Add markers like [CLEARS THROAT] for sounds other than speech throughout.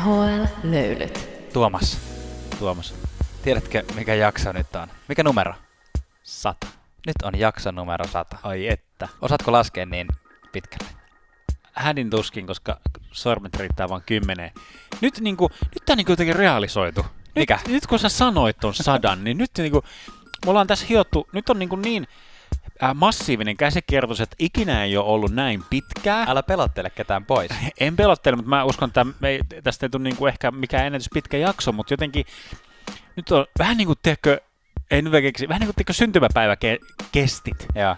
NHL-löylyt. Tuomas, Tuomas. tiedätkö mikä jakso nyt on? Mikä numero? Sata. Nyt on jakso numero 100. Ai että. Osaatko laskea niin pitkälle? Hädin tuskin, koska sormet riittää vain kymmeneen. Nyt, niinku, nyt tää niinku jotenkin realisoitu. Nyt, Mikä? Nyt kun sä sanoit ton sadan, niin nyt niinku, me ollaan tässä hiottu, nyt on niinku niin äh, massiivinen käsikierros, että ikinä ei ole ollut näin pitkää. Älä pelottele ketään pois. [LAUGHS] En pelottele, mutta mä uskon, että me ei, tästä ei tule niinku ehkä mikään ennätys pitkä jakso, mutta jotenkin nyt on vähän niin kuin, tiedätkö, en nyt keksi, vähän niin kuin tiedätkö, syntymäpäivä ke- kestit. Joo,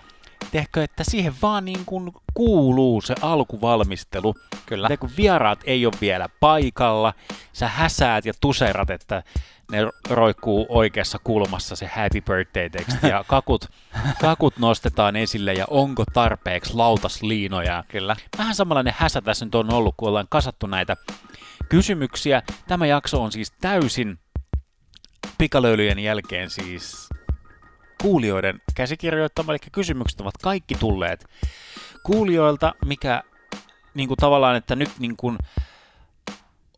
Tiedätkö, että siihen vaan niin kuin kuuluu se alkuvalmistelu. kyllä. Ja kun vieraat ei ole vielä paikalla, sä häsäät ja tuserat, että ne roikkuu oikeassa kulmassa se happy birthday teksti ja kakut, kakut nostetaan esille ja onko tarpeeksi lautasliinoja. Kyllä. Vähän samanlainen häsä tässä nyt on ollut, kun ollaan kasattu näitä kysymyksiä. Tämä jakso on siis täysin pikalöylyjen jälkeen siis kuulijoiden käsikirjoittama, eli kysymykset ovat kaikki tulleet kuulijoilta, mikä niin kuin tavallaan, että nyt niin kuin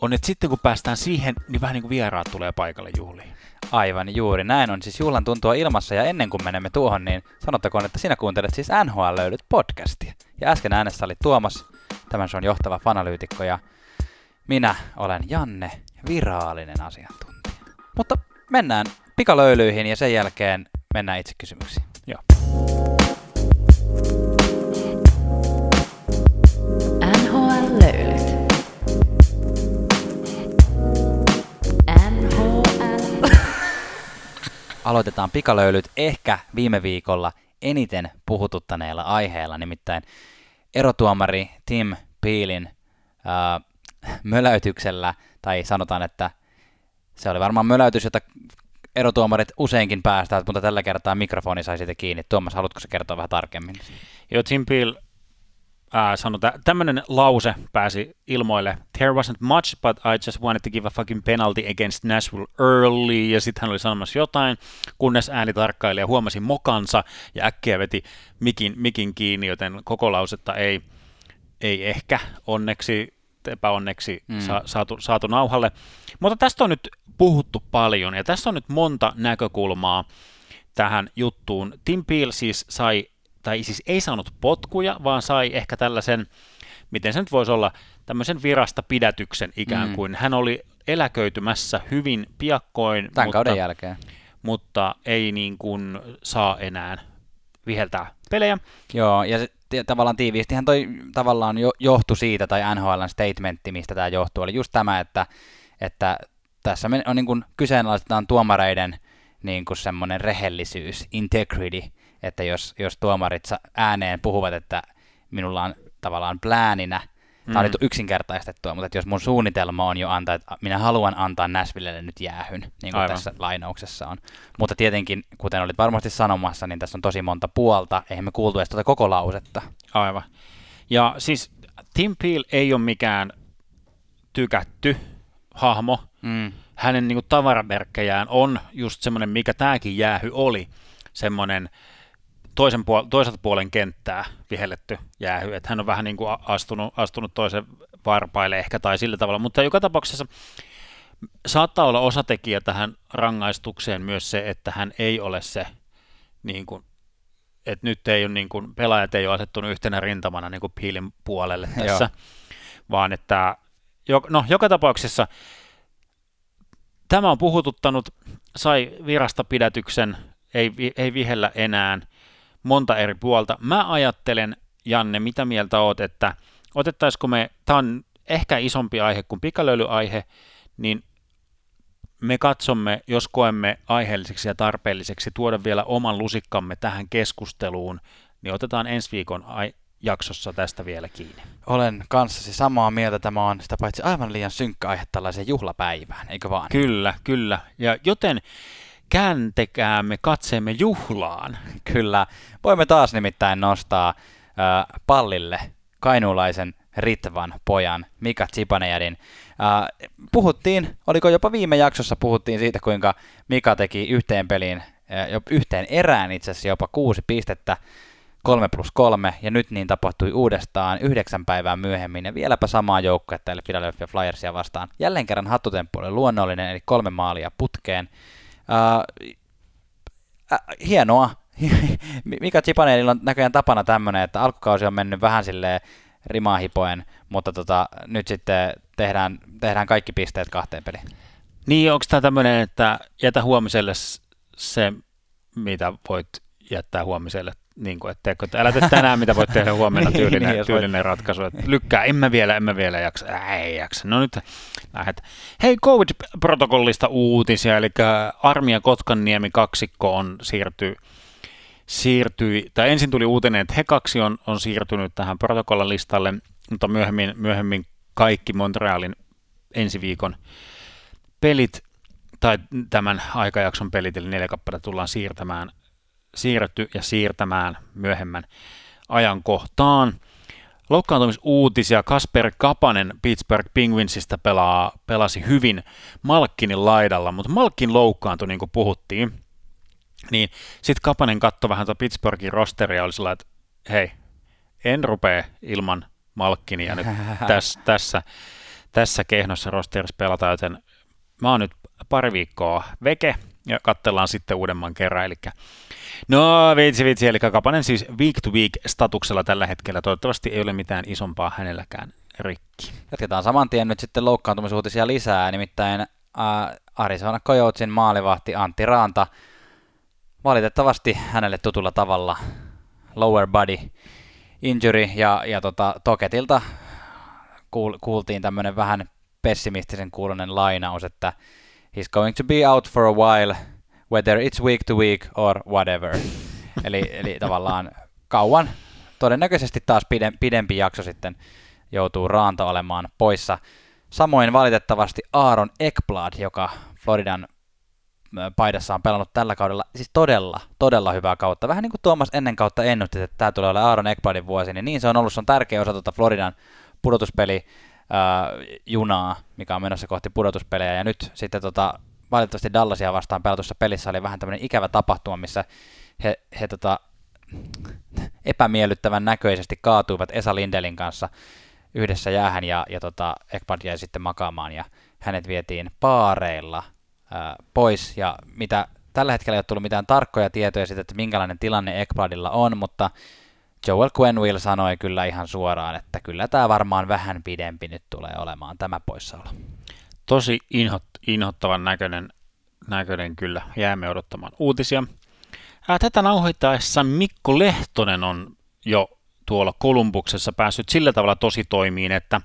on, että sitten kun päästään siihen, niin vähän niin kuin vieraat tulee paikalle juhliin. Aivan juuri. Näin on siis juhlan tuntua ilmassa ja ennen kuin menemme tuohon, niin sanottakoon, että sinä kuuntelet siis NHL löydyt podcastia. Ja äsken äänessä oli Tuomas, tämän on johtava fanalyytikko ja minä olen Janne, virallinen asiantuntija. Mutta mennään pikalöylyihin ja sen jälkeen mennään itse kysymyksiin. Aloitetaan pikalöylyt ehkä viime viikolla eniten puhututtaneella aiheella, nimittäin erotuomari Tim Peelin äh, möläytyksellä, tai sanotaan, että se oli varmaan möläytys, jota erotuomarit useinkin päästävät, mutta tällä kertaa mikrofoni sai siitä kiinni. Tuomas, haluatko se kertoa vähän tarkemmin? Joo, Tim Peel äh, sanoi, tä- tämmöinen lause pääsi ilmoille. There wasn't much, but I just wanted to give a fucking penalty against Nashville early. Ja sitten hän oli sanomassa jotain, kunnes äänitarkkailija huomasi mokansa ja äkkiä veti mikin, mikin kiinni, joten koko lausetta ei, ei ehkä onneksi, epäonneksi Mm. mm. sa- saatu, saatu nauhalle. Mutta tästä on nyt puhuttu paljon ja tässä on nyt monta näkökulmaa tähän juttuun. Tim Peel siis sai, tai siis ei saanut potkuja, vaan sai ehkä tällaisen, miten se nyt voisi olla, tämmöisen virasta pidätyksen ikään Mm. kuin. Hän oli eläköitymässä hyvin piakkoin, Tämän mutta, kauden jälkeen. mutta ei niin kuin saa enää viheltää pelejä. Joo, ja se, ti- tavallaan tiiviistihän toi tavallaan jo, johtui siitä, tai NHLn statementti, mistä tämä johtuu, oli just tämä, että, että tässä me- on niin kuin kyseenalaistetaan tuomareiden niin kuin semmoinen rehellisyys, integrity, että jos, jos tuomarit ääneen puhuvat, että minulla on tavallaan plääninä, tämä on Mm. nyt yksinkertaistettua, mutta että jos mun suunnitelma on jo antaa, että minä haluan antaa Nashvillelle nyt jäähyn, niin kuin Aivan. tässä lainauksessa on. Mutta tietenkin, kuten olit varmasti sanomassa, niin tässä on tosi monta puolta, eihän me kuultu edes tuota koko lausetta. Aivan. Ja siis Tim Peel ei ole mikään tykätty hahmo. Mm. Hänen niin kuin, tavaramerkkejään on just semmoinen, mikä tämäkin jäähy oli, semmoinen toisen puol- toiselta puolen kenttää vihelletty jäähy, että hän on vähän niin kuin astunut, astunut toisen varpaille ehkä tai sillä tavalla, mutta joka tapauksessa saattaa olla osatekijä tähän rangaistukseen myös se, että hän ei ole se, niin kuin, että nyt ei ole niin kuin, pelaajat ei ole asettunut yhtenä rintamana niin kuin Piilin puolelle tässä, vaan että jo, no, joka tapauksessa tämä on puhututtanut, sai virasta pidätyksen, ei, ei vihellä enää monta eri puolta. Mä ajattelen, Janne, mitä mieltä oot, että otettaisiko me, tämä on ehkä isompi aihe kuin pikalöylyaihe, niin me katsomme, jos koemme aiheelliseksi ja tarpeelliseksi tuoda vielä oman lusikkamme tähän keskusteluun, niin otetaan ensi viikon ai- jaksossa tästä vielä kiinni. Olen kanssasi samaa mieltä. Tämä on sitä paitsi aivan liian synkkä aihe tällaiseen juhlapäivään, eikö vaan? Kyllä, kyllä. Ja joten kääntekäämme katseemme juhlaan. Kyllä. Voimme taas nimittäin nostaa äh, pallille kainuulaisen Ritvan pojan Mika Zibanejadin. Äh, puhuttiin, oliko jopa viime jaksossa puhuttiin siitä, kuinka Mika teki yhteen peliin, äh, yhteen erään itse asiassa jopa kuusi pistettä. 3 plus 3, ja nyt niin tapahtui uudestaan yhdeksän päivää myöhemmin, ja vieläpä samaa joukkuetta, eli Philadelphia Flyersia vastaan. Jälleen kerran hattutemppu oli luonnollinen, eli kolme maalia putkeen. Äh, hienoa. [LAUGHS] Mika Chipanelilla on näköjään tapana tämmöinen, että alkukausi on mennyt vähän silleen rimahipoen, mutta tota, nyt sitten tehdään, tehdään kaikki pisteet kahteen peliin. Niin, onko tämä tämmöinen, että jätä huomiselle se, mitä voit jättää huomiselle, niin kuin, että, että älä tee tänään, mitä voit tehdä huomenna, [LAUGHS] niin, tyylinen, niin, tyylinen voit... ratkaisu. Että lykkää, emme vielä, emme vielä jaksa, äh, ei jaksa. No nyt lähdet. Hei, COVID-protokollista uutisia, eli Armia Kotkanniemi kaksikko on siirtyy siirtyi, tai ensin tuli uutinen, että he kaksi on, on siirtynyt tähän protokollan listalle, mutta myöhemmin, myöhemmin kaikki Montrealin ensi viikon pelit tai tämän aikajakson pelit, eli neljä kappaletta tullaan siirtämään, siirretty ja siirtämään myöhemmän ajankohtaan. Loukkaantumisuutisia. Kasper Kapanen Pittsburgh Penguinsista pelaa, pelasi hyvin Malkkinin laidalla, mutta Malkkin loukkaantui, niin kuin puhuttiin. Niin sitten Kapanen katsoi vähän tuota Pittsburghin rosteria oli sellainen, että hei, en rupea ilman Malkkinia nyt [LAUGHS] tässä, tässä, tässä kehnossa rosterissa pelata, joten mä oon nyt pari viikkoa veke ja katsellaan sitten uudemman kerran. Eli no vitsi vitsi, eli Kapanen siis week to week statuksella tällä hetkellä. Toivottavasti ei ole mitään isompaa hänelläkään rikki. Jatketaan saman tien nyt sitten loukkaantumisuutisia lisää, nimittäin äh, Arizona Coyotesin maalivahti Antti Raanta valitettavasti hänelle tutulla tavalla lower body injury ja, ja tota, Toketilta kuul, kuultiin tämmöinen vähän pessimistisen kuulonen lainaus, että he's going to be out for a while, whether it's week to week or whatever. [LAUGHS] eli, eli tavallaan kauan, todennäköisesti taas pidempi jakso sitten joutuu Raanta olemaan poissa. Samoin valitettavasti Aaron Ekblad, joka Floridan paidassa on pelannut tällä kaudella siis todella, todella hyvää kautta. Vähän niin kuin Tuomas ennen kautta ennusti, että tämä tulee olemaan Aaron Ekbladin vuosi, niin niin se on ollut. Se on tärkeä osa tuota Floridan pudotuspeli junaa, mikä on menossa kohti pudotuspelejä. Ja nyt sitten tota, valitettavasti Dallasia vastaan pelatussa pelissä oli vähän tämmöinen ikävä tapahtuma, missä he, he tota, epämiellyttävän näköisesti kaatuivat Esa Lindelin kanssa yhdessä jäähän ja, ja tota, Ekblad jäi sitten makaamaan ja hänet vietiin paareilla ää, pois ja mitä tällä hetkellä ei ole tullut mitään tarkkoja tietoja siitä, että minkälainen tilanne Ekbladilla on, mutta Joel Quenville sanoi kyllä ihan suoraan, että kyllä tämä varmaan vähän pidempi nyt tulee olemaan tämä poissaolo. Tosi inhot, inhottavan näköinen, näköinen kyllä. Jäämme odottamaan uutisia. Tätä nauhoittaessa Mikko Lehtonen on jo tuolla Kolumbuksessa päässyt sillä tavalla tosi toimiin, että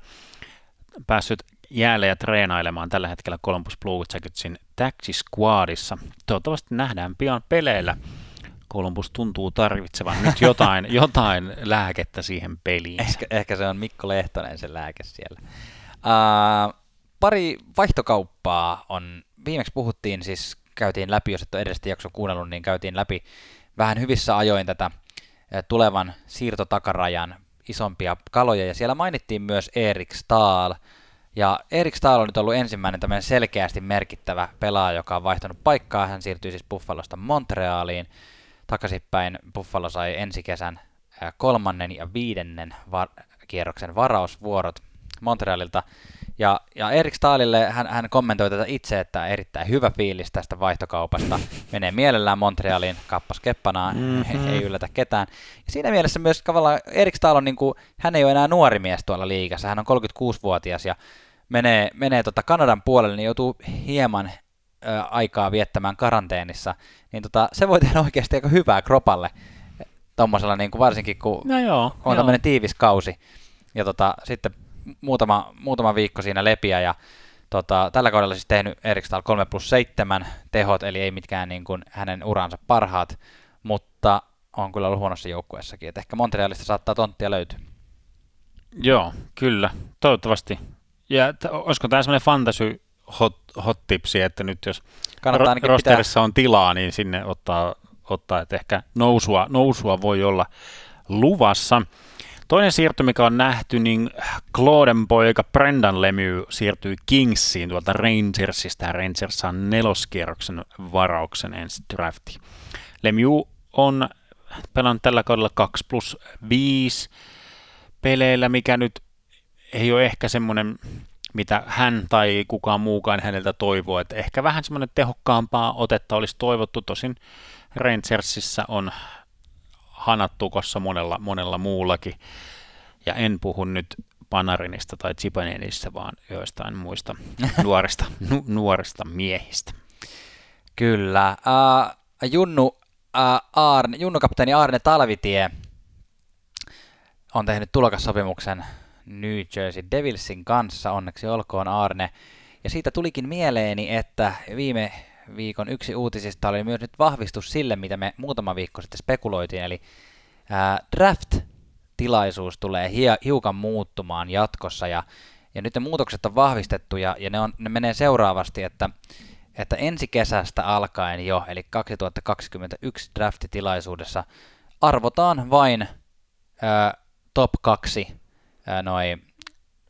päässyt jäälle ja treenailemaan tällä hetkellä Columbus Blue Jacketsin Taxi Squadissa. Toivottavasti nähdään pian peleillä. Columbus tuntuu tarvitsevan nyt jotain, [LAUGHS] jotain lääkettä siihen peliin. Ehkä, ehkä se on Mikko Lehtonen se lääke siellä. Uh, pari vaihtokauppaa on, viimeksi puhuttiin siis, käytiin läpi, jos et ole edestä jakso kuunnellut, niin käytiin läpi vähän hyvissä ajoin tätä tulevan siirtotakarajan isompia kaloja, ja siellä mainittiin myös Erik Stahl, ja Erik Stahl on nyt ollut ensimmäinen tämmöinen selkeästi merkittävä pelaaja, joka on vaihtanut paikkaa. Hän siirtyi siis Buffalosta Montrealiin. Takaisinpäin Buffalo sai ensi kesän kolmannen ja viidennen var- kierroksen varausvuorot Montrealilta. Ja, ja Erik Stahlille hän, hän kommentoi tätä itse, että erittäin hyvä fiilis tästä vaihtokaupasta. Menee mielellään Montrealiin, kappas keppanaa, mm-hmm. ei yllätä ketään. Ja siinä mielessä myös tavallaan Erik Stahl on, niin kuin, hän ei ole enää nuori mies tuolla liigassa, hän on 36-vuotias ja menee, menee tota Kanadan puolelle, niin joutuu hieman ö, aikaa viettämään karanteenissa, niin tota, se voi tehdä oikeasti aika hyvää kropalle, tuommoisella niin kuin varsinkin kun no joo, on tämmöinen tiivis kausi. Ja tota, sitten muutama, muutama viikko siinä lepiä ja tota, tällä kaudella siis tehnyt Erikstal 3 plus 7 tehot, eli ei mitkään niin kuin hänen uransa parhaat, mutta on kyllä ollut huonossa joukkueessakin, että ehkä Montrealista saattaa tonttia löytyä. Joo, kyllä, toivottavasti. Ja t- olisiko tämä semmoinen fantasy hot, hot tipsi, että nyt jos ro- rosterissa pitää... on tilaa, niin sinne ottaa, ottaa että ehkä nousua, nousua voi olla luvassa. Toinen siirto, mikä on nähty, niin Clauden poika Brendan Lemieux siirtyi Kingsiin tuolta Rangersista. Ja Rangers saa neloskierroksen varauksen ensi drafti. Lemieux on pelannut tällä kaudella 2 plus 5 peleillä, mikä nyt ei ole ehkä semmoinen, mitä hän tai kukaan muukaan häneltä toivoo, että ehkä vähän semmoinen tehokkaampaa otetta olisi toivottu, tosin Rangersissa on hanattukossa monella, monella muullakin, ja en puhu nyt Panarinista tai Chipanenista, vaan joistain muista [LAUGHS] nuorista, nu, nuorista miehistä. Kyllä. Uh, Junnu, uh, Arne, Junnu-kapteeni Arne Talvitie on tehnyt tulokassopimuksen New Jersey Devilsin kanssa, onneksi olkoon Arne. Ja siitä tulikin mieleeni, että viime viikon yksi uutisista oli myös nyt vahvistus sille, mitä me muutama viikko sitten spekuloitiin, eli ää, draft-tilaisuus tulee hiukan muuttumaan jatkossa, ja, ja nyt ne muutokset on vahvistettu, ja, ja ne, on, ne menee seuraavasti, että, että ensi kesästä alkaen jo, eli 2021 draft-tilaisuudessa, arvotaan vain ää, top 2 noin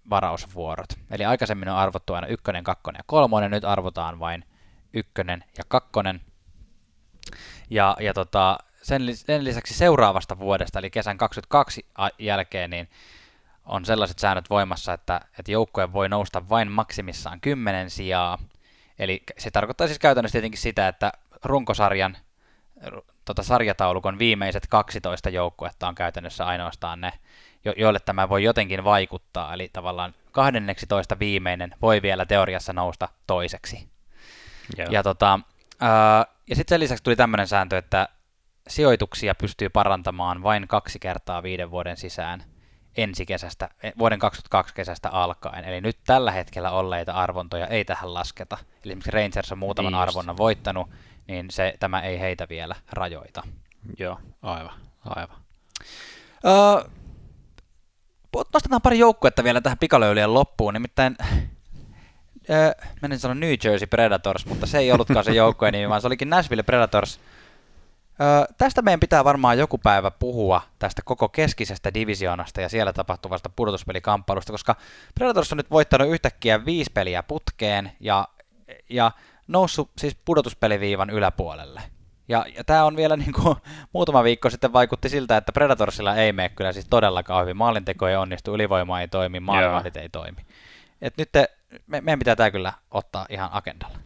varausvuorot. Eli aikaisemmin on arvottu aina ykkönen, kakkonen ja kolmonen, nyt arvotaan vain ykkönen ja kakkonen. Ja, ja tota, sen, sen lisäksi seuraavasta vuodesta, eli kesän 22 jälkeen, niin on sellaiset säännöt voimassa, että, että joukkue voi nousta vain maksimissaan 10 sijaa. Eli se tarkoittaa siis käytännössä tietenkin sitä, että runkosarjan tota, sarjataulukon viimeiset 12 joukkuetta on käytännössä ainoastaan ne, jo- joille tämä voi jotenkin vaikuttaa. Eli tavallaan 12 viimeinen voi vielä teoriassa nousta toiseksi. Yeah. Ja, tota, ää, ja sitten sen lisäksi tuli tämmöinen sääntö, että sijoituksia pystyy parantamaan vain kaksi kertaa viiden vuoden sisään ensi kesästä, e, vuoden 2022 kesästä alkaen. Eli nyt tällä hetkellä olleita arvontoja ei tähän lasketa. Eli esimerkiksi Rangers on muutaman niin arvonnan voittanut, niin se, tämä ei heitä vielä rajoita. Joo, aivan, aivan. Öö, nostetaan pari joukkuetta vielä tähän pikalöylien loppuun, nimittäin öö, menin sanoa New Jersey Predators, mutta se ei ollutkaan se joukkueen nimi, vaan se olikin Nashville Predators. Öö, tästä meidän pitää varmaan joku päivä puhua tästä koko keskisestä divisioonasta ja siellä tapahtuvasta pudotuspelikamppailusta, koska Predators on nyt voittanut yhtäkkiä viisi peliä putkeen ja, ja noussut siis pudotuspeliviivan yläpuolelle. Ja, ja tämä on vielä [LAUGHS] niin kuin, muutama viikko sitten vaikutti siltä, että Predatorsilla ei mene kyllä siis todellakaan hyvin. Maalinteko ei onnistu, ylivoima ei toimi, maalivahdit ei toimi. Et nyt te, me, meidän pitää tämä kyllä ottaa ihan agendalla.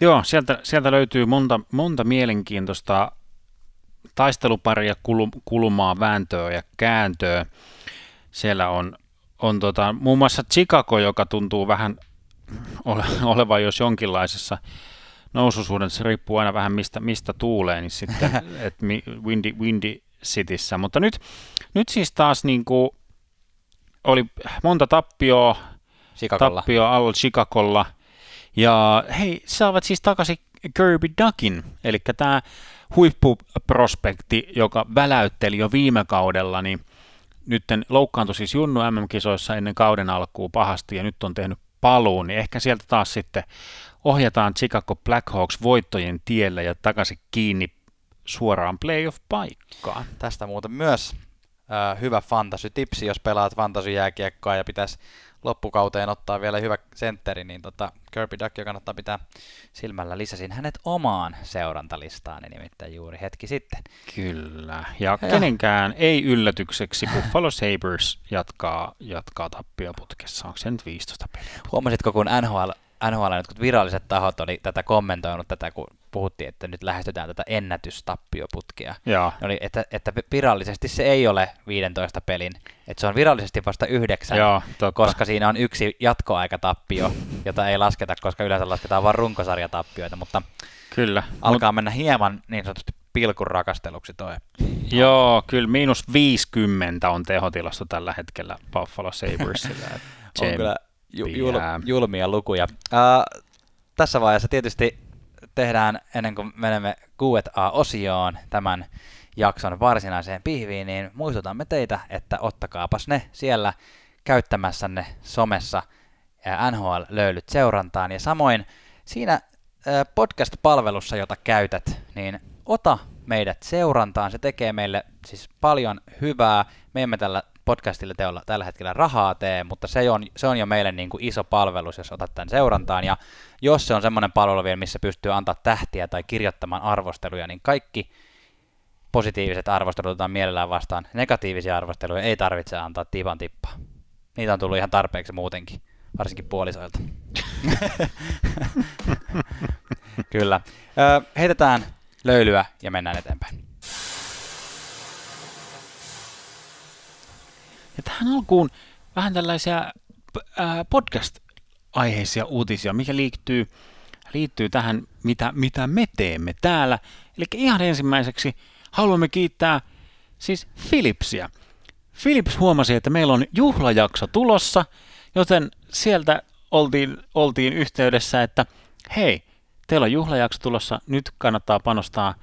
Joo, sieltä, sieltä löytyy monta, monta mielenkiintoista taisteluparia, kulmaa, vääntöä ja kääntöä. Siellä on, on tota, muun muassa Chicago, joka tuntuu vähän ole, [LAUGHS] olevan jos jonkinlaisessa noususuhden, se riippuu aina vähän mistä, mistä tuulee, niin sitten, [LAUGHS] että Windy, Windy Cityssä. Mutta nyt, nyt siis taas niin kuin oli monta tappioa, Chicagolla. tappio alla Chicagolla, ja hei, saavat siis takaisin Kirby Duckin, eli tämä huippuprospekti, joka väläytteli jo viime kaudella, niin nyt loukkaantui siis Junnu MM-kisoissa ennen kauden alkuun pahasti ja nyt on tehnyt paluun, niin ehkä sieltä taas sitten ohjataan Chicago Blackhawks voittojen tielle ja takaisin kiinni suoraan playoff-paikkaan. Tästä muuten myös äh, hyvä fantasy-tipsi, jos pelaat fantasy-jääkiekkoa ja pitäisi loppukauteen ottaa vielä hyvä sentteri, niin tota, Kirby Duck kannattaa pitää silmällä. Lisäsin hänet omaan seurantalistaani nimittäin juuri hetki sitten. Kyllä, ja, ja. kenenkään ei yllätykseksi Buffalo Sabres jatkaa, jatkaa tappioputkessa. Onko se nyt 15 peliä? Huomasitko, kun NHL NHL jotkut viralliset tahot oli tätä kommentoinut tätä, kun puhuttiin, että nyt lähestytään tätä ennätystappioputkia. Joo. Oli, että, että virallisesti se ei ole 15 pelin, että se on virallisesti vasta yhdeksän, Joo, koska siinä on yksi jatkoaikatappio, jota ei lasketa, koska yleensä lasketaan vain runkosarjatappioita, mutta kyllä. alkaa mennä hieman niin sanotusti pilkun rakasteluksi toi. Joo, kyllä miinus 50 on tehotilasto tällä hetkellä Buffalo Sabresilla. [LAUGHS] on kyllä ju, jul, julmia lukuja. Uh, tässä vaiheessa tietysti tehdään, ennen kuin menemme Q&A-osioon tämän jakson varsinaiseen pihviin, niin muistutamme teitä, että ottakaapas ne siellä käyttämässänne somessa NHL-löylyt seurantaan. Ja samoin siinä podcast-palvelussa, jota käytät, niin ota meidät seurantaan. Se tekee meille siis paljon hyvää. Me emme tällä podcastille teolla tällä hetkellä rahaa tee, mutta se on, se on jo meille niin kuin iso palvelus, jos otat tämän seurantaan. Ja jos se on semmoinen palvelu vielä, missä pystyy antaa tähtiä tai kirjoittamaan arvosteluja, niin kaikki positiiviset arvostelut otetaan mielellään vastaan. Negatiivisia arvosteluja ei tarvitse antaa tipan tippaa. Niitä on tullut ihan tarpeeksi muutenkin, varsinkin puolisoilta. [LAUGHS] Kyllä. Ö, heitetään löylyä ja mennään eteenpäin. Ja tähän alkuun vähän tällaisia podcast-aiheisia uutisia, mikä liittyy, liittyy tähän, mitä, mitä me teemme täällä. Eli ihan ensimmäiseksi haluamme kiittää siis Philipsia. Philips huomasi, että meillä on juhlajakso tulossa, joten sieltä oltiin, oltiin yhteydessä, että hei, teillä on juhlajakso tulossa, nyt kannattaa panostaa,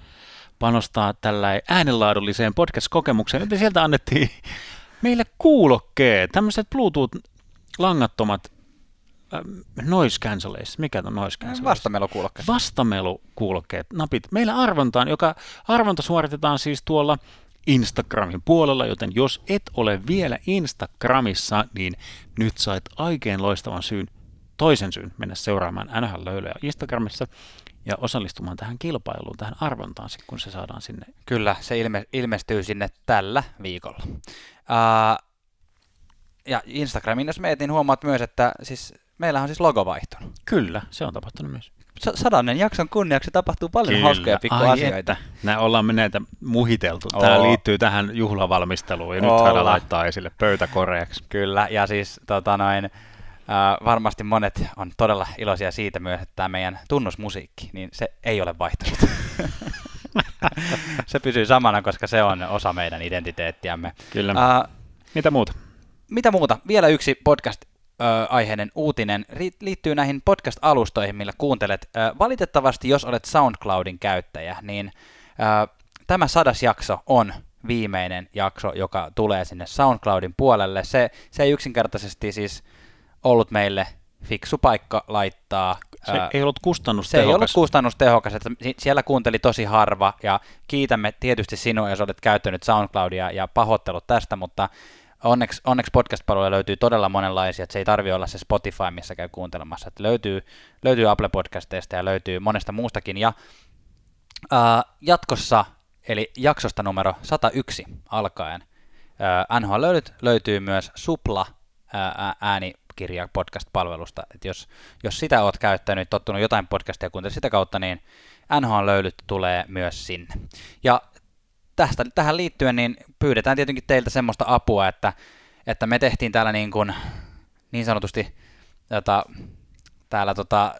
panostaa tällä äänenlaadulliseen podcast-kokemukseen, joten sieltä annettiin meille kuulokkeet, tämmöiset Bluetooth-langattomat äh, noise cancellation. Mikä on noise cancellation? Vastamelukuulokkeet. Vastamelukuulokkeet, napit. Meillä arvontaan, joka arvonta suoritetaan siis tuolla Instagramin puolella, joten jos et ole vielä Instagramissa, niin nyt sait aikeen loistavan syyn, toisen syyn mennä seuraamaan NHL Löylöä Instagramissa ja osallistumaan tähän kilpailuun, tähän arvontaan, kun se saadaan sinne. Kyllä, se ilme, ilmestyy sinne tällä viikolla. Uh, ja Instagramin, jos meet, niin huomaat myös, että siis meillä on siis logo vaihtunut. Kyllä, se on tapahtunut myös. Sadannen jakson kunniaksi tapahtuu paljon Kyllä. hauskoja pikkuasioita. Nämä ollaan me näitä muhiteltu. Tämä Oo. liittyy tähän juhlavalmisteluun ja nyt saadaan laittaa esille pöytäkoreaksi. Kyllä, ja siis tota noin, Uh, varmasti monet on todella iloisia siitä myös, että tämä meidän tunnusmusiikki, niin se ei ole vaihtunut. [LAUGHS] se pysyy samana, koska se on osa meidän identiteettiämme. Kyllä. Uh, mitä muuta? Mitä muuta? Vielä yksi podcast-aiheinen uutinen liittyy näihin podcast-alustoihin, millä kuuntelet. Valitettavasti, jos olet SoundCloudin käyttäjä, niin tämä sadas jakso on viimeinen jakso, joka tulee sinne SoundCloudin puolelle. Se, se ei yksinkertaisesti siis ollut meille fiksu paikka laittaa. Se ää, ei ollut kustannustehokas. Se ei ollut kustannustehokas, että siellä kuunteli tosi harva ja kiitämme tietysti sinua, jos olet käyttänyt SoundCloudia ja pahoittelut tästä, mutta onneksi, onneksi podcast-palveluja löytyy todella monenlaisia, että se ei tarvi olla se Spotify, missä käy kuuntelemassa. Että löytyy, löytyy Apple Podcasteista ja löytyy monesta muustakin. Ja ää, jatkossa, eli jaksosta numero 101 alkaen, ää, NHL löytyy, löytyy myös Supla ää, ääni kirja podcast-palvelusta. Et jos, jos sitä oot käyttänyt, tottunut jotain podcastia kuuntelemaan sitä kautta, niin NHL-löylyt tulee myös sinne. Ja tästä, tähän liittyen niin pyydetään tietenkin teiltä semmoista apua, että, että me tehtiin täällä niin, kuin, niin sanotusti jota, täällä tota,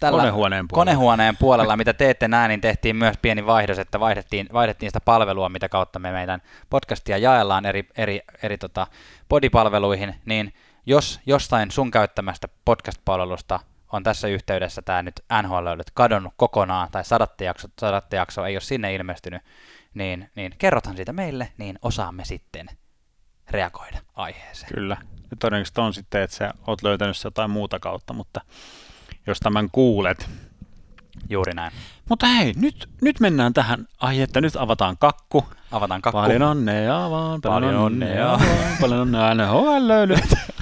tällä konehuoneen puolella. konehuoneen puolella, [LAUGHS] mitä teette näin, niin tehtiin myös pieni vaihdos, että vaihdettiin, vaihdettiin sitä palvelua, mitä kautta me meidän podcastia jaellaan eri, eri, eri tota, podipalveluihin, niin jos jostain sun käyttämästä podcast-palvelusta on tässä yhteydessä tämä nyt NHL kadonnut kokonaan, tai sadattejakso, sadattejakso ei ole sinne ilmestynyt, niin, niin kerrothan siitä meille, niin osaamme sitten reagoida aiheeseen. Kyllä. Ja todennäköisesti on sitten, että sä oot löytänyt se jotain muuta kautta, mutta jos tämän kuulet. Juuri näin. Mutta hei, nyt, nyt mennään tähän että nyt avataan kakku. Avataan kakku. Paljon onnea vaan, paljon, paljon onnea vaan, paljon onnea NHL. [LAUGHS]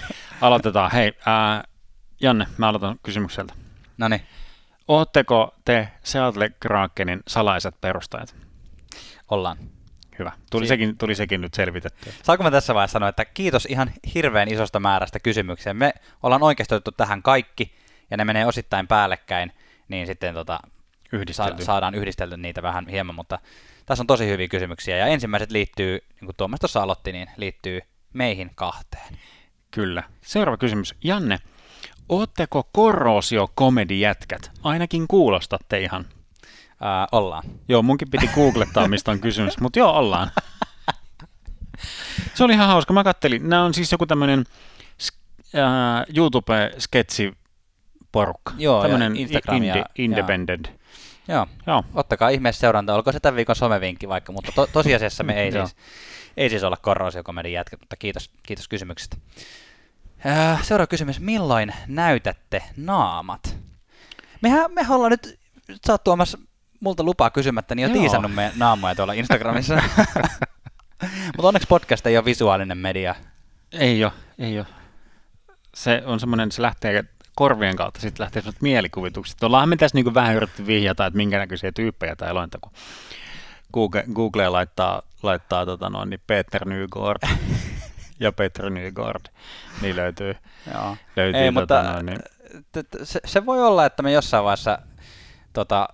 Aloitetaan. Hei, ää, Janne, mä aloitan kysymykseltä. No niin. Ootteko te Seattle Krakenin salaiset perustajat? Ollaan. Hyvä. Tuli, si- sekin, tuli sekin nyt selvitetty. Saanko mä tässä vaiheessa sanoa, että kiitos ihan hirveän isosta määrästä kysymyksiä. Me ollaan oikeasti otettu tähän kaikki, ja ne menee osittain päällekkäin, niin sitten tota, yhdistelty. saadaan yhdistelty niitä vähän hieman, mutta tässä on tosi hyviä kysymyksiä. Ja ensimmäiset liittyy, niin kuin Tuomas tuossa aloitti, niin liittyy meihin kahteen. Kyllä. Seuraava kysymys. Janne, ootteko korrosio-komedijätkät? Ainakin kuulostatte ihan. Ää, ollaan. Joo, munkin piti googlettaa, mistä on kysymys, mutta joo, ollaan. Se oli ihan hauska. Mä kattelin. Nämä on siis joku tämmöinen äh, YouTube-sketsi porukka. Joo, Tämmöinen Instagram ja, independent. Joo. joo. Ottakaa ihmeessä seuranta. Olko se tämän viikon somevinkki vaikka, mutta to, tosiasiassa me ei siis, ei siis olla korrosiokomedin jätkä, mutta kiitos, kiitos kysymyksestä. Äh, seuraava kysymys. Milloin näytätte naamat? Mehän, me ollaan nyt, sä oot tuomassa multa lupaa kysymättä, niin jo Joo. tiisannut meidän naamoja tuolla Instagramissa. [LAUGHS] Mutta onneksi podcast ei ole visuaalinen media. Ei ole, ei ole. Se on semmoinen, se lähtee korvien kautta, sitten lähtee semmoiset mielikuvitukset. Ollaanhan me tässä niin vähän yritetty vihjata, että minkä näköisiä tyyppejä tai lointa, kun Google, Google laittaa, laittaa tota noin, niin Peter Nygård ja Petri Nygård, niin löytyy. Joo. löytyy Ei, tota mutta noin, niin, se, se voi olla, että me jossain vaiheessa tota,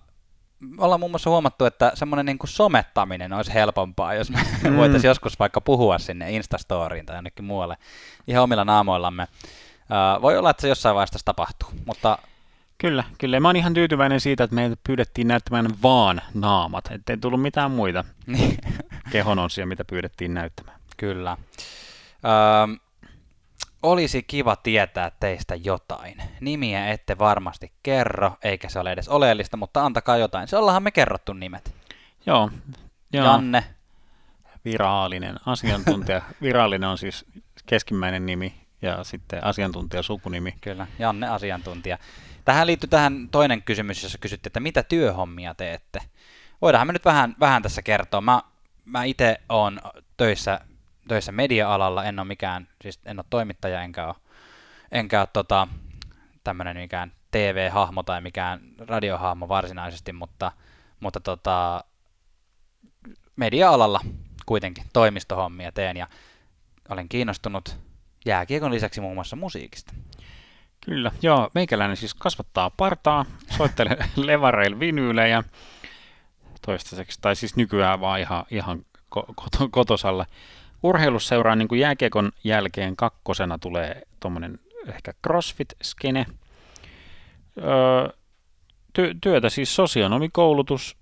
ollaan muun muassa huomattu, että semmoinen niin kuin somettaminen olisi helpompaa, jos me mm. voitaisiin joskus vaikka puhua sinne Instastoriin tai jonnekin muualle ihan omilla naamoillamme. Uh, voi olla, että se jossain vaiheessa tapahtuu, mutta Kyllä, kyllä. Mä oon ihan tyytyväinen siitä, että meitä pyydettiin näyttämään vaan naamat, ettei tullut mitään muita niin, kehon osia, mitä pyydettiin näyttämään. kyllä. Uh, olisi kiva tietää teistä jotain. Nimiä ette varmasti kerro, eikä se ole edes oleellista, mutta antakaa jotain. Se ollaanhan me kerrottu nimet. Joo, joo. Janne, virallinen asiantuntija. [LAUGHS] Virallinen on siis keskimmäinen nimi ja sitten asiantuntija sukunimi. Kyllä, Janne asiantuntija. Tähän liittyy tähän toinen kysymys, jossa kysyttiin, että mitä työhommia teette. Voidaanhan me nyt vähän, vähän tässä kertoa. Mä, mä itse olen töissä, töissä media-alalla, en ole mikään, siis en ole toimittaja, enkä ole, enkä ole tota, tämmöinen mikään TV-hahmo tai mikään radiohahmo varsinaisesti, mutta, mutta tota, media-alalla kuitenkin toimistohommia teen ja olen kiinnostunut jääkiekon lisäksi muun muassa musiikista. Kyllä, joo. Meikäläinen siis kasvattaa partaa, soittelee [LAUGHS] levareilla vinyylejä toistaiseksi, tai siis nykyään vaan ihan, ihan ko- kotosalla. Urheilusseuraa niin kuin jääkiekon jälkeen kakkosena tulee tuommoinen ehkä CrossFit-skene. Öö, ty- työtä siis sosionomikoulutus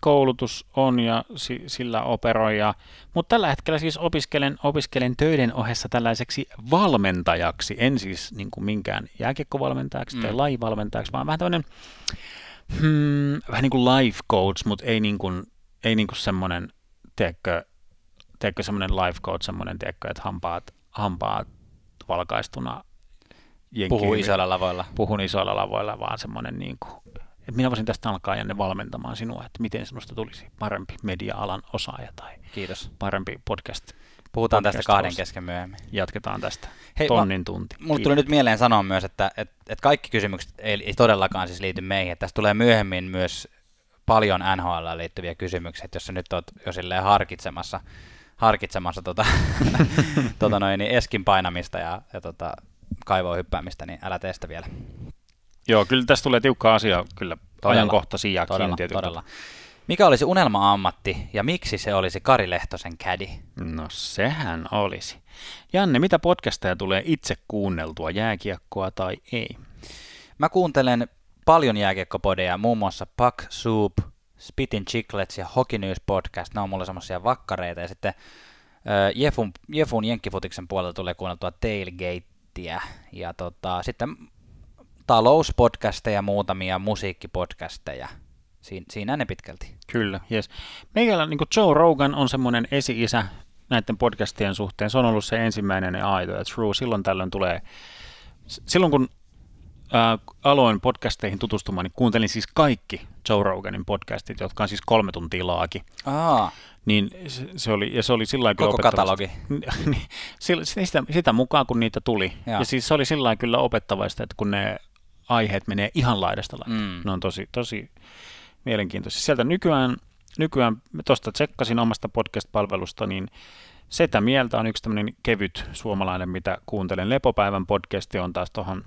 koulutus on ja si- sillä operoi. Ja, mutta tällä hetkellä siis opiskelen, opiskelen töiden ohessa tällaiseksi valmentajaksi, en siis niin kuin minkään jääkiekkovalmentajaksi mm. tai lajivalmentajaksi, vaan vähän tämmöinen hmm, vähän niin kuin life coach, mutta ei niin kuin, ei niin kuin semmoinen, tiedätkö, tiedätkö semmoinen life coach, semmoinen, tiedätkö, että hampaat, hampaat valkaistuna Puhuu isoilla lavoilla. Puhun isoilla lavoilla, vaan semmoinen niin kuin, että minä voisin tästä alkaa Janne valmentamaan sinua, että miten sinusta tulisi parempi media-alan osaaja tai Kiitos. parempi podcast. Puhutaan tästä kahden kesken myöhemmin. Jatketaan tästä Hei, tonnin mä- tunti. Mulle tuli nyt mieleen sanoa myös, että, että, että kaikki kysymykset ei, ei todellakaan siis liity meihin. Tästä tulee myöhemmin myös paljon NHL liittyviä kysymyksiä, että jos sä nyt oot jo silleen harkitsemassa, harkitsemassa tota, [LAUGHS] tota noin, niin eskin painamista ja, ja tota, kaivoon hyppäämistä, niin älä tee sitä vielä. Joo, kyllä tästä tulee tiukka asia, kyllä Todella. ajankohtaisia Todella, tietysti. todella. Mikä olisi unelma-ammatti ja miksi se olisi Kari Lehtosen kädi? No sehän olisi. Janne, mitä podcasteja tulee itse kuunneltua, jääkiekkoa tai ei? Mä kuuntelen paljon jääkiekkopodeja, muun muassa Puck Soup, Spitin Chicklets ja Hockey News Podcast. Ne on mulle semmosia vakkareita. Ja sitten äh, Jefun, Jefun Jenkkifutiksen puolelta tulee kuunneltua Tailgatea. Ja tota, sitten talouspodcasteja, muutamia musiikkipodcasteja. Siin, siinä ne pitkälti. Kyllä, yes. Meikällä niin Joe Rogan on semmoinen esi-isä näiden podcastien suhteen. Se on ollut se ensimmäinen ja aito ja true. Silloin tällöin tulee, silloin kun ää, aloin podcasteihin tutustumaan, niin kuuntelin siis kaikki Joe Roganin podcastit, jotka on siis kolme tuntia laaki. Aa, Niin se, se oli, ja se oli sillä Koko opettavaista. [LAUGHS] Niin, sitä, sitä mukaan, kun niitä tuli. Joo. Ja siis se oli sillä kyllä opettavaista, että kun ne aiheet menee ihan laidasta laitaan. Mm. Ne on tosi, tosi mielenkiintoisia. Sieltä nykyään, nykyään tuosta tsekkasin omasta podcast-palvelusta, niin Setä Mieltä on yksi tämmöinen kevyt suomalainen, mitä kuuntelen. Lepopäivän podcasti on taas tuohon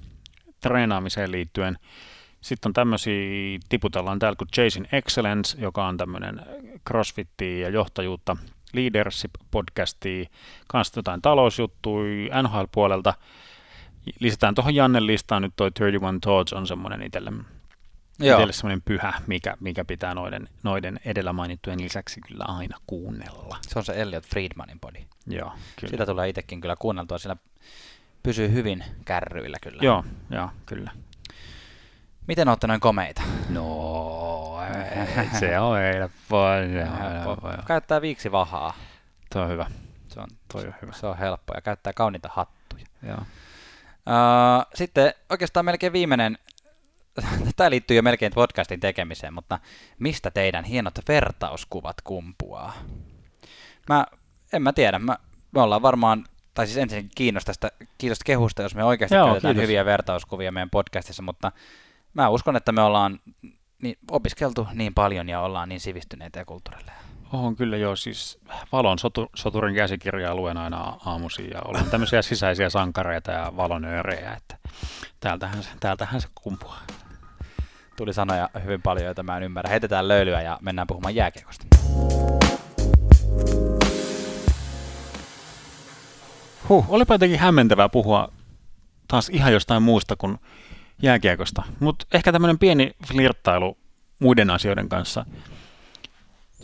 treenaamiseen liittyen. Sitten on tämmöisiä, tiputellaan täällä kuin Chasing Excellence, joka on tämmöinen crossfittiä ja johtajuutta leadership-podcastia, kanssa jotain talousjuttuja NHL-puolelta. Lisätään tuohon Jannen listaan nyt toi 31 Thoughts on semmoinen itselle, joo. itselle semmoinen pyhä, mikä, mikä pitää noiden, noiden edellä mainittujen lisäksi kyllä aina kuunnella. Se on se Elliot Friedmanin podi. Joo, kyllä. Sitä tulee itsekin kyllä kuunneltua, sillä pysyy hyvin kärryillä kyllä. Joo, joo, kyllä. Miten olette noin komeita? No, ei, se on helppoa. Se on helppoa. Käyttää viiksi vahaa. Tuo on hyvä. Se on, Toi on hyvä. se on helppo ja käyttää kauniita hattuja. Joo. Uh, sitten oikeastaan melkein viimeinen, [LAUGHS] tämä liittyy jo melkein podcastin tekemiseen, mutta mistä teidän hienot vertauskuvat kumpuaa? Mä, en mä tiedä, mä, me ollaan varmaan, tai siis ensin kiinnos tästä, kiitos kehusta, jos me oikeasti Joo, käytetään kiitos. hyviä vertauskuvia meidän podcastissa, mutta mä uskon, että me ollaan niin, opiskeltu niin paljon ja ollaan niin sivistyneitä ja kulttuurille. On kyllä joo, siis Valon sotu, soturin käsikirjaa luen aina aamuisin ja olen tämmöisiä sisäisiä sankareita ja valonöörejä, että täältähän, täältähän se kumpuaa. Tuli sanoja hyvin paljon, joita mä en ymmärrä. Heitetään löylyä ja mennään puhumaan jääkiekosta. Huh, olipa jotenkin hämmentävää puhua taas ihan jostain muusta kuin jääkiekosta, mutta ehkä tämmöinen pieni flirttailu muiden asioiden kanssa –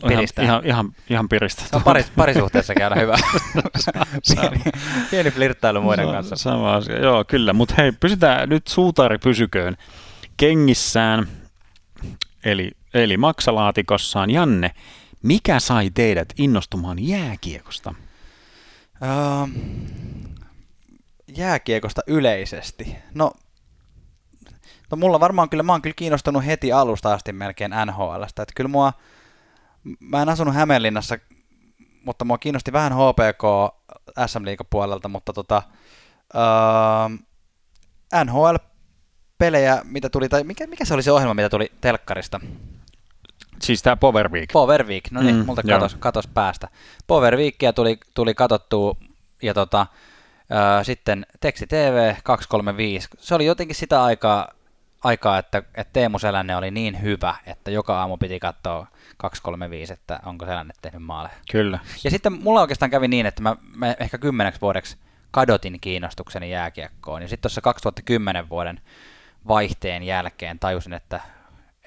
piristää. Ihan, ihan, ihan piristä. Se on paris, parisuhteessa käydä hyvä. [LAUGHS] pieni, pieni flirttailu muiden Sa- kanssa. Sama asia, joo kyllä. Mutta hei, pysytään nyt suutari pysyköön kengissään, eli, eli maksalaatikossaan. Janne, mikä sai teidät innostumaan jääkiekosta? Uh, jääkiekosta yleisesti. No, no mulla varmaan kyllä, mä oon kyllä kiinnostunut heti alusta asti melkein NHLstä. Että kyllä mua mä en asunut Hämeenlinnassa, mutta mua kiinnosti vähän HPK SM Liiga puolelta, mutta tota, uh, öö, NHL-pelejä, mitä tuli, tai mikä, mikä se oli se ohjelma, mitä tuli telkkarista? Siis tämä Power Week. Power Week, no niin, mm, multa katos, katos päästä. Power Weekia tuli, tuli katsottua, ja tota, uh, sitten Teksti TV 235. Se oli jotenkin sitä aikaa, aikaa että, että Teemu Selänne oli niin hyvä, että joka aamu piti katsoa 235, että onko Selänne tehnyt maaleja. Kyllä. Ja sitten mulla oikeastaan kävi niin, että mä, mä ehkä kymmeneksi vuodeksi kadotin kiinnostukseni jääkiekkoon. Ja sitten tuossa 2010 vuoden vaihteen jälkeen tajusin, että,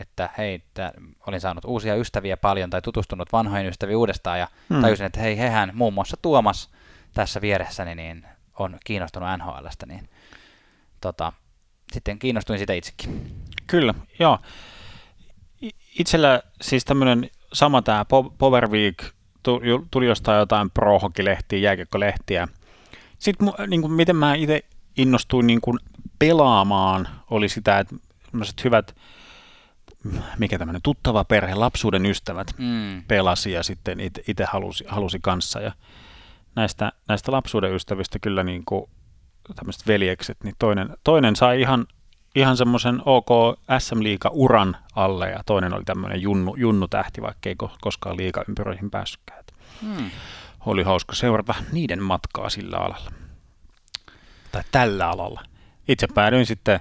että hei, että olin saanut uusia ystäviä paljon tai tutustunut vanhoihin ystäviin uudestaan ja hmm. tajusin, että hei, hehän, muun muassa Tuomas tässä vieressäni, niin on kiinnostunut NHLstä, niin tota, sitten kiinnostuin sitä itsekin. Kyllä, joo itsellä siis tämmöinen sama tämä Power Week tuli jostain jotain pro lehtiä jääkiekko-lehtiä. Sitten niin kuin, miten mä itse innostuin niin kuin pelaamaan, oli sitä, että hyvät, mikä tämmöinen tuttava perhe, lapsuuden ystävät mm. pelasi ja sitten itse halusi, halusi kanssa. Ja näistä, näistä lapsuuden ystävistä kyllä niin kuin tämmöiset veljekset, niin toinen, toinen sai ihan ihan semmoisen OK SM Liiga uran alle ja toinen oli tämmöinen junnu, junnu tähti, vaikka ei koskaan liiga ympyröihin päässytkään. Hmm. Oli hauska seurata niiden matkaa sillä alalla. Tai tällä alalla. Itse päädyin sitten,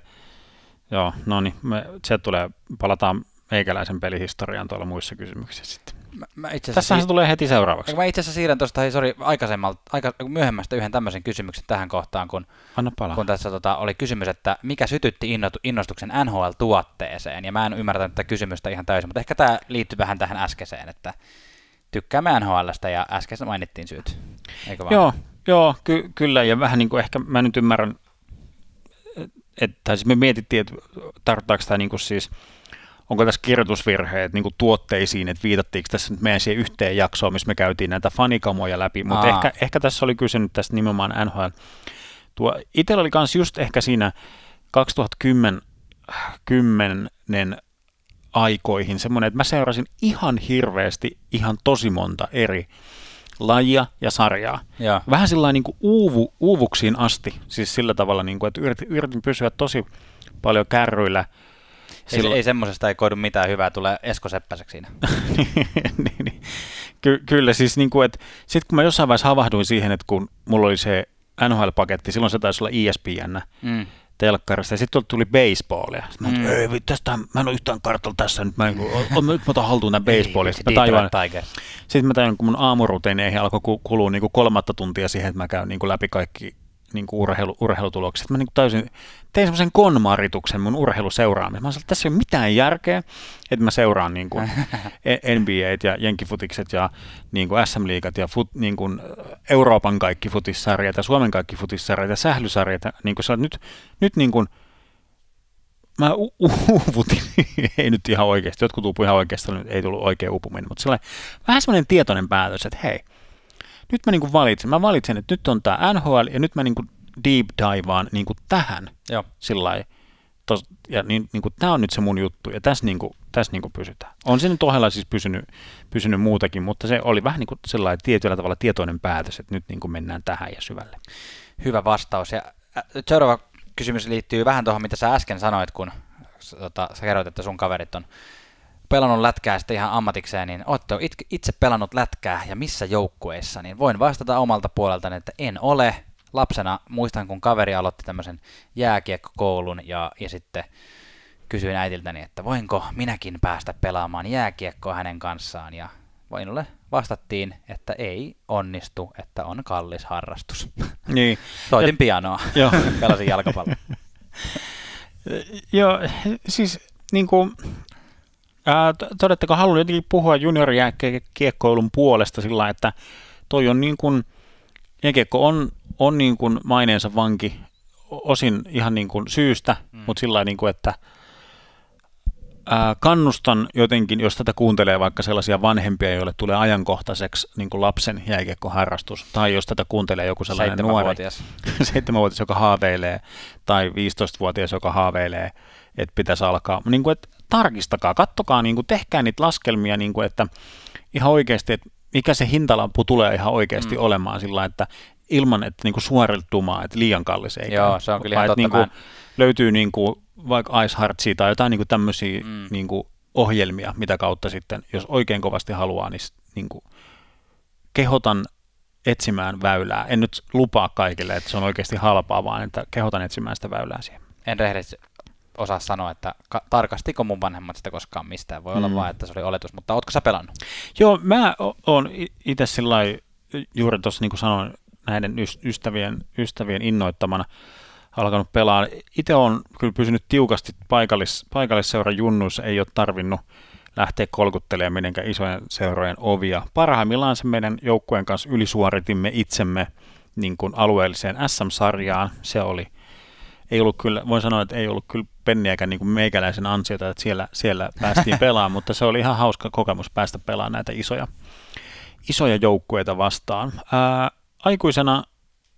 joo, no niin, me, se tulee, palataan meikäläisen pelihistoriaan tuolla muissa kysymyksissä sitten. Mä, mä itse Tässähän se tulee heti seuraavaksi. Mä itse asiassa siirrän tuosta, hei sori, aikaisemmalta, aika, myöhemmästä yhden tämmöisen kysymyksen tähän kohtaan, kun, Anna palaa. kun tässä tota, oli kysymys, että mikä sytytti innostuksen NHL-tuotteeseen, ja mä en ymmärtänyt tätä kysymystä ihan täysin, mutta ehkä tämä liittyy vähän tähän äskeiseen, että tykkäämme NHLstä, ja äsken mainittiin syyt, eikö vaan? Joo, joo ky- kyllä, ja vähän niin kuin ehkä mä nyt ymmärrän, että siis me mietittiin, että tarkoittaako tämä niin kuin siis onko tässä kirjoitusvirheet niin kuin tuotteisiin, että viitattiinko tässä nyt meidän siihen yhteen jaksoon, missä me käytiin näitä fanikamoja läpi, mutta ehkä, ehkä tässä oli kyse nyt tästä nimenomaan NHL. Tuo, itsellä oli myös just ehkä siinä 2010 10 aikoihin semmoinen, että mä seurasin ihan hirveästi ihan tosi monta eri lajia ja sarjaa. Ja. Vähän sillä niin kuin uuvu, uuvuksiin asti, siis sillä tavalla, niin kuin, että yritin, yritin pysyä tosi paljon kärryillä – Silloin... Ei, ei semmoisesta ei koidu mitään hyvää, tulee Esko Seppäseksi siinä. [LAUGHS] niin, niin. Ky- kyllä, siis niin kuin, että sitten kun mä jossain vaiheessa havahduin siihen, että kun mulla oli se NHL-paketti, silloin se taisi olla ESPN, mm telkkarista, ja sitten tuli baseballia. Sitten mm. mä ei tästä, mä en ole yhtään kartalla tässä, nyt mä, niin kuin, nyt mä otan haltuun tämän baseballin. Sitten mä tajuan, sitten mä tajuan, kun mun aamurutiineihin alkoi kulua niin kuin kolmatta tuntia siihen, että mä käyn niin kuin läpi kaikki niin kuin urheilu, urheilutulokset. Mä niin kuin täysin tein semmoisen konmarituksen mun urheiluseuraamiseen. Mä sanoin, että tässä ei ole mitään järkeä, että mä seuraan [LAUGHS] niin kuin NBA ja Jenkkifutikset ja niin kuin SM-liigat ja fut, niin kuin Euroopan kaikki futissarjat ja Suomen kaikki futissarjat ja sählysarjat. Niin kuin nyt, nyt niin kuin, mä [LAUGHS] uuvutin, ei nyt ihan oikeasti, jotkut uupuivat ihan oikeasti, ei tullut oikein uupuminen, mutta sellainen, vähän semmoinen tietoinen päätös, että hei, nyt mä niin valitsen, mä valitsen, että nyt on tämä NHL ja nyt mä niin deep divaan niin tähän Joo. sillä tos, ja niin, niin kuin, tämä on nyt se mun juttu, ja tässä, niin kuin, tässä niin kuin pysytään. On se nyt ohella siis pysynyt, pysynyt muutakin, mutta se oli vähän niin kuin sellainen tietyllä tavalla tietoinen päätös, että nyt niin kuin mennään tähän ja syvälle. Hyvä vastaus. Ja seuraava kysymys liittyy vähän tuohon, mitä sä äsken sanoit, kun tota, sä kerroit, että sun kaverit on pelannut lätkää sitten ihan ammatikseen, niin ootte itse pelannut lätkää ja missä joukkueissa, niin voin vastata omalta puoleltani, että en ole. Lapsena muistan, kun kaveri aloitti tämmöisen jääkiekkokoulun ja, ja sitten kysyin äitiltäni, että voinko minäkin päästä pelaamaan jääkiekkoa hänen kanssaan ja Vainulle vastattiin, että ei onnistu, että on kallis harrastus. [LAUGHS] Niin. [LAUGHS] Soitin pianoa, [LAUGHS] Joo. pelasin jalkapalloa. Joo, siis niin kuin, ää, todettako haluan jotenkin puhua juniorijääkiekkoilun puolesta sillä että toi on niin kuin, jääkiekko on, on niin kuin maineensa vanki osin ihan niin kuin syystä, mm. mutta sillä niin kuin, että ää, kannustan jotenkin, jos tätä kuuntelee vaikka sellaisia vanhempia, joille tulee ajankohtaiseksi niin kuin lapsen jääkiekkoharrastus, tai jos tätä kuuntelee joku sellainen nuori, seitsemänvuotias, [LAUGHS] joka haaveilee, tai 15-vuotias, joka haaveilee, että pitäisi alkaa, niin kuin, että tarkistakaa, kattokaa, niin kuin, tehkää niitä laskelmia, niin kuin, että ihan oikeasti, että mikä se hintalappu tulee ihan oikeasti mm. olemaan sillä että ilman, että niin kuin suoriltumaa, että liian kallis ei Joo, se on kyllä ihan totta. Niin kuin, löytyy niin kuin, vaikka Ice Heartsia tai jotain niin kuin tämmöisiä mm. niin kuin ohjelmia, mitä kautta sitten, jos oikein kovasti haluaa, niin, niin kuin, kehotan etsimään väylää. En nyt lupaa kaikille, että se on oikeasti halpaa, vaan että kehotan etsimään sitä väylää siihen. En rehellisesti osaa sanoa, että ka- tarkastiko mun vanhemmat sitä koskaan mistään. Voi mm. olla vaan, että se oli oletus, mutta ootko sä pelannut? Joo, mä oon itse sillä juuri tuossa niin kuin sanoin, näiden ystävien, ystävien innoittamana alkanut pelaa. Itse on kyllä pysynyt tiukasti paikallis, paikallisseuran junnuissa, ei ole tarvinnut lähteä kolkuttelemaan mitenkään isojen seurojen ovia. Parhaimmillaan se meidän joukkueen kanssa ylisuoritimme itsemme niin kuin alueelliseen SM-sarjaan. Se oli, ei ollut kyllä, voin sanoa, että ei ollut kyllä penniäkään niin kuin meikäläisen ansiota, että siellä, siellä päästiin pelaamaan, mutta se oli ihan hauska kokemus päästä pelaamaan näitä isoja, isoja joukkueita vastaan. Ää, aikuisena,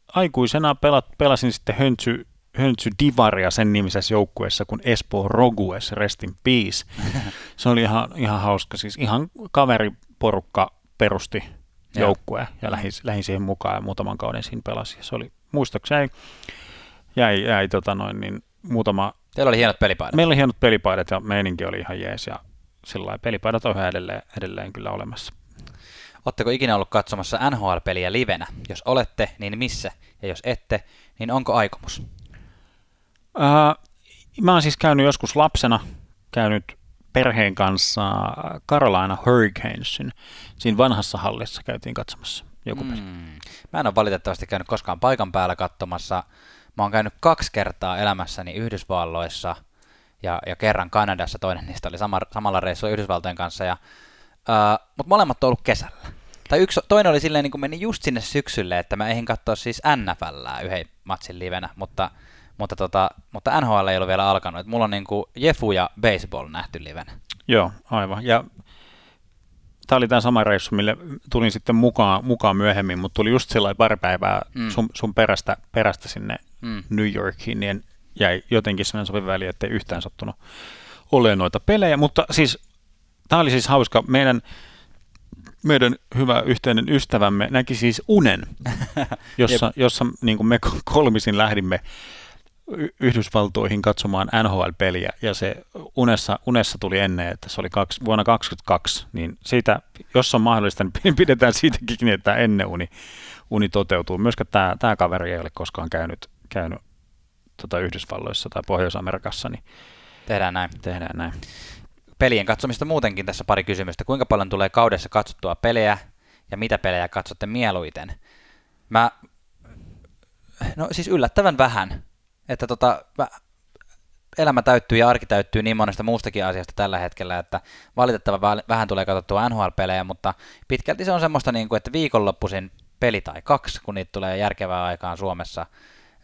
aikuisena pelat, pelasin sitten Höntsy, Höntsy Divaria sen nimisessä joukkueessa kuin Espoo Rogues, Rest in Peace. [LAUGHS] Se oli ihan, ihan hauska, siis ihan kaveriporukka perusti joukkue ja lähin, lähin siihen mukaan ja muutaman kauden siinä pelasi. Se oli, muistaakseni jäi, jäi tota noin, niin muutama... Teillä oli hienot pelipaidat. Meillä oli hienot pelipaidat ja meininki oli ihan jees ja sillä pelipaidat on edelleen, edelleen kyllä olemassa. Oletteko ikinä ollut katsomassa NHL-peliä livenä? Jos olette, niin missä? Ja jos ette, niin onko aikomus? Äh, mä oon siis käynyt joskus lapsena, käynyt perheen kanssa Carolina Hurricanesin. Siinä vanhassa hallissa käytiin katsomassa joku mm. Mä en ole valitettavasti käynyt koskaan paikan päällä katsomassa. Mä oon käynyt kaksi kertaa elämässäni Yhdysvalloissa ja, ja kerran Kanadassa. Toinen niistä oli sama, samalla reissulla Yhdysvaltojen kanssa. Ja, uh, mutta molemmat on ollut kesällä. Tai yksi, toinen oli silleen, niin kuin meni just sinne syksylle, että mä eihin katsoa siis NFLää yhden matsin livenä, mutta, mutta, tota, mutta NHL ei ollut vielä alkanut. Et mulla on niin kuin Jefu ja baseball nähty livenä. Joo, aivan. Ja tämä oli tämä sama reissu, mille tulin sitten mukaan, mukaan myöhemmin, mutta tuli just sellainen pari päivää mm. sun, sun perästä, perästä sinne mm. New Yorkiin, niin jäi jotenkin sellainen sopiva väli, ettei yhtään sattunut olemaan noita pelejä, mutta siis tämä oli siis hauska. Meidän meidän hyvä yhteinen ystävämme näki siis unen, [LAUGHS] jossa, jossa niin kuin me kolmisin lähdimme Yhdysvaltoihin katsomaan NHL-peliä, ja se unessa, unessa tuli ennen, että se oli kaksi, vuonna 2022, niin siitä, jos on mahdollista, niin [LAUGHS] pidetään siitäkin kiinni, että ennen uni, uni toteutuu. Myöskään tämä, tämä kaveri ei ole koskaan käynyt, käynyt tota Yhdysvalloissa tai Pohjois-Amerikassa, niin tehdään näin. Tehdään näin pelien katsomista muutenkin tässä pari kysymystä. Kuinka paljon tulee kaudessa katsottua pelejä ja mitä pelejä katsotte mieluiten? Mä, no siis yllättävän vähän. Että tota, mä, elämä täyttyy ja arki täyttyy niin monesta muustakin asiasta tällä hetkellä, että valitettavan vähän tulee katsottua NHL-pelejä, mutta pitkälti se on semmoista, niin kuin, että viikonloppuisin peli tai kaksi, kun niitä tulee järkevää aikaan Suomessa.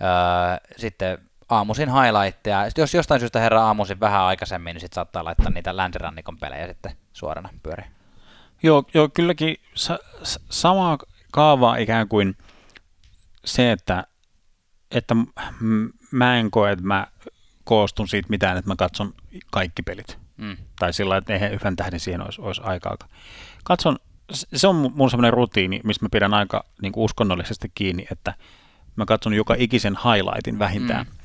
Öö, sitten aamuisin highlightteja. Jos jostain syystä herra aamuisin vähän aikaisemmin, niin sitten saattaa laittaa niitä länsirannikon pelejä sitten suorana pyöriin. Joo, joo kylläkin sa- sama kaava ikään kuin se, että, että mä en koe, että mä koostun siitä mitään, että mä katson kaikki pelit. Mm. Tai sillä että eihän yhden tähden siihen olisi, olisi aikaa. Katson, se on mun semmoinen rutiini, missä mä pidän aika niin uskonnollisesti kiinni, että mä katson joka ikisen highlightin vähintään. Mm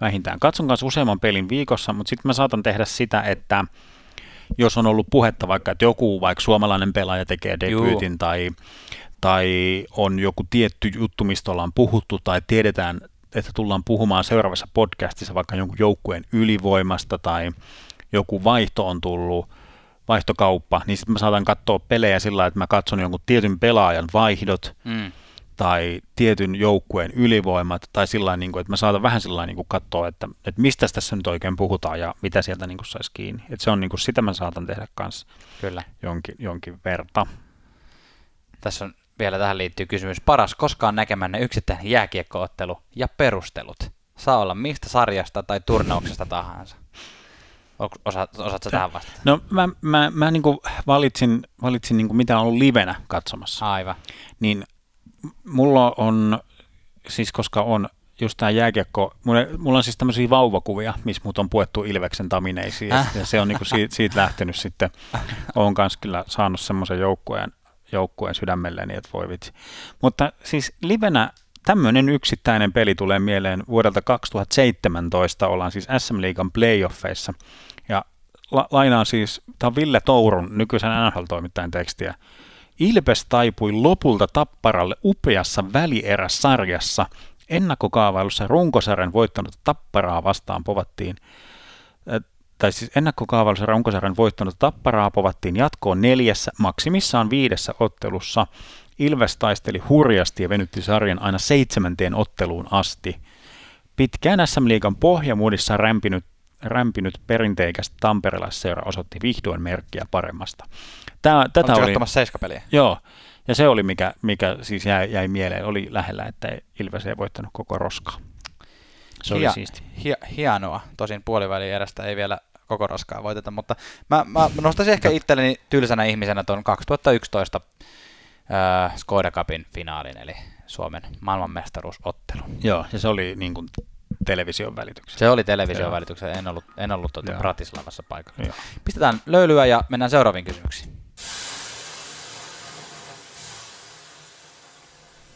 vähintään. Katson kanssa useamman pelin viikossa, mutta sitten mä saatan tehdä sitä, että jos on ollut puhetta vaikka, että joku vaikka suomalainen pelaaja tekee debyytin tai, tai on joku tietty juttu, mistä ollaan puhuttu tai tiedetään, että tullaan puhumaan seuraavassa podcastissa vaikka jonkun joukkueen ylivoimasta tai joku vaihto on tullut, vaihtokauppa, niin sitten mä saatan katsoa pelejä sillä että mä katson jonkun tietyn pelaajan vaihdot mm. tai tietyn joukkueen ylivoimat tai sillä niin kuin, että mä saatan vähän sillä niin kuin katsoa, että, että mistä tässä nyt oikein puhutaan ja mitä sieltä niin kuin saisi kiinni. Että se on niin kuin, sitä mä saatan tehdä kanssa Kyllä. Jonkin, jonkin verta. Tässä on vielä tähän liittyy kysymys. Paras koskaan näkemänne yksittäinen jääkiekkoottelu ja perustelut. Saa olla mistä sarjasta tai turnauksesta tahansa. Osaat, osaatko tähän vastata? No mä, mä, mä niin valitsin, valitsin niin mitä on ollut livenä katsomassa. Aivan. Niin mulla on, siis koska on just tämä jääkiekko, mulla, mulla on siis tämmöisiä vauvakuvia, missä mut on puettu Ilveksen tamineisiin, äh. ja se on niinku siitä, siitä lähtenyt sitten, olen kanssa kyllä saanut semmoisen joukkueen, joukkueen sydämelleni, että voi vitsi. Mutta siis livenä tämmöinen yksittäinen peli tulee mieleen vuodelta 2017, ollaan siis SM Liigan playoffeissa, ja la- lainaan siis, tämä on Ville Tourun, nykyisen NHL-toimittajan tekstiä, Ilves taipui lopulta tapparalle upeassa välieräsarjassa. Ennakkokaavailussa runkosarjan voittanut tapparaa vastaan povattiin, tai siis ennakkokaavailussa runkosarjan voittanut tapparaa povattiin jatkoon neljässä, maksimissaan viidessä ottelussa. Ilves taisteli hurjasti ja venytti sarjan aina seitsemänteen otteluun asti. Pitkään SM Liigan pohjamuodissa rämpinyt, rämpinyt perinteikäs tamperelaisseura osoitti vihdoin merkkiä paremmasta. Tää, tätä oli, seiskapeliä? Joo, ja se oli mikä, mikä siis jäi, jäi mieleen, oli lähellä, että Ilves ei voittanut koko roskaa. Se Hia, oli siisti. Hia, hienoa, tosin puoliväliin erästä ei vielä koko roskaa voiteta, mutta mä, mä nostaisin ehkä itselleni tylsänä ihmisenä tuon 2011 äh, Skoda Cupin finaalin, eli Suomen maailmanmestaruusottelun. Joo, ja se oli niin kuin television välityksellä. Se oli television välityksellä, en ollut, en ollut tuota Bratislavassa paikalla. Joo. Pistetään löylyä ja mennään seuraaviin kysymyksiin.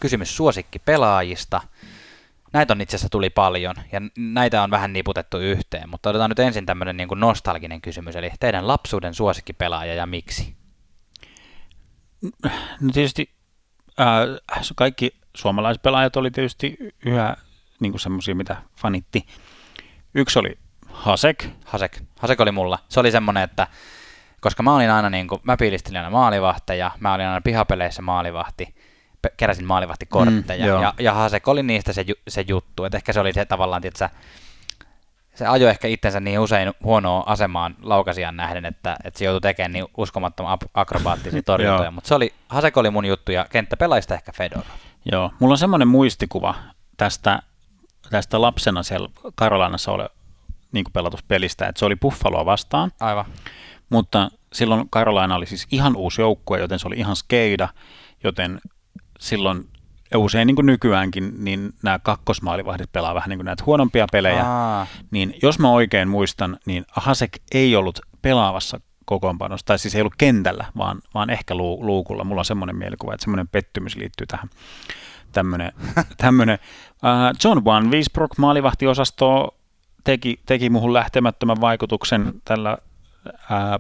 Kysymys suosikki pelaajista. Näitä on itse asiassa tuli paljon, ja näitä on vähän niputettu yhteen, mutta otetaan nyt ensin tämmöinen niin kuin nostalginen kysymys, eli teidän lapsuuden suosikkipelaaja ja miksi? No tietysti äh, kaikki suomalaispelaajat oli tietysti yhä niin kuin semmoisia, mitä fanitti. Yksi oli Hasek. Hasek. Hasek oli mulla. Se oli semmoinen, että koska mä olin aina niin kuin, mä piilistelin aina maalivahteja, mä olin aina pihapeleissä maalivahti, keräsin maalivahtikortteja, mm, ja, ja Hasek oli niistä se, se juttu, että ehkä se oli se tavallaan, että se ajo ehkä itsensä niin usein huonoa asemaan laukasijan nähden, että, että se joutui tekemään niin uskomattoman akrobaattisia [LAUGHS] torjuntoja, mutta se oli, Hasek oli mun juttu ja kenttäpelaista ehkä Fedor. Joo, mulla on semmoinen muistikuva tästä, tästä lapsena siellä Karolanassa ole, niin pelatusta pelistä, että se oli Buffaloa vastaan. Aivan. Mutta silloin Carolina oli siis ihan uusi joukkue, joten se oli ihan skeida, joten silloin ja usein niin kuin nykyäänkin, niin nämä kakkosmaalivahdit pelaa vähän niin kuin näitä huonompia pelejä. Aa. Niin jos mä oikein muistan, niin Hasek ei ollut pelaavassa kokoonpanossa, tai siis ei ollut kentällä, vaan, vaan ehkä lu, luukulla. Mulla on semmoinen mielikuva, että semmoinen pettymys liittyy tähän. Tämmöinen, [LAUGHS] tämmöinen. Uh, John Van Wiesbrook maalivahtiosasto teki, teki muuhun lähtemättömän vaikutuksen tällä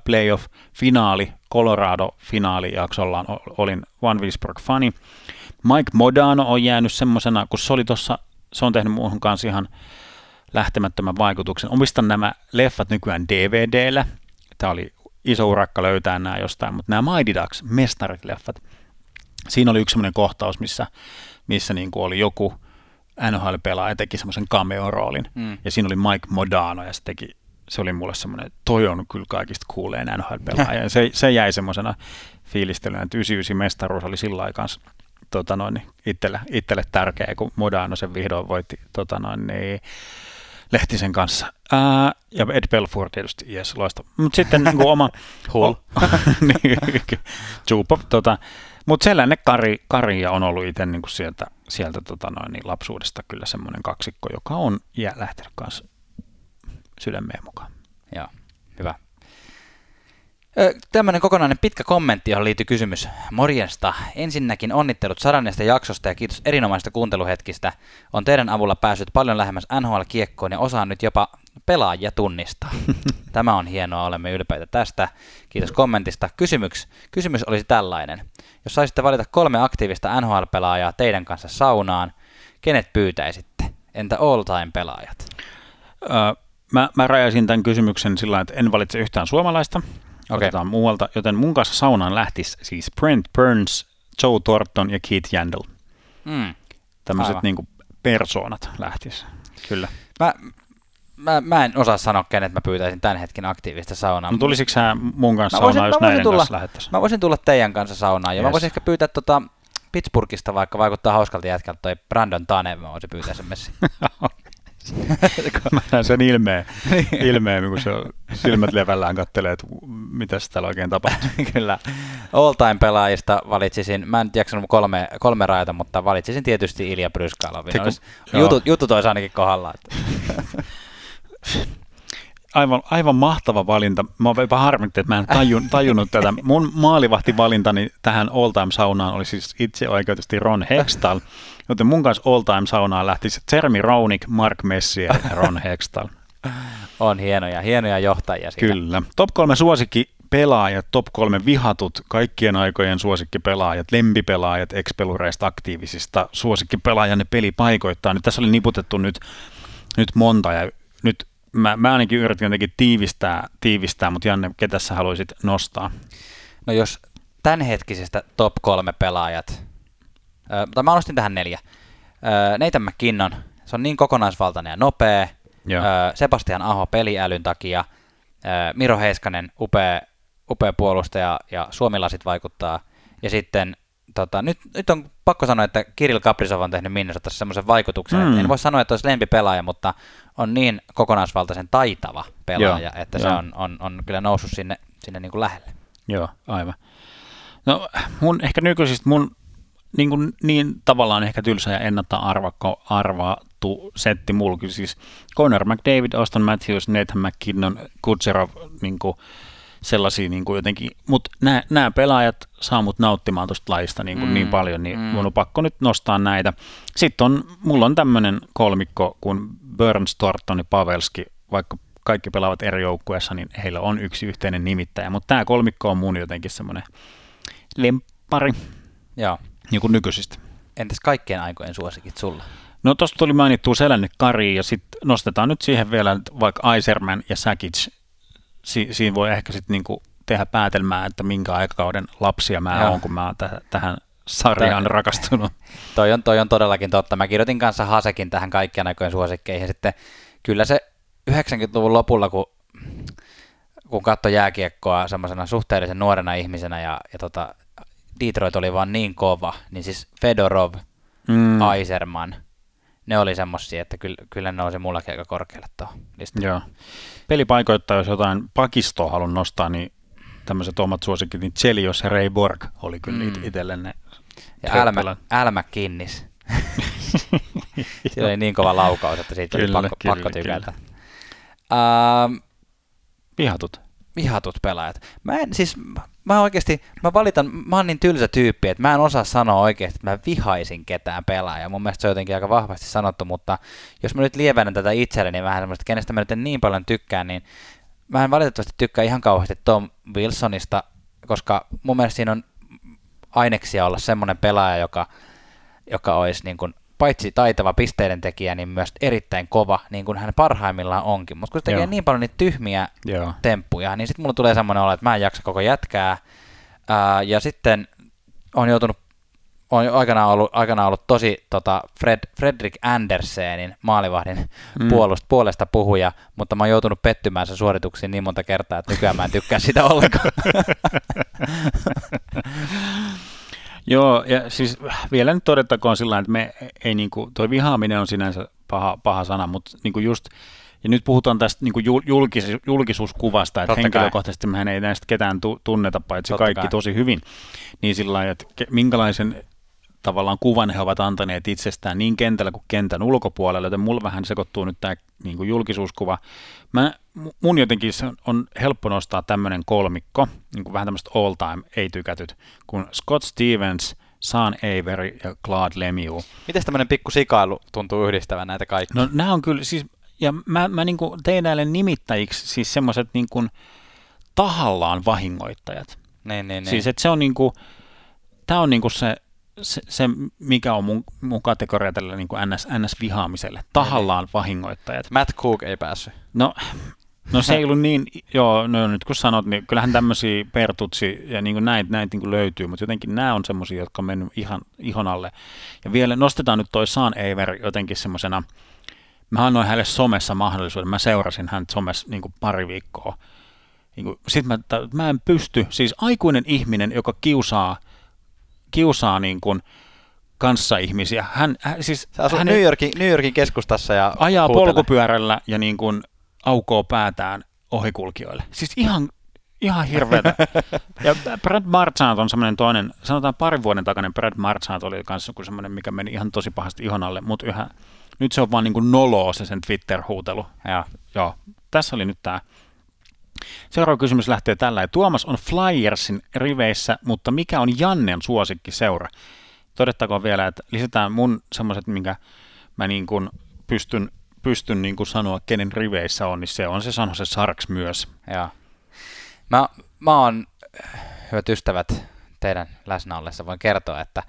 playoff-finaali, Colorado-finaalijaksollaan olin Van Wiesbrook-fani. Mike Modano on jäänyt semmoisena, kun se oli tuossa, se on tehnyt muuhun kanssa ihan lähtemättömän vaikutuksen. Omistan nämä leffat nykyään DVDllä. Tämä oli iso urakka löytää nämä jostain, mutta nämä Mighty Ducks, mestarit-leffat, siinä oli yksi semmoinen kohtaus, missä, missä niin kuin oli joku NHL-pelaaja teki semmoisen cameo-roolin, mm. ja siinä oli Mike Modano, ja se teki se oli mulle semmoinen, toi on kyllä kaikista kuuleen NHL-pelaaja. se, se jäi semmoisena fiilistelynä, että 99 mestaruus oli sillä aikaa tota noin, itselle, itselle tärkeä, kun Modano sen vihdoin voitti tota noin, niin, Lehtisen kanssa. Ää, ja Ed Belfour tietysti, yes, loista. Mutta sitten niin oma... [LAUGHS] Hull. [LAUGHS] niin, tota, mutta sellainen Kari, Karia on ollut itse niin sieltä, sieltä tota noin, niin lapsuudesta kyllä semmoinen kaksikko, joka on ja lähtenyt kanssa sydämeen mukaan. Joo, hyvä. Tämmöinen kokonainen pitkä kommentti, johon liittyy kysymys. Morjesta. Ensinnäkin onnittelut sadannesta jaksosta ja kiitos erinomaisista kuunteluhetkistä. On teidän avulla päässyt paljon lähemmäs NHL-kiekkoon ja osaan nyt jopa pelaajia tunnistaa. [LAUGHS] Tämä on hienoa, olemme ylpeitä tästä. Kiitos kommentista. Kysymys, kysymys olisi tällainen. Jos saisitte valita kolme aktiivista NHL-pelaajaa teidän kanssa saunaan, kenet pyytäisitte? Entä all-time-pelaajat? Öö, mä, mä rajasin tämän kysymyksen sillä että en valitse yhtään suomalaista. Okay. Otetaan muualta, joten mun kanssa saunaan lähtisi siis Brent Burns, Joe Thornton ja Keith Yandel. Mm. Tämmöiset niin persoonat lähtis. Kyllä. Mä, mä, mä en osaa sanoa, kenet mä pyytäisin tämän hetken aktiivista saunaa. No tulisitko sä mun kanssa mä voisin, saunaan, jos näiden tulla, kanssa lähettäisiin? Mä voisin tulla teidän kanssa saunaan, ja yes. mä voisin ehkä pyytää tota Pittsburghista, vaikka vaikuttaa hauskalta jätkältä toi Brandon Tane, mä voisin pyytää sen messi. [LAUGHS] [LAUGHS] mä näen sen ilmeen, niin. ilmeen kun se silmät levällään kattelee, että mitä täällä oikein tapahtuu. [LAUGHS] Kyllä. All time pelaajista valitsisin, mä en nyt jaksanut kolme, kolme rajata, mutta valitsisin tietysti Ilja Bryskalovin. Jutut, jutut olisi ainakin kohdalla. [LAUGHS] aivan, aivan mahtava valinta. Mä jopa harmitti, että mä en tajun, tajunnut tätä. Mun maalivahtivalintani tähän all time saunaan oli siis itse oikeutusti Ron Hextall, joten mun kanssa all time saunaan lähtisi Jeremy Roenick, Mark Messier ja Ron [LAUGHS] Hextall. On hienoja, hienoja johtajia siitä. Kyllä. Top kolme suosikki pelaajat, top kolme vihatut, kaikkien aikojen suosikkipelaajat, lempipelaajat, expelureista aktiivisista, suosikkipelaajan ne pelipaikoittaa. Nyt tässä oli niputettu nyt, nyt monta ja nyt mä, mä ainakin yritin jotenkin tiivistää, tiivistää, mutta Janne, ketä sä haluaisit nostaa? No jos tämänhetkisestä top kolme pelaajat, äh, tai mä nostin tähän neljä. Äh, Nathan McKinnon, se on niin kokonaisvaltainen ja nopea. Äh, Sebastian Aho peliälyn takia. Äh, Miro Heiskanen, upea, upea puolustaja ja Suomilasit vaikuttaa. Ja sitten tota, nyt, nyt on pakko sanoa, että Kirill Kaprizov on tehnyt Minnesotassa semmoisen vaikutuksen, mm. en voi sanoa, että olisi lempipelaaja, mutta on niin kokonaisvaltaisen taitava pelaaja, Joo, että jo. se on, on, on kyllä noussut sinne, sinne niin kuin lähelle. Joo, aivan. No mun ehkä nykyisistä mun niin, kuin, niin tavallaan ehkä tylsä ja ennalta arvakko, arvattu setti kyllä siis Conor McDavid, Austin Matthews, Nathan McKinnon, Kutserov, niin kuin, sellaisia niin kuin jotenkin, mutta nämä pelaajat saa mut nauttimaan tuosta lajista niin, kuin mm, niin paljon, niin mm. mun on pakko nyt nostaa näitä. Sitten on, mulla on tämmöinen kolmikko kuin Burns, Thornton ja Pavelski, vaikka kaikki pelaavat eri joukkueessa, niin heillä on yksi yhteinen nimittäjä, mutta tämä kolmikko on mun jotenkin semmoinen lemppari Joo. Niin kuin nykyisistä. Entäs kaikkien aikojen suosikit sulla? No tuosta tuli mainittua Selänne Kari ja sitten nostetaan nyt siihen vielä vaikka Iserman ja Sakic si, siinä voi ehkä sitten niinku tehdä päätelmää, että minkä aikakauden lapsia mä oon, kun mä oon täh- tähän sarjaan Toi, rakastunut. [LAUGHS] Toi on, toi on todellakin totta. Mä kirjoitin kanssa Hasekin tähän kaikkien aikojen suosikkeihin. Sitten kyllä se 90-luvun lopulla, kun, kun katsoi jääkiekkoa semmoisena suhteellisen nuorena ihmisenä ja, ja tota, Detroit oli vaan niin kova, niin siis Fedorov, mm. Aiserman, ne oli semmoisia, että kyllä, kyllä ne nousi mullakin aika korkealle tuohon Joo pelipaikoittaa, jos jotain pakistoa haluan nostaa, niin tämmöiset omat suosikit, niin Chelios ja Ray Borg oli kyllä mm. itselle ne. Ja Älmä Kinnis. Sillä oli niin kova laukaus, että siitä kyllä, oli pakko, kyllä, pakko tykätä. Uh, vihatut. Vihatut pelaajat. Mä en siis, mä oikeasti, mä valitan, mä oon niin tylsä tyyppi, että mä en osaa sanoa oikeasti, että mä vihaisin ketään pelaajaa. Mun mielestä se on jotenkin aika vahvasti sanottu, mutta jos mä nyt lievennän tätä itselleni vähän semmoista, kenestä mä nyt en niin paljon tykkään, niin mä en valitettavasti tykkää ihan kauheasti Tom Wilsonista, koska mun mielestä siinä on aineksia olla semmoinen pelaaja, joka, joka olisi niin kuin paitsi taitava pisteiden tekijä, niin myös erittäin kova, niin kuin hän parhaimmillaan onkin. Mutta kun se tekee Joo. niin paljon niitä tyhmiä Joo. temppuja, niin sitten mulla tulee semmoinen olo, että mä en jaksa koko jätkää. Ää, ja sitten on joutunut on aikanaan ollut, aikanaan ollut tosi tota Fred, Fredrik Andersenin maalivahdin mm. puolust, puolesta puhuja, mutta mä oon joutunut pettymään sen suorituksiin niin monta kertaa, että nykyään mä en tykkää sitä ollenkaan. [LAUGHS] [LAUGHS] Joo, ja siis vielä nyt todettakoon sillä että me ei niin kuin, toi vihaaminen on sinänsä paha, paha sana, mutta niin kuin just, ja nyt puhutaan tästä niin kuin julkis, julkisuuskuvasta, että Totta henkilökohtaisesti mehän ei näistä ketään tunneta, paitsi Totta kaikki kai. tosi hyvin, niin sillä lailla, että minkälaisen tavallaan kuvan he ovat antaneet itsestään niin kentällä kuin kentän ulkopuolella, joten mulla vähän sekoittuu nyt tämä niin kuin julkisuuskuva. Mä, mun jotenkin se on helppo nostaa tämmöinen kolmikko, niin kuin vähän tämmöistä all time ei-tykätyt, kuin Scott Stevens, Sean Avery ja Claude Lemieux. Miten tämmöinen pikku sikailu tuntuu yhdistävän näitä kaikkia? No nämä on kyllä, siis ja mä, mä niin kuin tein näille nimittäjiksi siis semmoiset niin kuin tahallaan vahingoittajat. Niin, niin, niin. Siis että se on niin kuin, tämä on niin kuin se, se, se, mikä on mun, mun kategoria tälle niin kuin NS, NS-vihaamiselle. Tahallaan vahingoittajat. Matt Cook ei päässyt. No, no se [LAUGHS] ei ollut niin, joo, no nyt kun sanot, niin kyllähän tämmöisiä pertutsi ja niin kuin näitä, näitä niin kuin löytyy, mutta jotenkin nämä on semmoisia, jotka on mennyt ihan ihon alle. Ja vielä nostetaan nyt toi Saan Eiver jotenkin semmoisena, mä annoin hänelle somessa mahdollisuuden, mä seurasin hän somessa niin kuin pari viikkoa. Niin kuin, sit mä, t- mä en pysty, siis aikuinen ihminen, joka kiusaa, kiusaa niin kuin kanssaihmisiä, hän, hän siis Se asuu hän New Yorkin, New Yorkin keskustassa ja ajaa huutelee. polkupyörällä ja niin kuin aukoo päätään ohikulkijoille. Siis ihan, ihan hirveätä. [LAUGHS] ja Brad Marchand on semmoinen toinen, sanotaan parin vuoden takainen Brad Marchand oli kanssa joku semmoinen, mikä meni ihan tosi pahasti ihon alle, mutta yhä, nyt se on vaan niin kuin noloa se sen Twitter-huutelu. Joo. Joo, tässä oli nyt tämä. Seuraava kysymys lähtee tällä. Tuomas on Flyersin riveissä, mutta mikä on Jannen suosikkiseura? Todettakoon vielä, että lisätään mun semmoiset, minkä mä niin kuin pystyn, pystyn niin kuin sanoa, kenen riveissä on, niin se on se San Jose Sharks myös. Joo. Mä, mä oon, hyvät ystävät, teidän läsnä ollessa voin kertoa, että,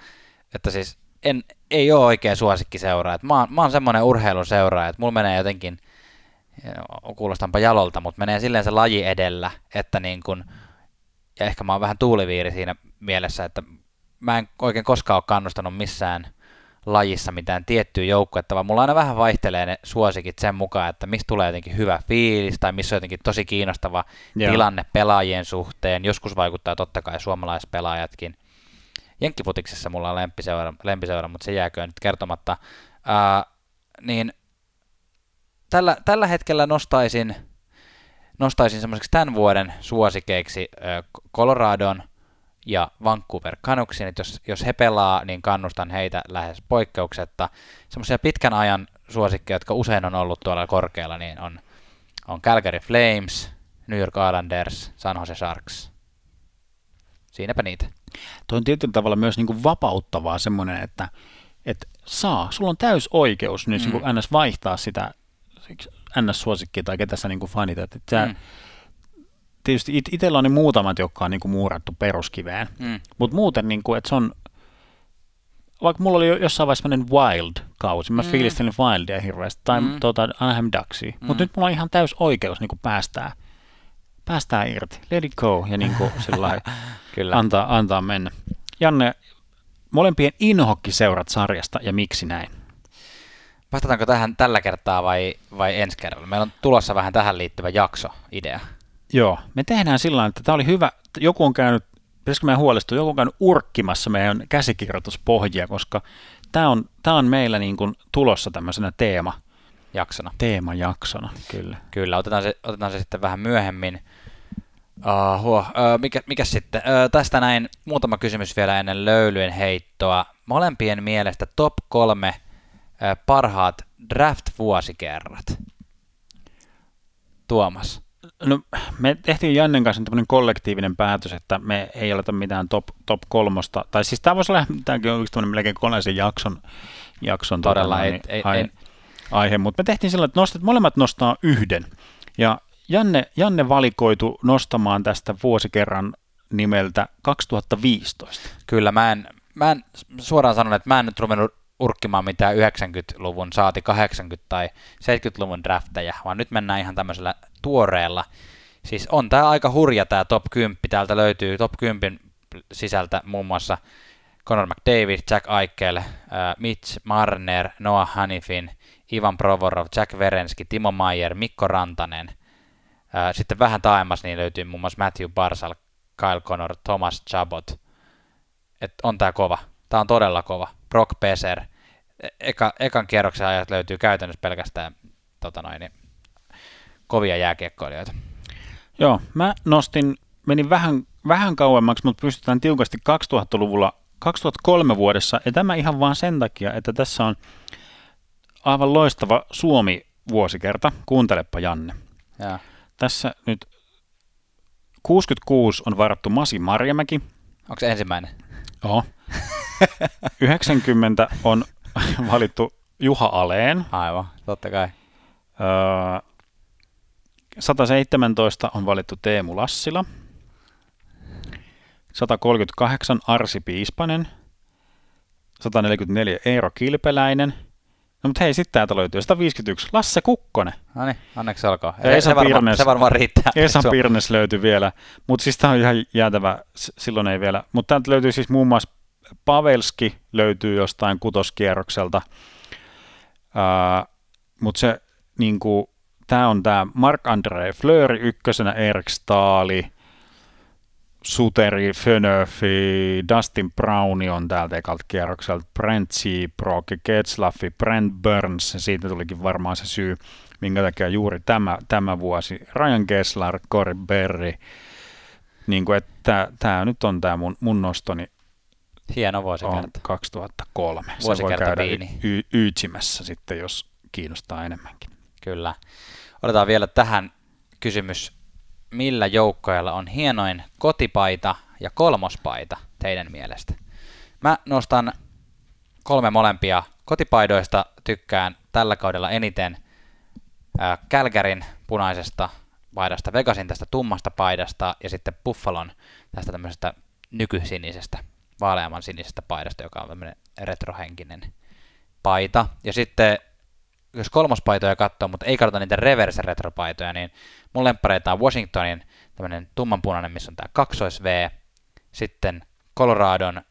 että siis en, ei ole oikein suosikkiseura. Mä oon, mä oon semmoinen urheiluseura, että mulla menee jotenkin, kuulostanpa jalolta, mutta menee silleen se laji edellä, että niin kun, ja ehkä mä oon vähän tuuliviiri siinä mielessä, että mä en oikein koskaan ole kannustanut missään lajissa mitään tiettyä joukkuetta, vaan mulla aina vähän vaihtelee ne suosikit sen mukaan, että mistä tulee jotenkin hyvä fiilis tai missä on jotenkin tosi kiinnostava Joo. tilanne pelaajien suhteen. Joskus vaikuttaa totta kai suomalaispelaajatkin. Jenkkifutiksessa mulla on lempiseura, lempiseura mutta se jääköön nyt kertomatta. Ää, niin tällä, tällä hetkellä nostaisin, nostaisin semmoiseksi tämän vuoden suosikeiksi ää, Coloradon ja Vancouver Canucksin, että jos, jos he pelaa, niin kannustan heitä lähes poikkeuksetta. Semmoisia pitkän ajan suosikkeja, jotka usein on ollut tuolla korkealla, niin on, on Calgary Flames, New York Islanders, San Jose Sharks. Siinäpä niitä. Tuo on tietyllä tavalla myös niin kuin vapauttavaa semmoinen, että, että saa, sulla on täys oikeus nyt Mm. mm. NS vaihtaa sitä NS-suosikkia tai ketä sä niin kuin fanitat. Että Mm. Tietysti it, itsellä on niin muutamat, jotka on niin kuin muurattu peruskiveen, Mm. mutta muuten, niin kuin, että se on, vaikka mulla oli jo jossain vaiheessa Wild-kausi, mä Mm. fiilistelin Wildia hirveästi, tai Mm. tuota, Anaheim Ducksia, Mm. mutta nyt mulla on ihan täys oikeus niin kuin päästää, päästää irti, let it go, ja niin kuin [LAUGHS] sillä Kyllä. antaa, antaa mennä. Janne, molempien inhokkiseurat sarjasta ja miksi näin? Vastataanko tähän tällä kertaa vai, vai ensi kerralla? Meillä on tulossa vähän tähän liittyvä jakso idea. Joo, me tehdään sillä että tämä oli hyvä, joku on käynyt, pitäisikö meidän huolestua, joku on käynyt urkkimassa meidän käsikirjoituspohjia, koska tämä on, tämä on meillä niin kuin tulossa tämmöisenä teema, jaksona. teemajaksona, kyllä. Kyllä, otetaan se, otetaan se sitten vähän myöhemmin. Uh, huo, uh, mikä, mikä sitten? Uh, tästä näin muutama kysymys vielä ennen löylyjen heittoa. Molempien mielestä top kolme uh, parhaat draft-vuosikerrat. Tuomas. No, me tehtiin Jannen kanssa tämmöinen kollektiivinen päätös, että me ei aleta mitään top, top kolmosta, tai siis tämä voisi olla, tämäkin on yksi tämmöinen melkein koneisen jakson, jakson Todella, tota, ei- noin, ei- ai, ei- aihe, mutta me tehtiin sillä, että nostet, molemmat nostaa yhden, ja Janne, Janne valikoitu nostamaan tästä vuosikerran nimeltä 2015. Kyllä, mä en, mä en suoraan sanon, että mä en nyt ruvennut urkkimaan mitään 90-luvun, saati 80- tai 70-luvun drafteja, vaan nyt mennään ihan tämmöisellä tuoreella. Siis on tää aika hurja tää top 10, täältä löytyy top 10 sisältä muun muassa Conor McDavid, Jack Eichel, äh, Mitch Marner, Noah Hanifin, Ivan Provorov, Jack Verenski, Timo Maier, Mikko Rantanen. Äh, Sitten vähän taaemmas niin löytyy muun muassa Matthew Barsal, Kyle Connor, Thomas Chabot. Et on tää kova. Tää on todella kova. Brock Peser. E- Eka, ekan kierroksen ajat löytyy käytännössä pelkästään tota noin, niin, kovia jääkiekkoilijoita. Joo, mä nostin, menin vähän, vähän kauemmaksi, mutta pystytään tiukasti 2000-luvulla, 2003 vuodessa, ja tämä ihan vaan sen takia, että tässä on aivan loistava Suomi-vuosikerta. Kuuntelepa Janne. Ja. Tässä nyt 66 on varattu Masi Marjamäki. Onko se ensimmäinen? Oho. [LAUGHS] 90 on valittu Juha Aleen. Aivan, totta kai. Öö, 117 on valittu Teemu Lassila. 138 Arsi Piispanen. 144 Eero Kilpeläinen. No mutta hei, sitten täältä löytyy 151 Lasse Kukkonen. No niin, onneksi alkaa. Ja Esa se, varma, Pirnes. se varmaan riittää. Esa Pirnes löytyi vielä, mutta siis tämä on ihan jäätävä, silloin ei vielä. Mutta täältä löytyy siis muun muassa Pavelski löytyy jostain kutoskierrokselta, mutta se niinku, tämä on tämä Mark-André Fleury ykkösenä, Erik Staali, Suteri, Fönöfi, Dustin Browni on täältä ekalta kierrokselta, Brent Seabrook, Getzlaffi, Brent Burns, siitä tulikin varmaan se syy, minkä takia juuri tämä, tämä vuosi, Ryan Kessler, Corey Berry, niin kuin, että tämä nyt on tämä mun, mun nostoni Hieno on vuosikerta. 2003. Se voi Vuosikerta käydä viini. y- Yytsimässä sitten, jos kiinnostaa enemmänkin. Kyllä. Otetaan vielä tähän kysymys. Millä joukkoilla on hienoin kotipaita ja kolmospaita teidän mielestä? Mä nostan kolme molempia kotipaidoista. Tykkään tällä kaudella eniten Kälkärin punaisesta paidasta, Vegasin tästä tummasta paidasta ja sitten Buffalon tästä tämmöisestä nykysinisestä, vaaleamman sinisestä paidasta, joka on tämmöinen retrohenkinen paita. Ja sitten jos kolmospaitoja katsoo, mutta ei katsota niitä reverse retropaitoja, niin mun lemppareita on Washingtonin tämmöinen tummanpunainen, missä on tämä kaksois V, sitten Coloradon,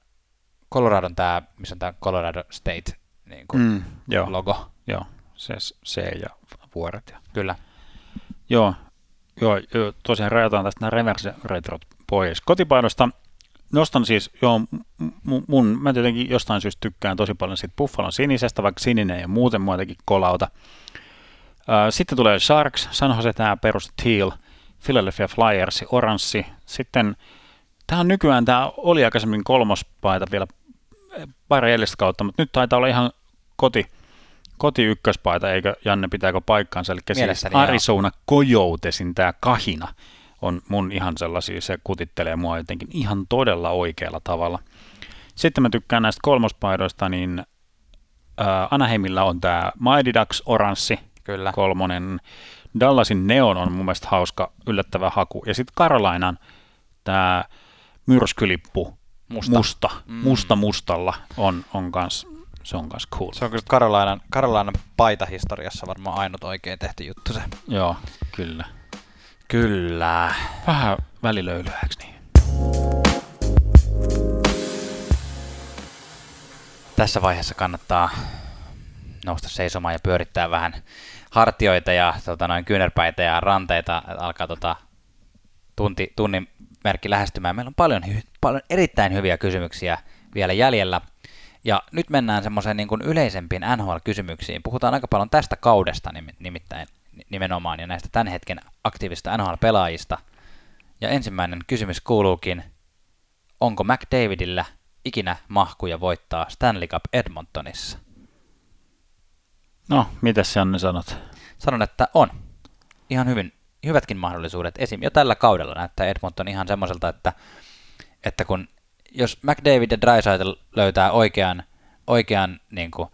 Coloradon tämä, missä on tämä Colorado State niin kuin Mm, joo, logo. joo, se C ja vuoret. Ja. Kyllä. Joo, joo, tosiaan rajataan tästä nämä reverse retrot pois. Kotipaidosta nostan siis, joo, m- mun, mä tietenkin jostain syystä tykkään tosi paljon siitä Buffalon sinisestä, vaikka sininen ei muuten mua jotenkin kolauta. Sitten tulee Sharks, San Jose tämä perus Teal, Philadelphia Flyers, oranssi. Sitten tämä on nykyään, tämä oli aikaisemmin kolmospaita vielä pari edellistä kautta, mutta nyt taitaa olla ihan koti, koti ykköspaita, eikö Janne pitääkö paikkaansa? Eli siis Mielestäni. Arizona Coyotesin tämä kahina on mun ihan sellaisia, se kutittelee mua jotenkin ihan todella oikealla tavalla. Sitten mä tykkään näistä kolmospaidoista, niin äh, Anaheimilla on tämä Mighty Ducks oranssi, Kyllä. kolmonen. Dallasin Neon on mun mielestä hauska, yllättävä haku. Ja sitten Carolinan tämä myrskylippu, Musta. musta, Mm. musta mustalla on, on kans, se on kans cool. Se on kyllä Carolinan, Carolinan paitahistoriassa varmaan ainut oikein tehty juttu se. Joo, kyllä. Kyllä. Vähän välilöylyä, eikö niin? Tässä vaiheessa kannattaa nousta seisomaan ja pyörittää vähän hartioita ja tota, noin kyynärpäitä ja ranteita. Alkaa tota, tunti, tunnin merkki lähestymään. Meillä on paljon, paljon erittäin hyviä kysymyksiä vielä jäljellä. Ja nyt mennään semmoiseen niin kuin yleisempiin NHL-kysymyksiin. Puhutaan aika paljon tästä kaudesta nimi- nimittäin nimenomaan ja näistä tämän hetken aktiivista NHL-pelaajista. Ja ensimmäinen kysymys kuuluukin, onko McDavidillä ikinä mahkuja voittaa Stanley Cup Edmontonissa? No, mitä Janne sanot? Sanon, että on. Ihan hyvin, hyvätkin mahdollisuudet. Esim. jo tällä kaudella näyttää Edmonton ihan semmoiselta, että, että kun jos McDavid ja Draisaitl löytää oikean, oikean niin kuin,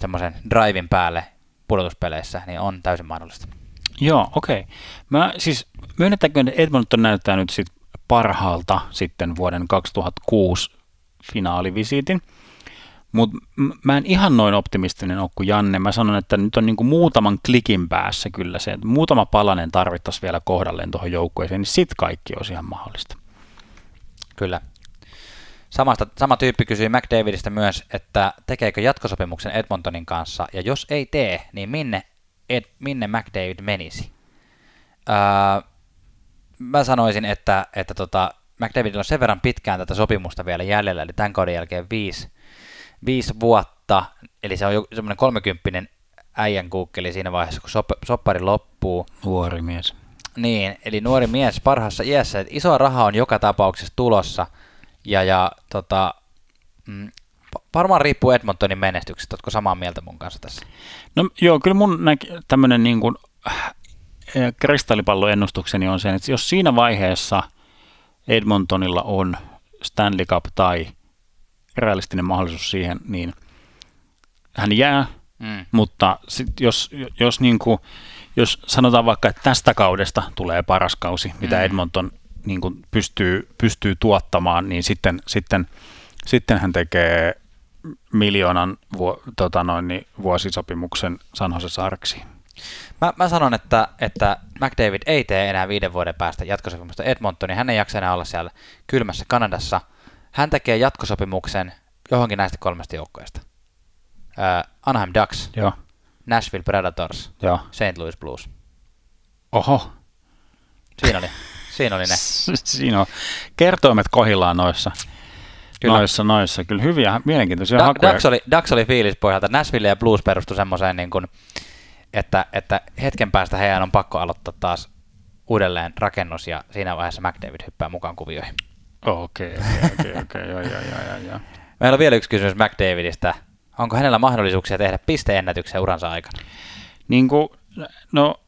semmoisen drivin päälle pudotuspeleissä, niin on täysin mahdollista. Joo, okei. Okay. Mä siis, myönnetäänkö, että Edmonton näyttää nyt sit parhaalta sitten vuoden 2006 finaalivisiitin. Mutta mä en ihan noin optimistinen ole kuin Janne. Mä sanon, että nyt on niinku muutaman klikin päässä kyllä se, että muutama palanen tarvittaisiin vielä kohdalleen tuohon joukkueeseen, niin sit kaikki olisi ihan mahdollista. Kyllä. Samasta, sama tyyppi kysyi McDavidistä myös, että tekeekö jatkosopimuksen Edmontonin kanssa, ja jos ei tee, niin minne, Ed, minne McDavid menisi? Öö, mä sanoisin, että, että tota, McDavidilla on sen verran pitkään tätä sopimusta vielä jäljellä, eli tämän kauden jälkeen viisi, viisi vuotta, eli se on jo semmoinen kolmekymppinen äijän kuukkeli siinä vaiheessa, kun sop, soppari loppuu. Nuori mies. Niin, eli nuori mies parhaassa iässä, että isoa rahaa on joka tapauksessa tulossa, ja, ja tota, mm, varmaan riippuu Edmontonin menestyksestä, oletko samaa mieltä mun kanssa tässä? No joo, kyllä mun näk- tämmöinen niin kuin, äh, kristallipalloennustukseni on se, että jos siinä vaiheessa Edmontonilla on Stanley Cup tai realistinen mahdollisuus siihen, niin hän jää Mm. mutta sit jos, jos, niin kuin, jos sanotaan vaikka, että tästä kaudesta tulee paras kausi, mitä Mm. Edmonton niin kuin pystyy, pystyy tuottamaan, niin sitten, sitten, sitten hän tekee miljoonan vuo, tota noin, niin vuosisopimuksen San Jose Sarksiin. Mä, mä sanon, että, että McDavid ei tee enää viiden vuoden päästä jatkosopimusta Edmontoniin. Hän ei jaksa enää olla siellä kylmässä Kanadassa. Hän tekee jatkosopimuksen johonkin näistä kolmesta joukkueesta. Uh, Anaheim Ducks, Joo, Nashville Predators, joo. St. Louis Blues. Oho, Siinä oli, siinä oli ne. [LAUGHS] siinä on kertoimet kohillaan noissa. Kyllä. Noissa, noissa. Kyllä hyviä, mielenkiintoisia Da- hakuja. Ducks oli, Ducks oli fiilispohjalta. Nashville ja Blues perustui semmoiseen, niin kuin, että, että hetken päästä heidän on pakko aloittaa taas uudelleen rakennus ja siinä vaiheessa McDavid hyppää mukaan kuvioihin. Okei, okei, okei, joo, joo, joo, joo. Meillä on vielä yksi kysymys McDavidistä. Onko hänellä mahdollisuuksia tehdä pisteennätyksiä uransa aikana? Niin kuin, no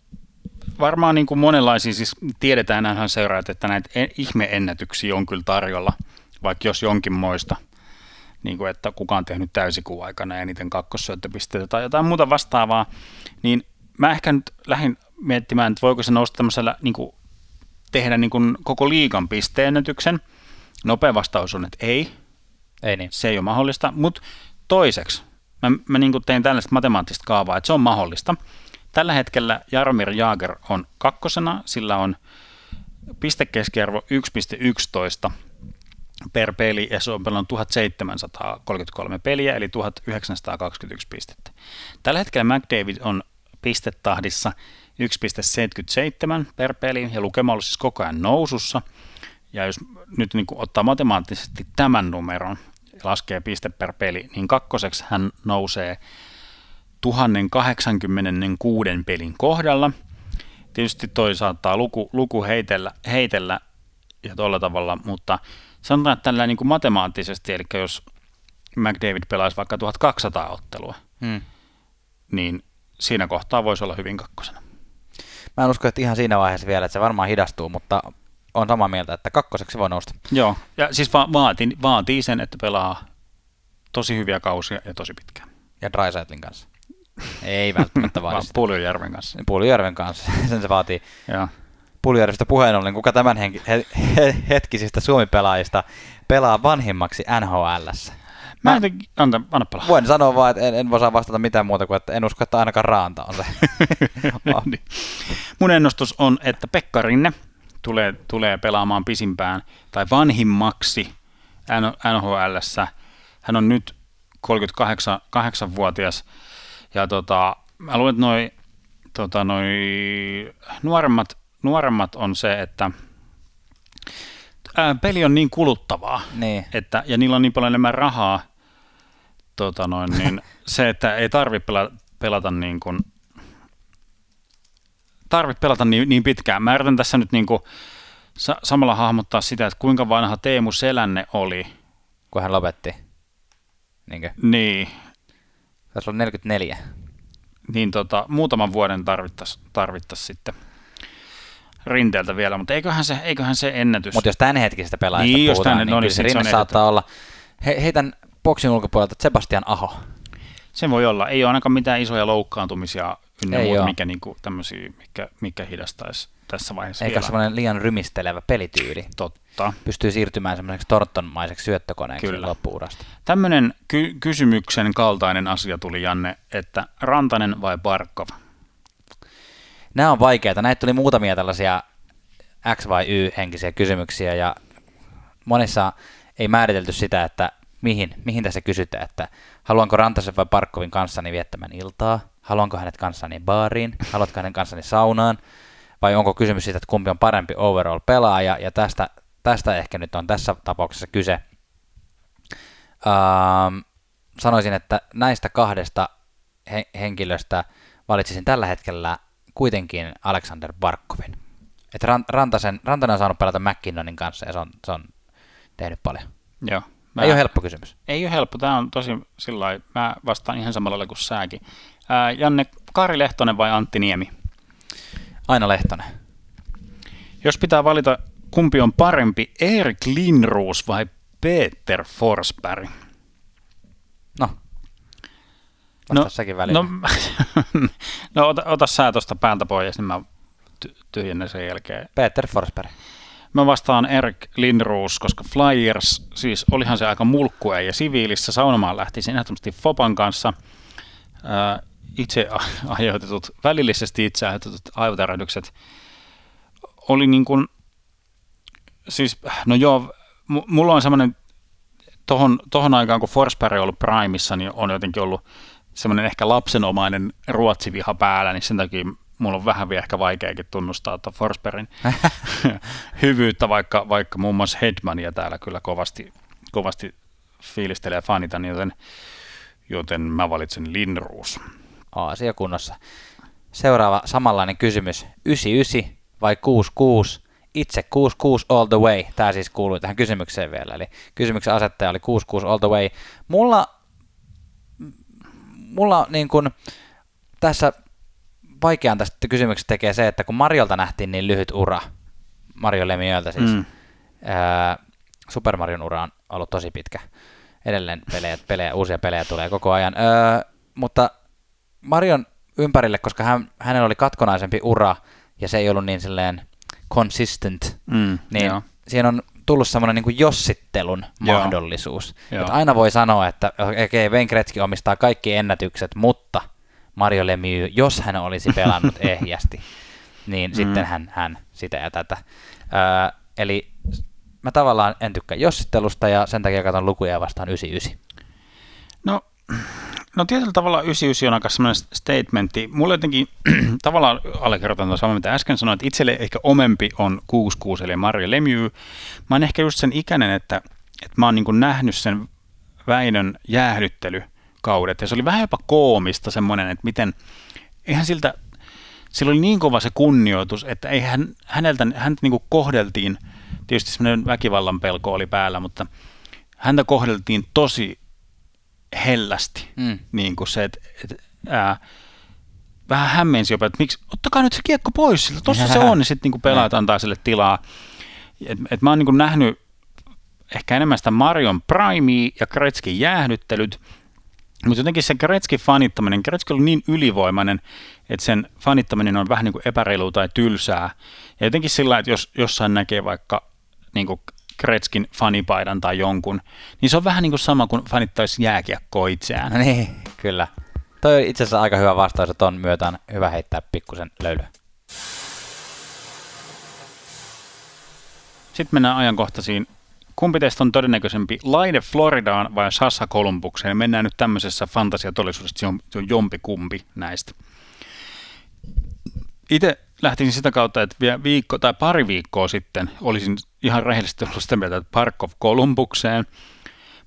varmaan niin kuin monenlaisia, siis tiedetään näinhän seuraat, että näitä ihmeennätyksiä on kyllä tarjolla, vaikka jos jonkin moista, niin kuin että kuka on tehnyt täysikuun aikana eniten kakkossyöttöpisteitä tai jotain muuta vastaavaa, niin mä ehkä nyt lähdin miettimään, että voiko se nousta tämmöisellä niin kuin tehdä niin kuin koko liigan pisteennätyksen. Nopea vastaus on, että ei, Ei niin. se ei ole mahdollista, mutta toiseksi, mä, mä niin tein tällaista matemaattista kaavaa, että se on mahdollista. Tällä hetkellä Jaromir Jaager on kakkosena, sillä on pistekeskiarvo 1,11 per peli, ja se on pelannut 1733 peliä, eli 1921 pistettä. Tällä hetkellä McDavid on pistetahdissa 1,77 per peli, ja lukema on siis koko ajan nousussa. Ja jos nyt niin kuin ottaa matemaattisesti tämän numeron ja laskee piste per peli, niin kakkoseksi hän nousee 1086 pelin kohdalla. Tietysti toi saattaa luku, luku heitellä, heitellä ja tuolla tavalla, mutta sanotaan, että tällä niin kuin matemaattisesti, eli jos McDavid pelaisi vaikka 1200 ottelua, Hmm. niin siinä kohtaa voisi olla hyvin kakkosena. Mä en usko, että ihan siinä vaiheessa vielä, että se varmaan hidastuu, mutta on samaa mieltä, että kakkoseksi voi nousta. Joo, ja siis va- vaatii, vaatii sen, että pelaa tosi hyviä kausia ja tosi pitkään. Ja Drysaitlin kanssa. Ei välttämättä vaadi Vaan sitä. Puljujärven kanssa. Puljujärven kanssa. [LAUGHS] Sen se vaatii. Joo. Puljujärvestä puheen ollen, kuka tämän henki, he, he, hetkisistä Suomi-pelaajista pelaa vanhimmaksi NHLssä? Mä Mä- jotenkin, anta, anna palaa. Voin sanoa vaan, että en, en osaa vastata mitään muuta kuin, että en usko, että ainakaan Raanta on se. [LAUGHS] Niin. Mun ennustus on, että Pekka Rinne tulee, tulee pelaamaan pisimpään tai vanhimmaksi NHLssä. Hän on nyt 38-vuotias ja tota, mä luulen, että noi, tota, noi nuoremmat, nuoremmat on se, että ää, peli on niin kuluttavaa, niin. että, ja niillä on niin paljon enemmän rahaa, tota noin, niin [LAUGHS] se, että ei tarvitse pelata, pelata niin kuin, tarvitse pelata niin, niin pitkään. Mä yritän tässä nyt niin kuin, sa- samalla hahmottaa sitä, että kuinka vanha Teemu Selänne oli. Kun hän lopetti. Niinkö? Niin, Tässä on 44. niin tota, muutaman vuoden tarvittaisiin tarvittais sitten rinteeltä vielä, mutta eiköhän se, eiköhän se ennätys. Mutta jos tämänhetkisistä pelaajista Niin, jos puhutaan, tänne- niin, no niin, se se rinne on saattaa olla. He, heitän boksin ulkopuolelta Sebastian Aho. Se voi olla. Ei ole ainakaan mitään isoja loukkaantumisia ynnä Ei muuta, oo. mikä, niinku, tämmösiä, mikä, mikä hidastaisi tässä vaiheessa Eikä vielä. semmoinen liian rymistelevä pelityyli. Totta. Pystyy siirtymään semmoiseksi tortonmaiseksi syöttökoneeksi Kyllä. loppuurasta. Tämmöinen ky- kysymyksen kaltainen asia tuli, Janne, että Rantanen vai Barkov? Nämä on vaikeita. Näitä tuli muutamia tällaisia X- vai Y-henkisiä kysymyksiä ja monissa ei määritelty sitä, että mihin, mihin tässä kysytään, että haluanko Rantasen vai Parkkovin kanssani viettämään iltaa, haluanko hänet kanssani baariin, haluatko hänen kanssani saunaan, vai onko kysymys siitä, että kumpi on parempi overall pelaaja, ja tästä, tästä ehkä nyt on tässä tapauksessa kyse. Ähm, sanoisin, että näistä kahdesta he- henkilöstä valitsisin tällä hetkellä kuitenkin Alexander Barkovin. Ran- Rantasen, Rantanen on saanut pelata McKinnonin kanssa ja se on, se on tehnyt paljon. Joo. Mä... Ei ole helppo kysymys. Ei ole helppo. Tämä on tosi sillä lailla- Mä vastaan ihan samalla lailla kuin säkin. Ää, Janne, Kari Lehtonen vai Antti Niemi? Aina Lehtonen. Jos pitää valita, kumpi on parempi, Erik Lindroos vai Peter Forsberg? No, no, säkin välillä. No, [LAUGHS] no ota, ota sä tuosta päältä pois, niin mä tyhjennän sen jälkeen. Peter Forsberg. Mä vastaan Erik Lindroos, koska Flyers, siis olihan se aika mulkkue ja siviilissä saunomaan lähti ehdottomasti Fopan kanssa. Itse aiheutetut, välillisesti itse aiheutetut aivotärähdykset oli niin kuin, siis no joo, mulla on semmoinen, tohon, tohon aikaan kun Forsberg on ollut Primeissa, niin on jotenkin ollut semmoinen ehkä lapsenomainen ruotsiviha päällä, niin sen takia mulla on vähän vielä ehkä vaikeakin tunnustaa että Forsbergin [LAUGHS] hyvyyttä, vaikka, vaikka muun muassa Hedmania täällä kyllä kovasti, kovasti fiilistelee fanitan, joten, joten mä valitsen Linruus. Aasia kunnossa. Seuraava samanlainen kysymys. 99 vai 66? Itse 66 all the way. Tämä siis kuului tähän kysymykseen vielä. Eli kysymyksen asettaja oli 66 all the way. Mulla, mulla niin kun, tässä vaikean tästä kysymyksestä tekee se, että kun Mariolta nähtiin niin lyhyt ura, Mario Lemiöltä siis, mm. ää, Super Marion ura on ollut tosi pitkä. Edelleen pelejä, pelejä, uusia pelejä tulee koko ajan. Öö, mutta Marion ympärille, koska hän, hänellä oli katkonaisempi ura ja se ei ollut niin silleen consistent, mm, niin joo. siihen on tullut semmoinen niin jossittelun joo. mahdollisuus. Joo. Että aina voi sanoa, että okei, okay, Wayne Gretzky omistaa kaikki ennätykset, mutta Mario Lemieux, jos hän olisi pelannut [LAUGHS] ehjästi, niin mm. sitten hän, hän sitä ja tätä. Öö, eli mä tavallaan en tykkää jossittelusta ja sen takia katson lukuja vastaan 99. No No tietyllä tavalla 99 on aika sellainen statementti. Mulle jotenkin [CLEARS THROAT] tavallaan allekirjoitan tuon samaa, mitä äsken sanoin, että itselle ehkä omempi on 66, eli Mario Lemieux. Mä oon ehkä just sen ikäinen, että, että mä oon niin nähnyt sen Väinön jäähdyttelykaudet, ja se oli vähän jopa koomista semmoinen, että miten, eihän siltä, sillä oli niin kova se kunnioitus, että ei hän, häneltä, häntä niin kohdeltiin, tietysti semmoinen väkivallan pelko oli päällä, mutta häntä kohdeltiin tosi hellästi. Mm. Niin kuin se, että, että ää, vähän hämmensi jopa, että miksi, ottakaa nyt se kiekko pois sillä, tossa se on, [LAUGHS] niin sitten niin pelaajat antaa sille tilaa. Et, et mä oon niin nähnyt ehkä enemmän sitä Marion Primea ja Kretskin jäähdyttelyt, mutta jotenkin se Kretskin fanittaminen, Kretski oli niin ylivoimainen, että sen fanittaminen on vähän niin kuin epäreilu tai tylsää. Ja jotenkin sillä, että jos jossain näkee vaikka niin kuin Kretskin fanipaidan tai jonkun, niin se on vähän niin kuin sama kuin fanittaisi jääkiekkoa itseään. Niin, kyllä. Toi on itse asiassa aika hyvä vastaus, että on myötään hyvä heittää pikkusen löylyä. Sitten mennään ajankohtaisiin. Kumpi teistä on todennäköisempi, Laine Floridaan vai Sassa Kolumbukseen? Mennään nyt tämmöisessä fantasiatodellisuudessa, se on, se on jompi kumpi näistä. Itse lähtisin sitä kautta, että vielä viikko tai pari viikkoa sitten olisin ihan rehellisesti ollut sitä mieltä, että Parkov Kolumbukseen,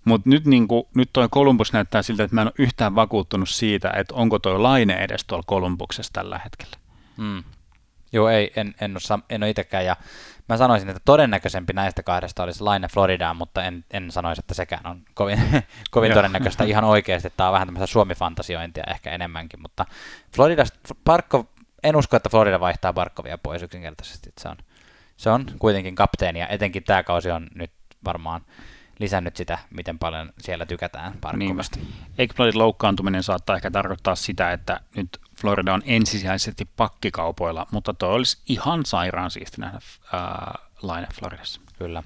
mutta nyt, niin kuin, nyt toi Kolumbus näyttää siltä, että mä en ole yhtään vakuuttunut siitä, että onko toi Laine edes tuolla Kolumbuksessa tällä hetkellä. Mm. Joo, ei, en, en, ole, en ole itsekään, ja mä sanoisin, että todennäköisempi näistä kahdesta olisi Laine Floridaan, mutta en, en sanoisi, että sekään on kovin, [LAUGHS] kovin todennäköistä ihan oikeasti. Tämä on vähän tämmöistä suomifantasiointia ehkä enemmänkin, mutta Floridasta Parkov en usko, että Florida vaihtaa Barkovia pois yksinkertaisesti. Se on, se on kuitenkin kapteeni ja etenkin tämä kausi on nyt varmaan lisännyt sitä, miten paljon siellä tykätään Barkovista. Niin. Ekbladin loukkaantuminen saattaa ehkä tarkoittaa sitä, että nyt Florida on ensisijaisesti pakkikaupoilla, mutta tuo olisi ihan sairaan siisti nähdä ää, laine Floridassa. Kyllä.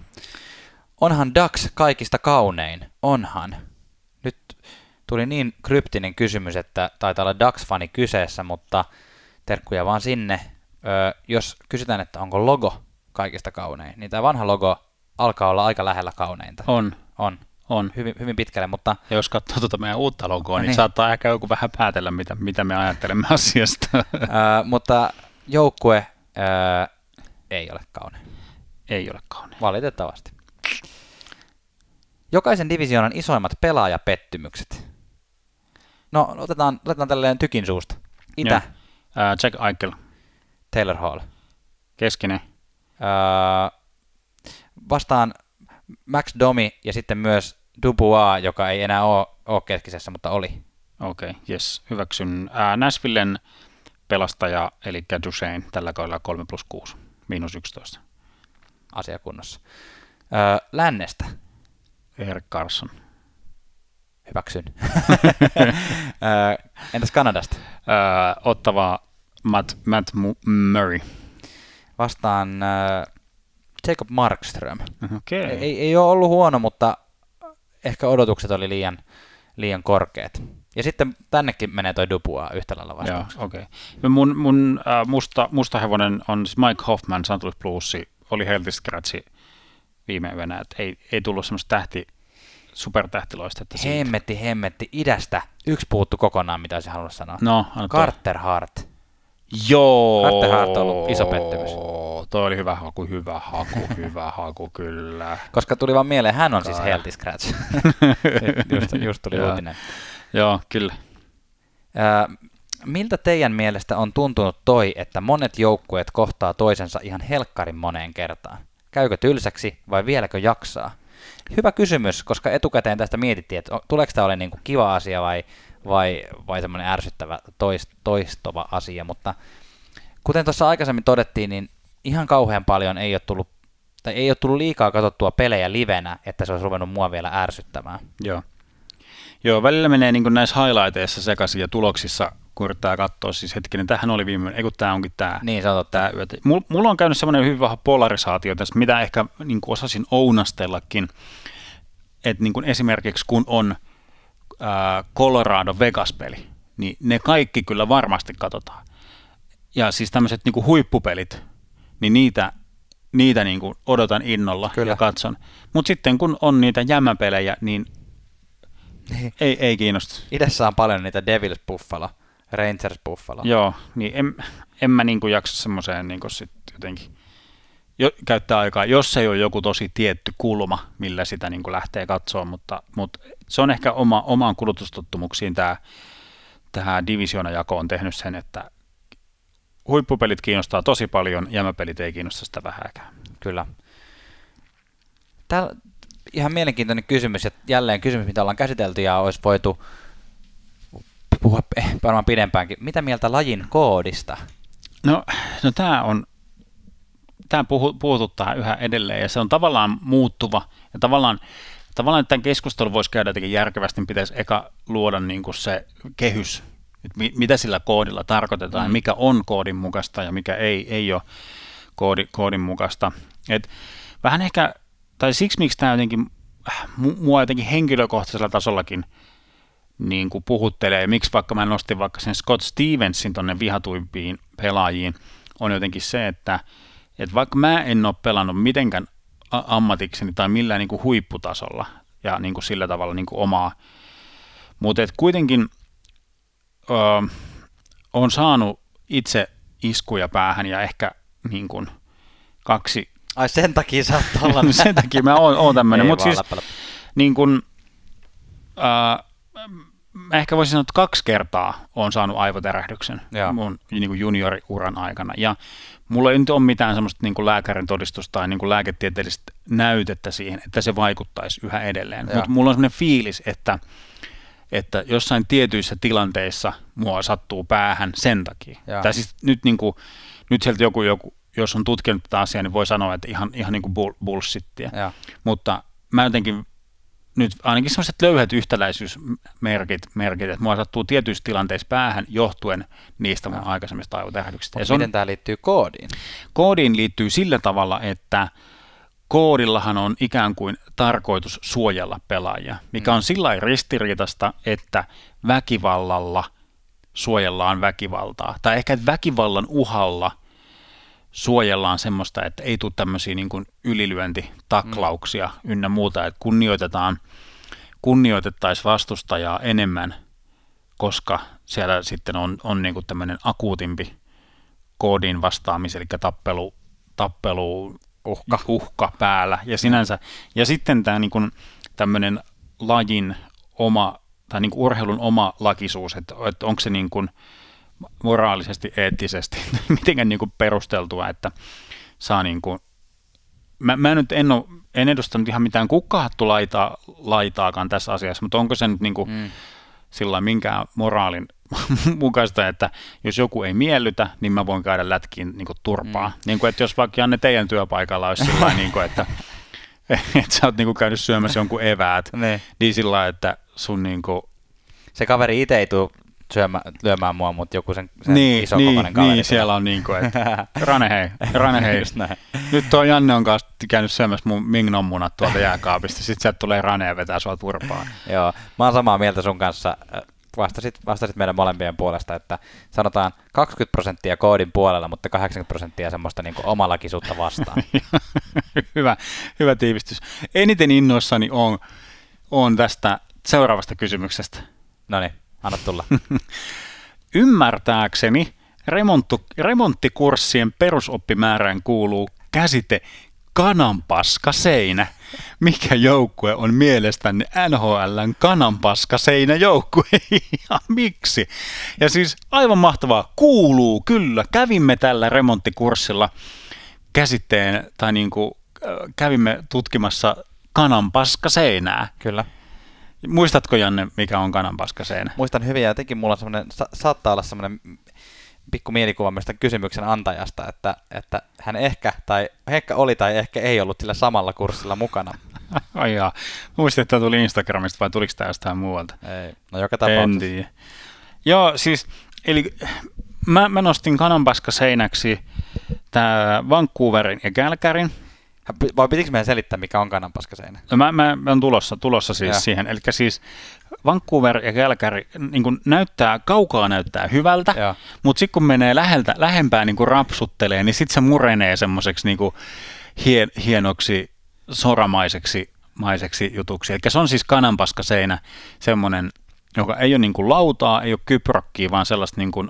Onhan Dax kaikista kaunein? Onhan. Nyt tuli niin kryptinen kysymys, että taitaa olla Dax-fani kyseessä, mutta – terkkuja vaan sinne. Öö, jos kysytään, että onko logo kaikista kaunein, niin tämä vanha logo alkaa olla aika lähellä kauneinta. On. On. On. Hyvin, hyvin pitkälle, mutta... Ja jos katsoo tuota meidän uutta logoa, niin, niin saattaa ehkä joku vähän päätellä, mitä, mitä me ajattelemme [LAUGHS] asiasta. öö, mutta joukkue öö, ei ole kaunein. Ei ole kaunein. Valitettavasti. Jokaisen divisioonan isoimmat pelaajapettymykset. No, otetaan, otetaan tälleen tykin suusta. Itä. Uh, Jack Eichel. Taylor Hall. Keskinen. Uh, vastaan Max Domi ja sitten myös Dubois, joka ei enää ole, ole keskisessä, mutta oli. Okei, okay, yes, hyväksyn. Uh, Nashvillen pelastaja, eli Duchesne, tällä kaudella 3 plus 6, miinus 11. Asiakunnossa. Uh, lännestä. Erik Carson. Hyväksyn. [LAUGHS] Entäs Kanadasta? Öö, ottava Matt, Matt Murray. Vastaan äh, Jacob Markström. Okay. Ei, ei ole ollut huono, mutta ehkä odotukset oli liian, liian korkeat. Ja sitten tännekin menee toi Dupua yhtä lailla vastaan. okei. Okay. Mun, mun äh, musta, musta hevonen on siis Mike Hoffman, St. Louis Blues, oli healthy scratchi viime yönä, että ei, ei tullut semmoista tähti, supertähtiloistetta siitä. Hemmetti, hemmetti. Idästä yksi puuttu kokonaan, mitä olisin halunnut sanoa. No, Carter Hart. Joo. Carter on ollut iso pettymys. Toi oli hyvä haku, hyvä haku, hyvä haku, kyllä. Koska tuli vaan mieleen, hän on Kai. siis healthy scratch. [LAUGHS] just, just tuli uutinen. Joo, kyllä. Äh, miltä teidän mielestä on tuntunut toi, että monet joukkueet kohtaa toisensa ihan helkkarin moneen kertaan? Käykö tylsäksi vai vieläkö jaksaa? Hyvä kysymys, koska etukäteen tästä mietittiin, että tuleeko tämä ole niin kuin kiva asia vai, vai, vai semmoinen ärsyttävä toist, toistova asia, mutta kuten tuossa aikaisemmin todettiin, niin ihan kauhean paljon ei ole tullut, tai ei ole tullut liikaa katsottua pelejä livenä, että se olisi ruvennut mua vielä ärsyttämään. Joo. Joo, välillä menee niin näissä highlighteissa sekaisin ja tuloksissa kun yrittää katsoa, siis hetkinen, tähän oli viimeinen, ei kun tämä onkin tämä. Niin, se on totta. Mulla on käynyt semmoinen hyvin vahva polarisaatio tästä, mitä ehkä niin kuin osasin ounastellakin, että niin kuin esimerkiksi kun on Colorado Vegas-peli, niin ne kaikki kyllä varmasti katsotaan. Ja siis tämmöiset niin huippupelit, niin niitä, niitä niin kuin odotan innolla kyllä. ja katson. Mutta sitten kun on niitä jämäpelejä, niin. [LAUGHS] Ei, ei kiinnosta. Idessä on paljon niitä Devils Buffalo, Rangers Buffalo. Joo, niin en, en mä niin jaksa semmoiseen niin sit jotenkin jo, käyttää aikaa, jos ei ole joku tosi tietty kulma, millä sitä niin lähtee katsoa, mutta, mutta se on ehkä oma, omaan kulutustottumuksiin tämä, tähän divisioonajakoon on tehnyt sen, että huippupelit kiinnostaa tosi paljon, jämäpelit ei kiinnosta sitä vähääkään. Kyllä. Täällä, ihan mielenkiintoinen kysymys, ja jälleen kysymys, mitä ollaan käsitelty, ja olisi voitu puhua varmaan pidempäänkin. Mitä mieltä lajin koodista? No, no tämä on, tämä puhu, puhututtaa yhä edelleen, ja se on tavallaan muuttuva, ja tavallaan, tavallaan tämän keskustelun voisi käydä jotenkin järkevästi, niin pitäisi eka luoda niin kuin se kehys, että mitä sillä koodilla tarkoitetaan, mm. mikä on koodin mukaista ja mikä ei, ei ole koodi, koodin mukaista. Et vähän ehkä tai siksi miksi tämä jotenkin, mua jotenkin henkilökohtaisella tasollakin niin kuin puhuttelee, ja miksi vaikka mä nostin vaikka sen Scott Stevensin tonne vihatuimpiin pelaajiin, on jotenkin se, että, että vaikka mä en ole pelannut mitenkään ammatikseni tai millään niin kuin huipputasolla ja niin kuin sillä tavalla niin kuin omaa, mutta et kuitenkin ö, on saanut itse iskuja päähän ja ehkä niin kuin kaksi Ai sen takia sä oot [LAUGHS] sen takia mä oon, oon tämmönen. Mutta siis niin kun, äh, mä ehkä voisin sanoa, että kaksi kertaa on saanut aivotärähdyksen Joo. mun niin kuin junioriuran aikana. Ja mulla ei nyt ole mitään semmoista niin kuin lääkärin todistusta tai niin kuin lääketieteellistä näytettä siihen, että se vaikuttaisi yhä edelleen. Mutta mulla on semmoinen fiilis, että, että jossain tietyissä tilanteissa mua sattuu päähän sen takia. Tai siis nyt, niin kuin, nyt sieltä joku, joku jos on tutkinut tätä asiaa, niin voi sanoa, että ihan, ihan niin kuin bullshittia. Ja. Mutta mä jotenkin nyt ainakin sellaiset löyhät yhtäläisyysmerkit, merkit, että mua sattuu tietyissä tilanteissa päähän johtuen niistä mun ja. aikaisemmista aivotähdyksistä. Mutta miten tämä liittyy koodiin? Koodiin liittyy sillä tavalla, että koodillahan on ikään kuin tarkoitus suojella pelaajia, mikä mm. on sillä ristiriitasta, että väkivallalla suojellaan väkivaltaa. Tai ehkä väkivallan uhalla – suojellaan semmoista, että ei tule tämmöisiä niin kuin ylilyöntitaklauksia mm. ynnä muuta, että kunnioitetaan, kunnioitettaisiin vastustajaa enemmän, koska siellä sitten on, on niin kuin tämmöinen akuutimpi koodin vastaamis, eli tappelu, tappelu uhka. uhka päällä. Ja, sinänsä, ja sitten tämä niin kuin tämmöinen lajin oma, tai niin kuin urheilun oma lakisuus, että, että onko se niin kuin, moraalisesti, eettisesti, [LAUGHS] mitenkään niin kuin perusteltua, että saa niin kuin, mä, mä nyt en, ole, en edustanut ihan mitään kukkahattu laitaa, laitaakaan tässä asiassa, mutta onko se nyt niin kuin mm. sillä minkään moraalin [LAUGHS] mukaista, että jos joku ei miellytä, niin mä voin käydä lätkiin niin kuin turpaa. Mm. Niin kuin, että jos vaikka Janne teidän työpaikalla olisi sillä [LAUGHS] niin kuin, että että sä oot niinku käynyt syömässä jonkun eväät, Niin. niin sillä että sun niinku, Se kaveri itse ei tule syömä, lyömään mua, mutta joku sen, sen niin, iso niin, kokoinen kaveri. niin, siellä on niinku, että [LAUGHS] Rane hei, Rane hei. Nyt tuo Janne on kanssa käynyt syömässä mun Mingnon munat tuolta jääkaapista, sit sieltä tulee Rane ja vetää sua turpaan. Joo, mä oon samaa mieltä sun kanssa. Äh, Vastasit, vastasit meidän molempien puolesta, että sanotaan 20 prosenttia koodin puolella, mutta 80 prosenttia semmoista niin omalakisuutta vastaan. [LAUGHS] hyvä, hyvä tiivistys. Eniten innoissani on, on tästä seuraavasta kysymyksestä. No niin, anna tulla. [LAUGHS] Ymmärtääkseni remonttu, remonttikurssien perusoppimäärään kuuluu käsite kananpaska seinä. Mikä joukkue on mielestänne NHLn kananpaska seinä joukkue [LAUGHS] ja miksi? Ja siis aivan mahtavaa, kuuluu kyllä. Kävimme tällä remonttikurssilla käsitteen, tai niin kuin, äh, kävimme tutkimassa kananpaska seinää. Kyllä. Muistatko Janne, mikä on kananpaska seinä? Muistan hyvin ja jotenkin mulla on sa- saattaa olla semmoinen pikku mielikuva myös tämän kysymyksen antajasta, että, että hän ehkä, tai ehkä oli tai ehkä ei ollut sillä samalla kurssilla mukana. [LAUGHS] Ai jaa. Muistin, että tämä tuli Instagramista vai tuliko tämä jostain muualta? Ei. No joka En tapauksessa. tiedä. Joo, siis, eli mä, mä nostin kananpaska seinäksi tämä Vancouverin ja Kälkärin. Vai pitikö meidän selittää, mikä on kananpaskaseinä? No mä, mä, mä on tulossa, tulossa siis Joo. siihen. Eli siis Vancouver ja Kälkäri niin kuin näyttää, kaukaa näyttää hyvältä, Joo. mutta sitten kun menee läheltä, lähempää niin kuin rapsuttelee, niin sitten se murenee semmoiseksi niin hien, hienoksi, soramaiseksi maiseksi jutuksi. Eli se on siis kananpaskaseinä, semmoinen, joka ei ole niin kuin lautaa, ei ole kyprokkia, vaan sellaista niin kuin,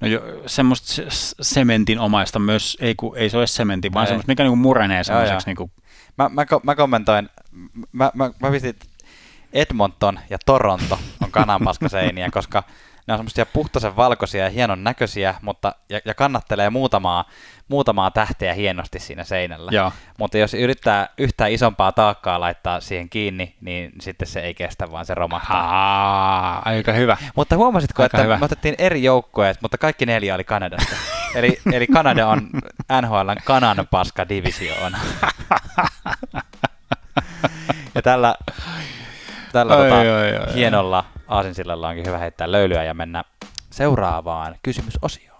no jo, semmoista se- sementin omaista myös, ei, kun, ei se ole sementin, vaan semmoista, mikä niin kuin murenee semmoiseksi joo. niin kuin Mä, mä, mä kommentoin, mä, mä, mä pistin Edmonton ja Toronto on kananpaskaseiniä, koska ne on semmoisia puhtaisen valkoisia ja hienon näköisiä, mutta, ja, ja kannattelee muutamaa, muutamaa tähteä hienosti siinä seinällä. Joo. Mutta jos yrittää yhtään isompaa taakkaa laittaa siihen kiinni, niin sitten se ei kestä, vaan se romahtaa. Aa, aika hyvä. Mutta huomasitko, Aika että hyvä. me otettiin eri joukkueet, mutta kaikki neljä oli Kanadasta. [LAUGHS] eli, eli Kanada on NHLn kananpaska divisioona. [LAUGHS] ja tällä, tällä Ai, tota, ai, ai, ai. hienolla aasinsillalla onkin hyvä heittää löylyä ja mennä seuraavaan kysymysosioon.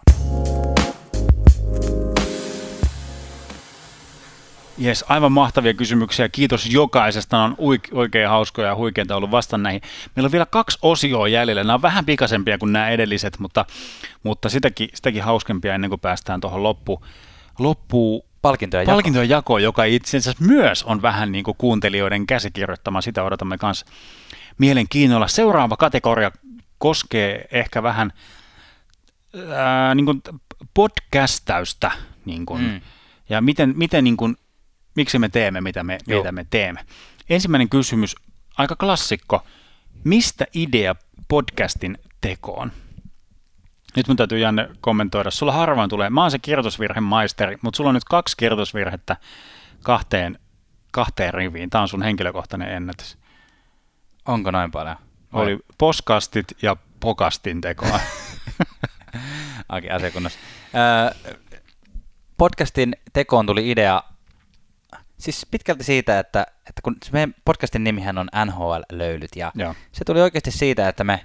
Jes, aivan mahtavia kysymyksiä. Kiitos jokaisesta. On oikein hauskoja ja huikeita ollut vasta näihin. Meillä on vielä kaksi osioa jäljellä. Nämä on vähän pikaisempia kuin nämä edelliset, mutta, mutta sitäkin, sitäkin hauskempia ennen kuin päästään tuohon loppu, loppuun Palkintoja jako. palkintojen jako, joka itse asiassa myös on vähän niin kuin kuuntelijoiden käsikirjoittama. Sitä odotamme myös mielenkiinnolla. Seuraava kategoria koskee ehkä vähän ää, niin kuin podcastäystä. Niin kuin, Mm. mm. Ja miten, miten niin kuin, miksi me teemme, mitä me, Joo. mitä me teemme. Ensimmäinen kysymys, aika klassikko. Mistä idea podcastin tekoon? Nyt mun täytyy Janne kommentoida. Sulla harvoin tulee, mä oon se kirjoitusvirhemaisteri, mutta sulla on nyt kaksi kirjoitusvirhettä kahteen, kahteen riviin. Tämä on sun henkilökohtainen ennätys. Onko noin paljon? Oli poskastit ja pokastin tekoa. [LAUGHS] Okei, asiakunnassa. Öö, podcastin tekoon tuli idea siis pitkälti siitä, että, että kun se meidän podcastin nimihän on NHL-löylyt ja Joo. se tuli oikeasti siitä, että me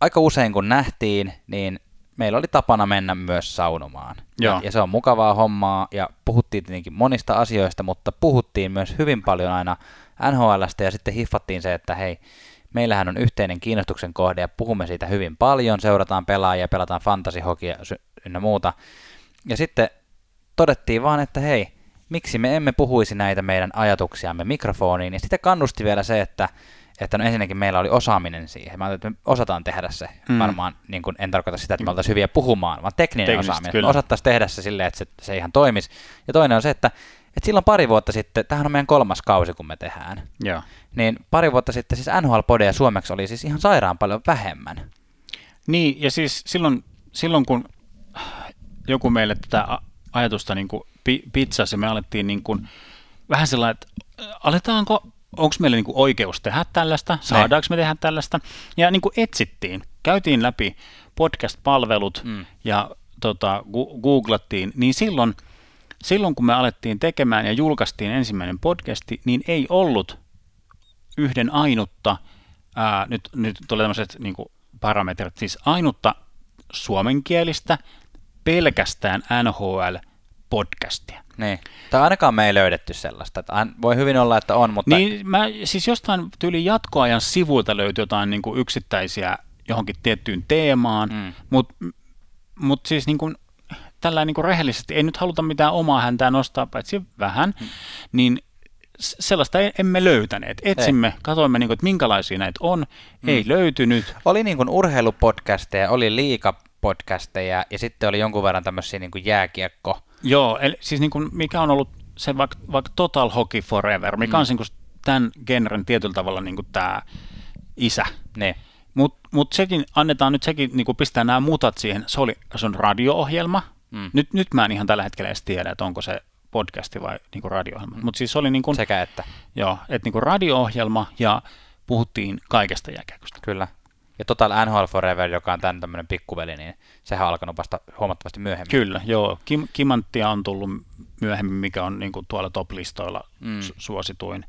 aika usein kun nähtiin, niin meillä oli tapana mennä myös saunomaan. Joo. Ja, ja se on mukavaa hommaa ja puhuttiin tietenkin monista asioista, mutta puhuttiin myös hyvin paljon aina NHLstä ja sitten hiffattiin se, että hei, meillähän on yhteinen kiinnostuksen kohde ja puhumme siitä hyvin paljon, seurataan pelaajia, pelataan fantasihokia ynnä muuta. Ja sitten todettiin vaan, että hei, miksi me emme puhuisi näitä meidän ajatuksiamme mikrofoniin, ja sitten kannusti vielä se, että, että no ensinnäkin meillä oli osaaminen siihen. Mä että me osataan tehdä se. Mm. Varmaan niin kun, en tarkoita sitä, että me oltaisiin hyviä puhumaan, vaan tekninen Teknisesti, osaaminen. kyllä. Me osattaisiin tehdä se silleen, että se, se ihan toimisi. Ja toinen on se, että, että silloin pari vuotta sitten, tämähän on meidän kolmas kausi, kun me tehdään, Joo. niin pari vuotta sitten siis NHL-podeja suomeksi oli siis ihan sairaan paljon vähemmän. Niin, ja siis silloin, silloin kun joku meille tätä ajatusta niin pizzasi, me alettiin niin kuin, vähän sellainen, että aletaanko, onko meillä niin kuin oikeus tehdä tällaista, saadaanko me tehdä tällaista, ja niin kuin etsittiin, käytiin läpi podcast-palvelut Mm. mm. ja tota, gu- googlattiin, niin silloin silloin kun me alettiin tekemään ja julkaistiin ensimmäinen podcasti, niin ei ollut yhden ainutta, ää, nyt, nyt tulee tämmöiset niin parametrit, siis ainutta suomenkielistä pelkästään NHL-podcastia. Niin. Tai ainakaan me ei löydetty sellaista. Että voi hyvin olla, että on, mutta... Niin, mä, siis jostain tyyli jatkoajan sivuilta löytyy jotain niin kuin yksittäisiä johonkin tiettyyn teemaan, mm. mutta mut siis niin kuin, tällä niin kuin rehellisesti ei nyt haluta mitään omaa häntää nostaa, paitsi vähän, mm. niin sellaista emme löytäneet. Etsimme, ei. katoimme, niin kuin, että minkälaisia näitä on, mm. ei löytynyt. Oli niin kuin urheilupodcasteja, oli liikapodcasteja ja sitten oli jonkun verran tämmöisiä niin kuin jääkiekko. Joo, eli siis niin kuin, mikä on ollut se vaikka, vaikka Total Hockey Forever, mikä mm. on niin kuin tämän genren tietyllä tavalla niin kuin tämä isä. Ne. Mutta mut sekin, annetaan nyt sekin, niin kuin pistää nämä mutat siihen, se, oli, se on radio-ohjelma. Mm. Nyt, nyt mä en ihan tällä hetkellä edes tiedä, että onko se podcasti vai niin kuin radio-ohjelma. Mutta siis oli niin kuin, Sekä että. Joo, että niin kuin radio-ohjelma ja puhuttiin kaikesta jääkiekosta. Kyllä. Ja Total NHL Forever, joka on tämän tämmöinen pikkuveli, niin sehän on alkanut vasta huomattavasti myöhemmin. Kyllä, joo. Kim, Kimanttia on tullut myöhemmin, mikä on niin kuin tuolla top-listoilla mm. su- suosituin.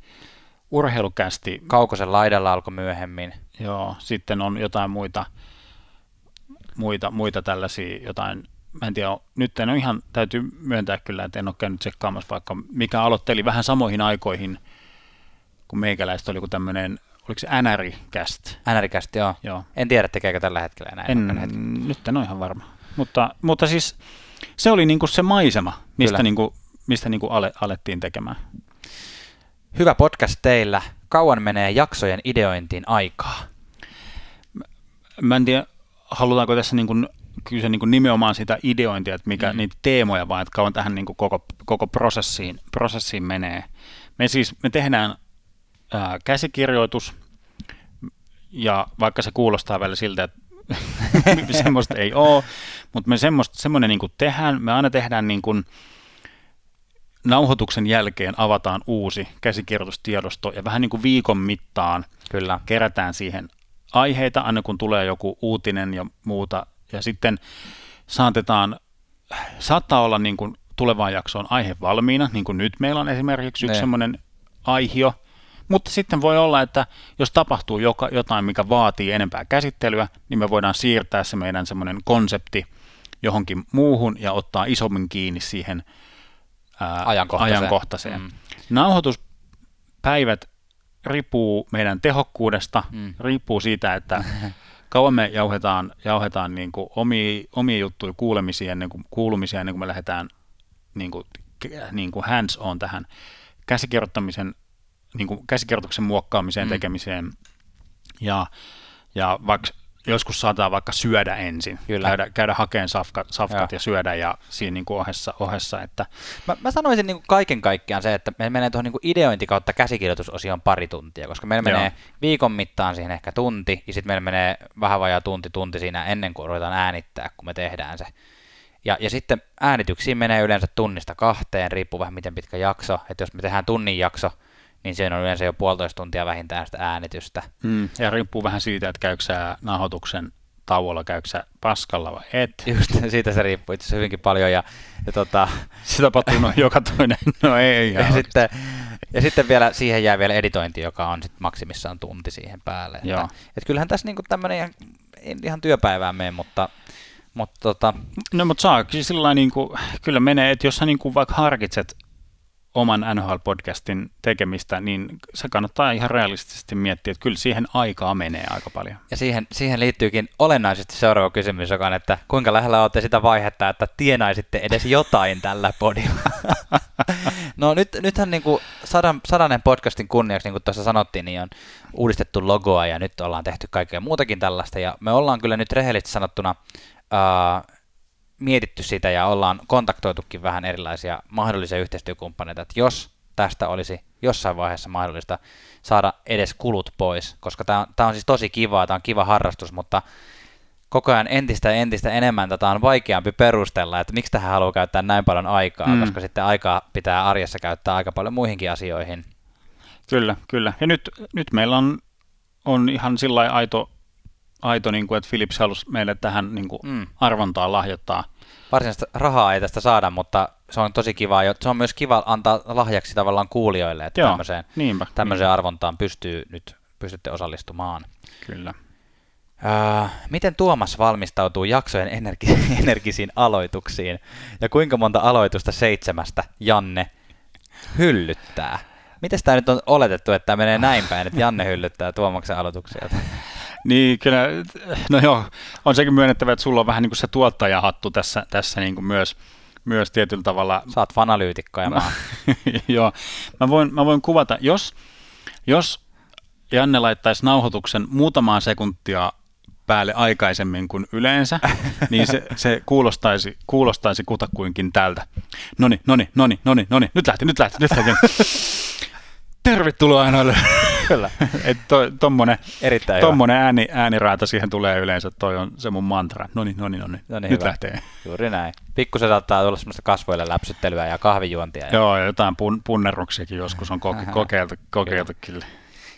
Urheilukästi. Kaukosen laidalla alkoi myöhemmin. Joo, sitten on jotain muita, muita, muita tällaisia, jotain mä en tiedä, nyt en ole ihan, täytyy myöntää kyllä, että en ole käynyt tsekkaamassa vaikka, mikä aloitteli vähän samoihin aikoihin, kun meikäläistä oli joku tämmöinen, oliko se NR-cast? NR-cast, joo. joo. En tiedä, tekeekö tällä hetkellä enää. En, nyt en ole ihan varma. Mutta, mutta siis se oli niinku se maisema, mistä, niinku, mistä niinku ale, alettiin tekemään. Hyvä podcast teillä. Kauan menee jaksojen ideointiin aikaa? Mä, en tiedä, halutaanko tässä niin kuin kyse niin kuin nimenomaan sitä ideointia, että mikä mm. niitä teemoja, vaan että kauan tähän niin kuin koko, koko prosessiin, prosessiin menee. Me siis me tehdään ää, käsikirjoitus, ja vaikka se kuulostaa välillä siltä, että [LAUGHS] semmoista ei ole, mutta me semmoista, semmoinen niin kuin tehdään, me aina tehdään niin kuin, nauhoituksen jälkeen avataan uusi käsikirjoitustiedosto ja vähän niin kuin viikon mittaan Kyllä. kerätään siihen aiheita, aina kun tulee joku uutinen ja muuta. Ja sitten saatetaan, saattaa olla niin kuin tulevaan jaksoon aihe valmiina, niin kuin nyt meillä on esimerkiksi yksi semmoinen aihio, mutta sitten voi olla, että jos tapahtuu joka, jotain, mikä vaatii enempää käsittelyä, niin me voidaan siirtää se meidän semmoinen konsepti johonkin muuhun ja ottaa isommin kiinni siihen ää, ajankohtaiseen. ajankohtaiseen. Mm. Nauhoituspäivät riippuu meidän tehokkuudesta, mm. riippuu siitä, että kauan me jauhetaan, jauhetaan niin kuin omia, omia juttuja kuulemisia ennen kuin, kuulumisia ennen kuin me lähdetään niin kuin, niin kuin hands on tähän käsikirjoittamisen, niin kuin käsikirjoituksen muokkaamiseen, mm. tekemiseen. Ja, ja vaikka joskus saattaa vaikka syödä ensin, Kyllä. käydä, käydä hakemaan safkat, safkat ja syödä ja siinä niin kuin ohessa, ohessa. Että... Mä, mä sanoisin niin kuin kaiken kaikkiaan se, että me menee tuohon niin kuin ideointi kautta käsikirjoitusosioon pari tuntia, koska meillä Joo. menee viikon mittaan siihen ehkä tunti, ja sitten meillä menee vähän vajaa tunti, tunti siinä ennen kuin ruvetaan äänittää, kun me tehdään se. Ja, ja sitten äänityksiin menee yleensä tunnista kahteen, riippuu vähän miten pitkä jakso, että jos me tehdään tunnin jakso, niin siinä on yleensä jo puolitoista tuntia vähintään sitä äänitystä. Mm, ja riippuu vähän siitä, että käykö sä nahoituksen tauolla, käykö sä paskalla vai et. [LAUGHS] Just, siitä se riippuu itse hyvinkin paljon. Ja, ja tota... [LAUGHS] Se tapahtuu no, joka toinen, [LAUGHS] no ei ja sitten, ja sitten vielä siihen jää vielä editointi, joka on sit maksimissaan tunti siihen päälle. Joo. Että, että kyllähän tässä niinku tämmöinen ihan, ihan työpäivään mene, mutta mutta tota... No mutta saa siis sillä niin kuin, kyllä menee, että jos sä niin kuin vaikka harkitset oman NHL-podcastin tekemistä, niin se kannattaa ihan realistisesti miettiä, että kyllä siihen aikaa menee aika paljon. Ja siihen, siihen liittyykin olennaisesti seuraava kysymys, joka on, että kuinka lähellä olette sitä vaihetta, että tienaisitte edes jotain tällä podilla? [LAUGHS] no nyt, nythän niin kuin sadan, sadanen podcastin kunniaksi, niin kuin tuossa sanottiin, niin on uudistettu logoa ja nyt ollaan tehty kaikkea muutakin tällaista ja me ollaan kyllä nyt rehellisesti sanottuna uh, mietitty sitä ja ollaan kontaktoitukin vähän erilaisia mahdollisia yhteistyökumppaneita, että jos tästä olisi jossain vaiheessa mahdollista saada edes kulut pois, koska tämä on, tämä on siis tosi kivaa, tämä on kiva harrastus, mutta koko ajan entistä ja entistä enemmän tätä on vaikeampi perustella, että miksi tähän haluaa käyttää näin paljon aikaa, mm. koska sitten aikaa pitää arjessa käyttää aika paljon muihinkin asioihin. Kyllä, kyllä. Ja nyt, nyt meillä on, on ihan sillä aito aito, niin kuin, että Philips halusi meille tähän niin kuin Mm. arvontaa lahjoittaa. Varsinaista rahaa ei tästä saada, mutta se on tosi kiva. ja Se on myös kiva antaa lahjaksi tavallaan kuulijoille, että Joo, tämmöiseen, niinpä. tämmöiseen arvontaan pystyy nyt pystytte osallistumaan. Kyllä. Öö, miten Tuomas valmistautuu jaksojen energi- [LAUGHS] energisiin aloituksiin ja kuinka monta aloitusta seitsemästä Janne hyllyttää? Miten tämä nyt on oletettu, että tämä menee näin päin, että Janne hyllyttää Tuomaksen aloituksia? Niin, kyllä, no joo, on sekin myönnettävä, että sulla on vähän niin kuin se tuottajahattu tässä, tässä niin kuin myös, myös tietyllä tavalla. Saat fanalyytikko ja mä oon- [LAUGHS] joo, mä voin, mä voin kuvata, jos, jos Janne laittaisi nauhoituksen muutamaa sekuntia päälle aikaisemmin kuin yleensä, niin se, se kuulostaisi, kuulostaisi kutakuinkin tältä. Noni, noni, noni, noni, noni, nyt lähti, nyt lähti, nyt lähti. [LAUGHS] Tervetuloa aina. Kyllä. [LAUGHS] Että to, ääni, ääniraata siihen tulee yleensä, toi on se mun mantra. Noni, noni, noni, No niin, nyt hyvä. lähtee. Juuri näin. Pikkusen saattaa tulla semmoista kasvoille läpsyttelyä ja kahvijuontia. Ja, Joo, ja jotain pun, punneruksiakin joskus on koke, kokeiltu, kokeiltu kyllä.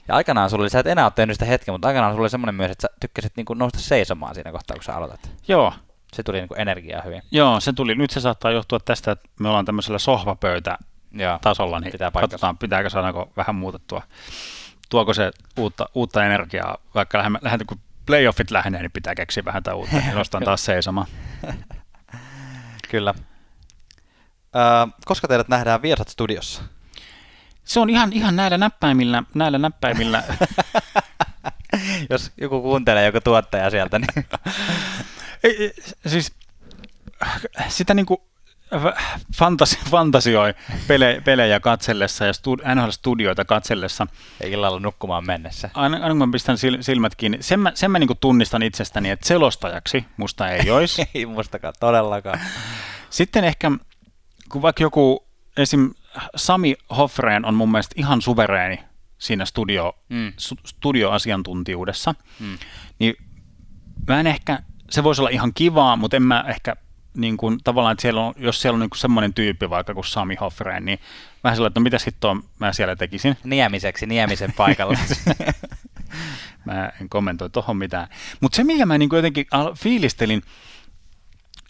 ja aikanaan sulla oli, sä et enää ole tehnyt sitä hetken, mutta aikanaan sulla oli semmoinen myös, että sä tykkäsit niin nousta seisomaan siinä kohtaa, kun sä aloitat. Joo, Se tuli niin energiaa hyvin. joo, se tuli. Nyt se saattaa johtua tästä, että me ollaan tämmöisellä sohvapöytä tasolla, niin Pitää katsotaan, pitääkö saadaanko vähän muutettua. Tuoko se uutta, uutta energiaa, vaikka lähdemme, lähdemme, kun playoffit lähenee, niin pitää keksiä vähän tai uutta, niin [LAUGHS] nostan taas seisomaan. [LAUGHS] Kyllä. Öö, koska teidät nähdään Viasat Studiossa? Se on ihan, ihan näillä näppäimillä, näillä näppäimillä. [LAUGHS] Jos joku kuuntelee, joku tuottaja sieltä, niin Ei, siis sitä niinku fantasi, fantasioi pele, pelejä katsellessa ja stud, NHL-studioita katsellessa. ei illalla nukkumaan mennessä. Aina, aina kun mä pistän sil, silmät kiinni, sen mä, sen mä niinku tunnistan itsestäni, että selostajaksi musta ei olisi. [LAUGHS] Ei mustakaan, todellakaan. Sitten ehkä, kun vaikka joku, esim. Sami Hoffreen on mun mielestä ihan suvereeni siinä studio, Mm. su, studioasiantuntijuudessa, Mm. niin mä en ehkä, se voisi olla ihan kivaa, mutta en mä ehkä niin kuin, tavallaan, että siellä on, jos siellä on niin kuin semmoinen tyyppi vaikka kuin Sami Hoffreen, niin vähän sellainen, että no mitä hittoa mä siellä tekisin. Niemiseksi, Niemisen paikalla. [LAUGHS] Mä en kommentoi tuohon mitään. Mutta se, mikä mä niin jotenkin al- fiilistelin,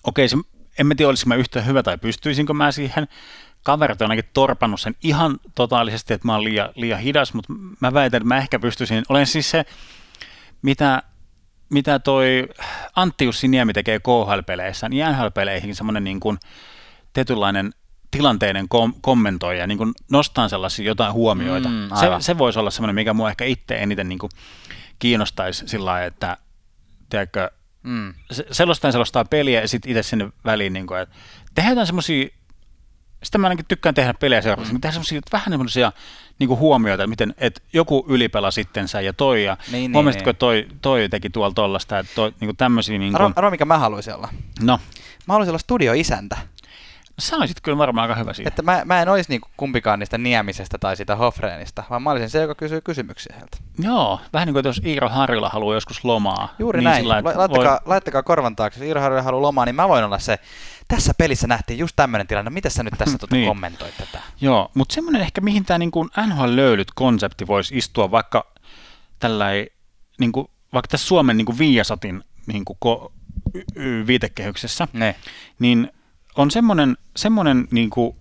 okei, se, en mä tiedä, olisinko mä yhtä hyvä tai pystyisinkö mä siihen. Kaverit on ainakin torpannut sen ihan totaalisesti, että mä oon liian, liian hidas, mutta mä väitän, että mä ehkä pystyisin. Olen siis se, mitä, mitä toi Antti Jussi Niemi tekee KHL-peleissä, niin NHL-peleihin semmoinen niin kuin tietynlainen tilanteiden kom- kommentoija, niin kuin nostaa sellaisia jotain huomioita. Mm, se, aivan. se voisi olla semmoinen, mikä mua ehkä itse eniten niin kuin kiinnostaisi sillä lailla, että tiedätkö, mm. se- selostaa selostaa peliä ja sitten itse sinne väliin, niin kuin, että tehdään semmoisia, sitä mä ainakin tykkään tehdä pelejä seurassa, mm. tehdään semmoisia vähän semmoisia niin huomioita, miten, että joku ylipela sittensä ja toi, ja Niin, niin, huomasitko, niin. toi, toi teki tuolla tollasta, että toi, niin kuin tämmöisiä, niin kuin, arvo, mikä mä haluaisin olla. no, Mä haluaisin olla studioisäntä. sä olisit kyllä varmaan aika hyvä siinä. Että mä, mä en olisi niinku kumpikaan niistä Niemisestä tai siitä Hofreenista, vaan mä olisin se, joka kysyy kysymyksiä heiltä. Joo, vähän niin kuin jos Iiro Harjula haluaa joskus lomaa. Juuri niin näin. sillä La- laittakaa, laittakaa korvan taakse. Jos Iiro Harjola haluaa lomaa, niin mä voin olla se. Tässä pelissä nähtiin just tämmöinen tilanne. Miten sä nyt tässä [CLEARS THROAT] tuota Niin. kommentoit tätä? Joo, mutta semmoinen ehkä, mihin tämä niin NHL-löylyt-konsepti voisi istua vaikka tällai, niin kuin, vaikka tässä Suomen niin kuin Viasatin niin kuin ko, y, y, viitekehyksessä, Ne. niin on semmoinen, semmoinen niin kuin,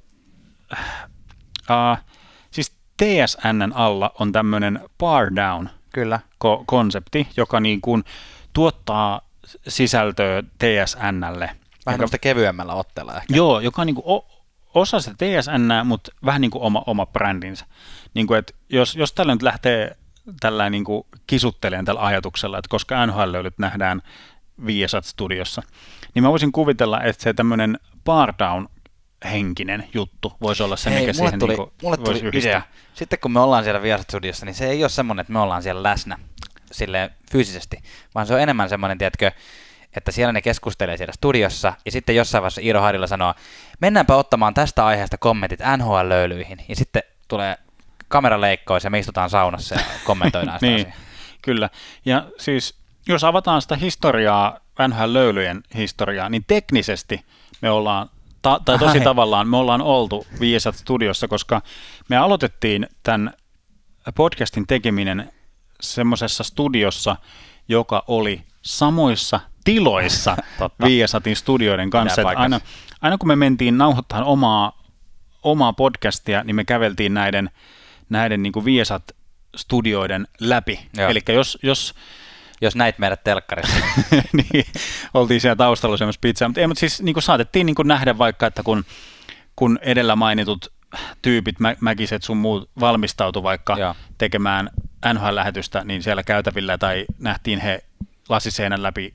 äh, siis TSNn alla on tämmöinen bar down Kyllä. ko- konsepti, joka niin kuin tuottaa sisältöä TSNlle. Vähän joka- kevyemmällä otteella ehkä. Joo, joka on niin kuin o- osa sitä TSN, mutta vähän niin kuin oma, oma brändinsä. Niin kuin, että jos, jos tällä nyt lähtee tällä niin kuin kisuttelemaan tällä ajatuksella, että koska nhl nyt nähdään Viasat Studiossa, niin mä voisin kuvitella, että se tämmöinen bar down henkinen juttu voisi olla se, Hei, mikä siihen tuli, niin kuin mulle voisi tuli idea. Sitten kun me ollaan siellä Viasat Studiossa, niin se ei ole semmoinen, että me ollaan siellä läsnä sille fyysisesti, vaan se on enemmän semmoinen, tiedätkö, että siellä ne keskustelee siellä studiossa, ja sitten jossain vaiheessa Iiro Harilla sanoo, mennäänpä ottamaan tästä aiheesta kommentit NHL-löylyihin, ja sitten tulee kameraleikkaus ja me istutaan saunassa ja kommentoidaan [LAUGHS] sitä Niin, asiaa. kyllä. Ja siis jos avataan sitä historiaa, NHL-löylyjen historiaa, niin teknisesti me ollaan, ta- tai tosi Ai. tavallaan me ollaan oltu Viesat Studiossa, koska me aloitettiin tämän podcastin tekeminen semmoisessa studiossa, joka oli samoissa tiloissa [LAUGHS] Viasatin studioiden kanssa. Aina, aina kun me mentiin nauhoittamaan omaa, omaa podcastia, niin me käveltiin näiden, näiden niin kuin Viasat-studioiden läpi. Eli jos, jos jos näit meidät telkkarissa. [LAUGHS] niin, oltiin siellä taustalla semmoista pizzaa, mutta, ei, mutta siis niin kuin saatettiin niin kuin nähdä vaikka, että kun, kun edellä mainitut tyypit, mä, mäkiset sun muut valmistautu vaikka Joo. tekemään NHL-lähetystä, niin siellä käytävillä tai nähtiin he lasiseinän läpi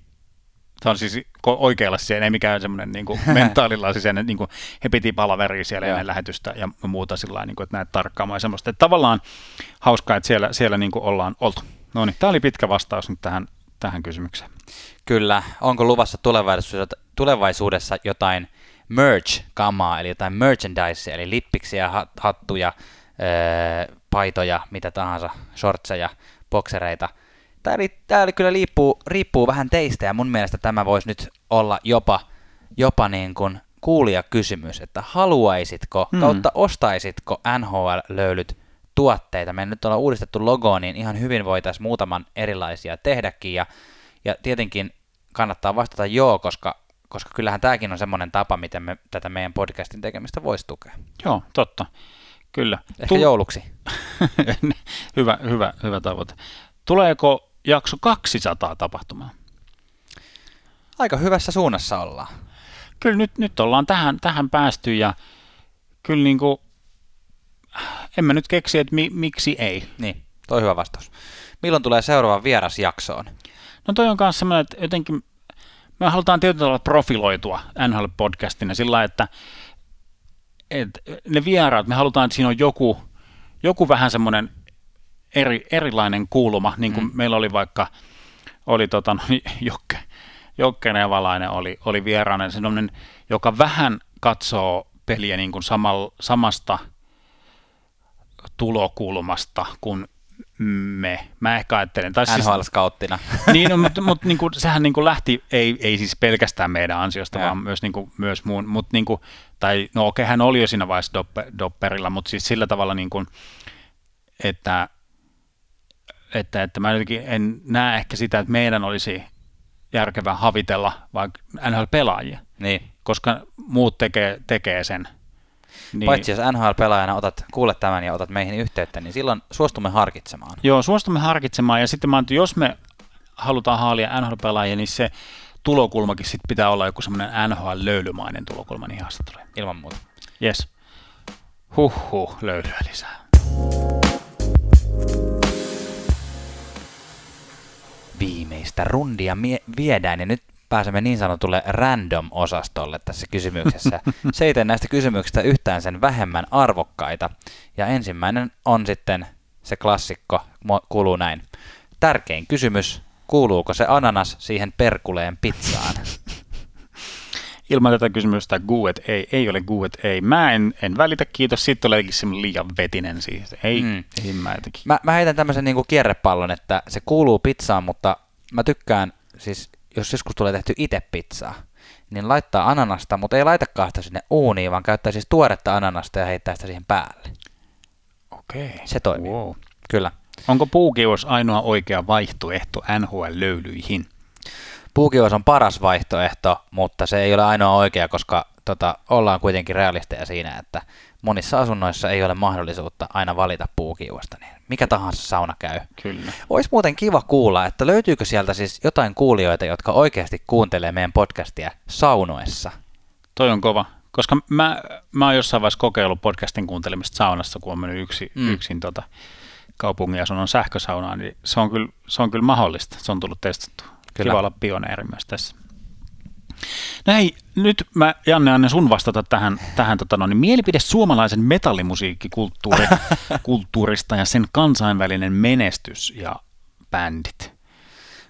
se on siis oikea lasiseinä, ei mikään semmoinen niin [LAUGHS] mentaalilasiseinä, niin kuin he piti palaveria siellä ennen lähetystä ja muuta sillä niin kuin, että näet tarkkaamaan semmoista. Että tavallaan hauskaa, että siellä, siellä niin kuin ollaan oltu. No niin, tämä oli pitkä vastaus nyt tähän, tähän kysymykseen. Kyllä. Onko luvassa tulevaisuudessa, tulevaisuudessa jotain merch-kamaa, eli jotain merchandise, eli lippiksiä, hattuja, paitoja, mitä tahansa, shortseja, boksereita. Tämä, tämä kyllä riippuu, riippuu vähän teistä, ja mun mielestä tämä voisi nyt olla jopa, jopa niin kuin kuulia kysymys, että haluaisitko hmm. kautta ostaisitko NHL-löylyt tuotteita. Me nyt ollaan uudistettu logoa, niin ihan hyvin voitaisiin muutaman erilaisia tehdäkin, ja, ja tietenkin kannattaa vastata joo, koska, koska kyllähän tämäkin on semmoinen tapa, miten me tätä meidän podcastin tekemistä voisi tukea. Joo, totta. Kyllä. Ehkä Tul- jouluksi. [LAUGHS] hyvä, hyvä, hyvä tavoite. Tuleeko jakso 200 tapahtumaan? Aika hyvässä suunnassa ollaan. Kyllä nyt, nyt ollaan tähän, tähän päästy ja kyllä niin kuin, en mä nyt keksi, että mi, miksi ei. Niin, toi hyvä vastaus. Milloin tulee seuraava vierasjaksoon? No toi on myös semmoinen, että jotenkin me halutaan tietyllä tavalla profiloitua NHL-podcastina sillä että et ne vieraat, me halutaan, että siinä on joku, joku vähän semmoinen eri, erilainen kuuluma, niin kuin mm. meillä oli vaikka, oli tota, no, [LAUGHS] Jokke, Jokke Nevalainen oli, oli vieraana, semmoinen, joka vähän katsoo peliä niin kuin samal, samasta tulokulmasta kuin me. Mä ehkä ajattelen. Tai NHL-skauttina. Siis, [LAUGHS] niin, no, mutta, mutta niin kuin, sehän niin kuin lähti, ei, ei siis pelkästään meidän ansiosta, ja. vaan myös, niin kuin, myös muun. Mutta niin kuin, tai no okei, hän oli jo siinä vaiheessa dopper, dopperilla, mutta siis sillä tavalla, niin kuin, että, että, että mä jotenkin en näe ehkä sitä, että meidän olisi järkevää havitella vaikka NHL-pelaajia. Niin. Koska muut tekee, tekee sen niin. Paitsi jos NHL-pelaajana otat, kuulet tämän ja otat meihin yhteyttä, niin silloin suostumme harkitsemaan. Joo, suostumme harkitsemaan. Ja sitten mä että jos me halutaan haalia NHL-pelaajia, niin se tulokulmakin sit pitää olla joku semmoinen NHL-löylymainen tulokulma niin haastatteluun. Ilman muuta. Yes. Huhhuh, löylyä lisää. Viimeistä rundia mie- viedään ja nyt pääsemme niin sanotulle random-osastolle tässä kysymyksessä. [LAUGHS] Seitän näistä kysymyksistä yhtään sen vähemmän arvokkaita. Ja ensimmäinen on sitten se klassikko, kuuluu näin. Tärkein kysymys, kuuluuko se ananas siihen perkuleen pizzaan? [LAUGHS] Ilman tätä kysymystä guet ei, ei ole guet ei. Mä en, en välitä, kiitos. Sitten olekin liian vetinen siis. Ei, mm. ei mä jotenkin. Mä, mä heitän tämmöisen niinku kierrepallon, että se kuuluu pizzaan, mutta mä tykkään siis jos joskus tulee tehty itse pizzaa, niin laittaa ananasta, mutta ei laitakaan sitä sinne uuniin, vaan käyttää siis tuoretta ananasta ja heittää sitä siihen päälle. Okei. Okay. Se toimii. Wow. Kyllä. Onko puukios ainoa oikea vaihtoehto NHL-löylyihin? Puukios on paras vaihtoehto, mutta se ei ole ainoa oikea, koska tota, ollaan kuitenkin realisteja siinä, että monissa asunnoissa ei ole mahdollisuutta aina valita puukiuasta, niin mikä tahansa sauna käy. Kyllä. Olisi muuten kiva kuulla, että löytyykö sieltä siis jotain kuulijoita, jotka oikeasti kuuntelee meidän podcastia saunoessa. Toi on kova, koska mä, mä oon jossain vaiheessa kokeillut podcastin kuuntelemista saunassa, kun on mennyt yksi, mm. yksin tota, kaupungin asunnon sähkösaunaan, niin se on, kyllä, se on kyllä mahdollista. Se on tullut testattu. Kyllä. Kiva olla pioneeri myös tässä. No hei, nyt mä Janne annan sun vastata tähän, tähän tota, no, niin mielipide suomalaisen metallimusiikkikulttuurista [LAUGHS] ja sen kansainvälinen menestys ja bändit.